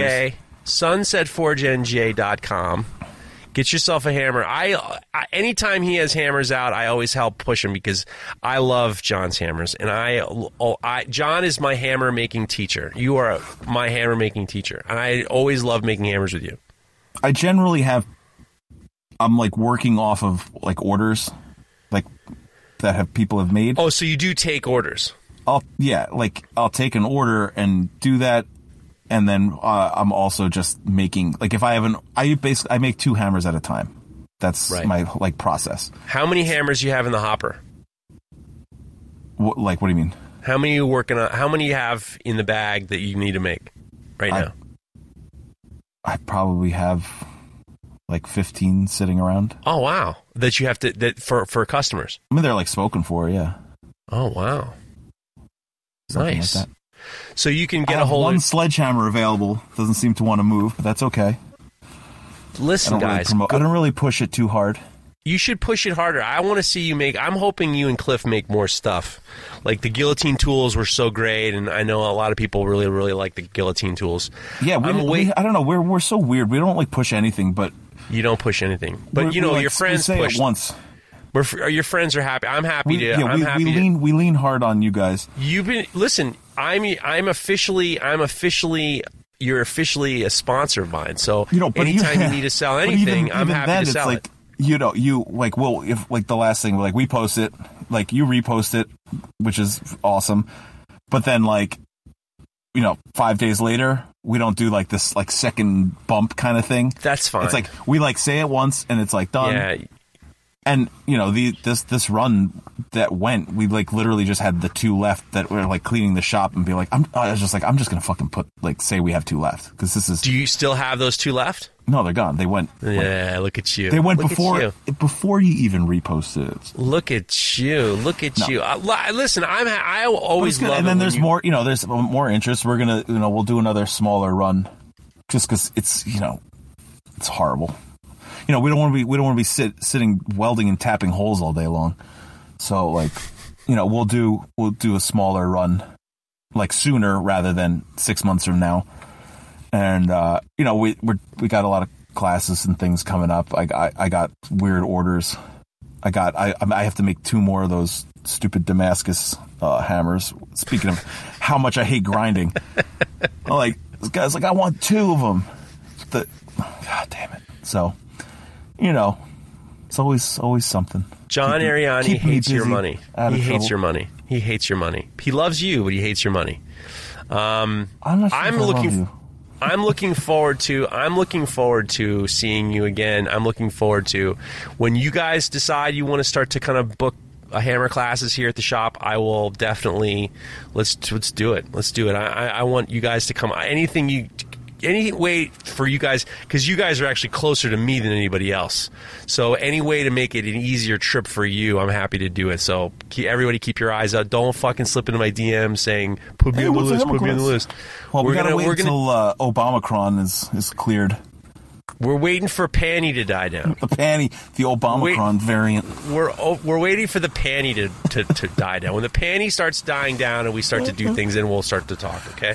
J, sunsetforgenj.com. Get yourself a hammer. I, I anytime he has hammers out, I always help push him because I love John's hammers, and I, oh, I John is my hammer making teacher. You are my hammer making teacher, and I always love making hammers with you. I generally have I'm like working off of like orders like that have people have made. Oh, so you do take orders? I'll yeah, like I'll take an order and do that, and then uh, I'm also just making like if I have an I basically I make two hammers at a time. That's Right. my like process. How many hammers you have in the hopper? What, like what do you mean? How many you working on? How many you have in the bag that you need to make right I- now? I probably have like 15 sitting around. Oh wow, that you have to that for for customers. I mean they're like spoken for, yeah. Oh wow, Something nice. Like. So you can I get a hold one of. sledgehammer available. Doesn't seem to want to move, but that's okay. Listen, really guys, promote. I don't really push it too hard. you should push it harder. I want to see you make. I'm hoping you and Cliff make more stuff. Like the guillotine tools were so great, and I know a lot of people really, really like the guillotine tools. Yeah, we, we- wait- I don't know. We're we're so weird. We don't like push anything, but You don't push anything, but you know like, your friends say push. it once. We're, your friends are happy. I'm happy We, to. yeah, I'm we, happy we to. lean we lean hard on you guys. You've been listen. I'm I'm officially I'm officially you're officially a sponsor of mine. So You know, anytime even, you need to sell anything, even, I'm even happy then, to it's sell like, it. You know, you like well, if like the last thing, like we post it, like you repost it, which is awesome, but then like, you know, five days later, we don't do like this like second bump kind of thing. That's fine. It's like we like say it once and it's like done. yeah, And you know the this this run that went, we like literally just had the two left that were like cleaning the shop and be like, I'm I was just like I'm just gonna fucking put like say we have two left because this is do you still have those two left? no they're gone they went Yeah, look at you. they went Look before you. before you even reposted it. Look at you. Look at No. you. I, listen, I'm I always love and then there's you- more you know there's more interest. We're gonna you know we'll do another smaller run just because it's you know it's horrible. You know we don't want to be we don't want to be sit, sitting welding and tapping holes all day long. So like you know we'll do we'll do a smaller run like sooner rather than six months from now. And uh, you know we we we got a lot of classes and things coming up. I got I got weird orders. I got I I have to make two more of those stupid Damascus uh, hammers. Speaking of how much I hate grinding, I'm like this guy's like I want two of them. The, God damn it! So you know, it's always always something. John Keep Ariani keep hates your money. He hates trouble. your money. He hates your money. He loves you, but he hates your money. Um, I'm not sure I'm if I love looking. I'm looking forward to. I'm looking forward to seeing you again. I'm looking forward to when you guys decide you want to start to kind of book a hammer classes here at the shop. I will definitely let's let's do it. Let's do it. I, I, I want you guys to come. Anything you. Any way for you guys, because you guys are actually closer to me than anybody else. So any way to make it an easier trip for you, I'm happy to do it. So keep, everybody, keep your eyes out. Don't fucking slip into my DM saying put me Hey, on the list. Put me on the list. Well, we're we gotta gonna wait we're gonna until uh, Obamacron is is cleared. We're waiting for Panty to die down. The panty, the Obamacron variant. We're we're waiting for the panty to, to, to die down. When the panty starts dying down and we start to do things, then we'll start to talk. Okay,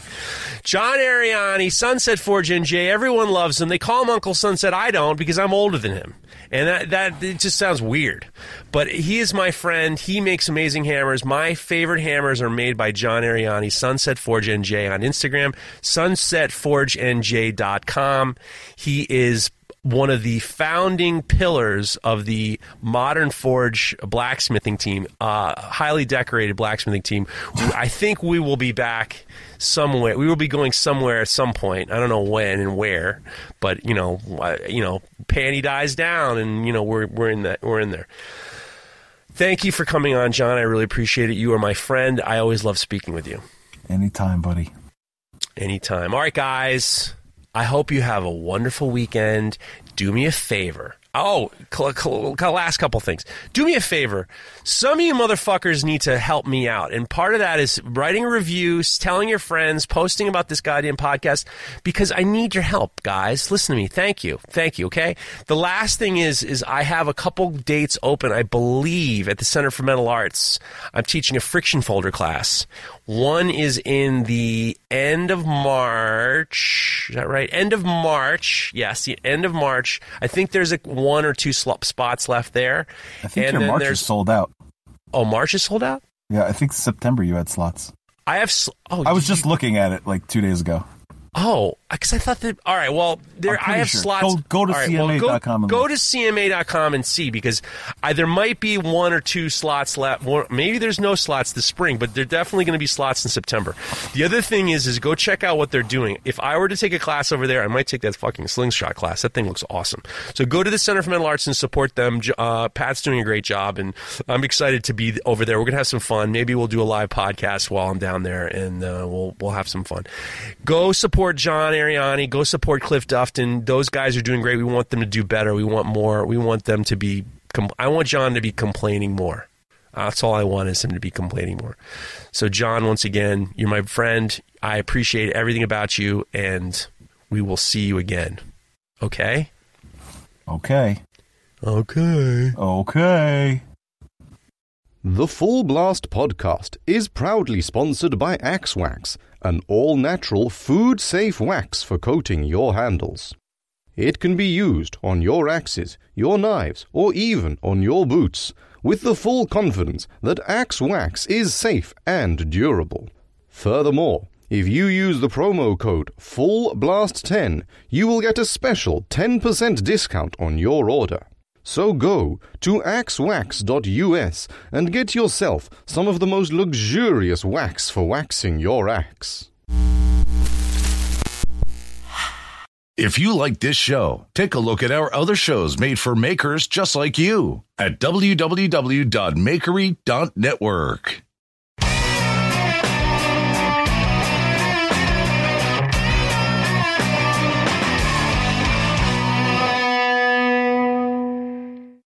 John Ariani, Sunset Forge NJ. Everyone loves him. They call him Uncle Sunset. I don't because I'm older than him. And that, that it just sounds weird. But he is my friend. He makes amazing hammers. My favorite hammers are made by John Ariani, Sunset Forge NJ on Instagram, sunsetforgenj.com. He is one of the founding pillars of the modern forge blacksmithing team, uh, highly decorated blacksmithing team. I think we will be back somewhere. We will be going somewhere at some point. I don't know when and where, but you know, you know, panty dies down, and you know, we're we're in that we're in there. Thank you for coming on, John. I really appreciate it. You are my friend. I always love speaking with you. Anytime, buddy. Anytime. All right, guys. I hope you have a wonderful weekend. Do me a favor. Oh, last couple things. Do me a favor. Some of you motherfuckers need to help me out. And part of that is writing reviews, telling your friends, posting about this goddamn podcast because I need your help, guys. Listen to me. Thank you. Thank you, okay? The last thing is is I have a couple dates open, I believe, at the Center for Metal Arts. I'm teaching a friction folder class. One is in the end of March. Is that right? End of March. Yes, the end of March. I think there's a one or two sl- spots left there. I think And your March is sold out. Oh, March is sold out. Yeah, I think September you had slots. I have. Sl- oh, I was you- just looking at it like two days ago. Oh, because I thought that. All right, well, there I have sure. slots. Go- go to right, well, CMA.com and Go, look. to CMA.com and see because I, there might be one or two slots left. More, maybe there's no slots this spring, but there are definitely going to be slots in September. The other thing is, is go check out what they're doing. If I were to take a class over there, I might take that fucking slingshot class. That thing looks awesome. So go to the Center for Metal Arts and support them. Uh, Pat's doing a great job, and I'm excited to be over there. We're gonna have some fun. Maybe we'll do a live podcast while I'm down there, and uh, we'll we'll have some fun. Go support John Ariani. Go support Cliff Dufton. Those guys are doing great. We want them to do better. We want more. We want them to be. Com- I want John to be complaining more. That's all I want is him to be complaining more. So, John, once again, you're my friend. I appreciate everything about you, and we will see you again. Okay? Okay. Okay. Okay. The Full Blast podcast is proudly sponsored by Axe Wax, an all natural food safe wax for coating your handles. It can be used on your axes, your knives, or even on your boots, with the full confidence that Axe Wax is safe and durable. Furthermore, if you use the promo code FULLBLAST10, you will get a special 10% discount on your order. So go to axewax.us and get yourself some of the most luxurious wax for waxing your axe. If you like this show, take a look at our other shows made for makers just like you at www.makery.network.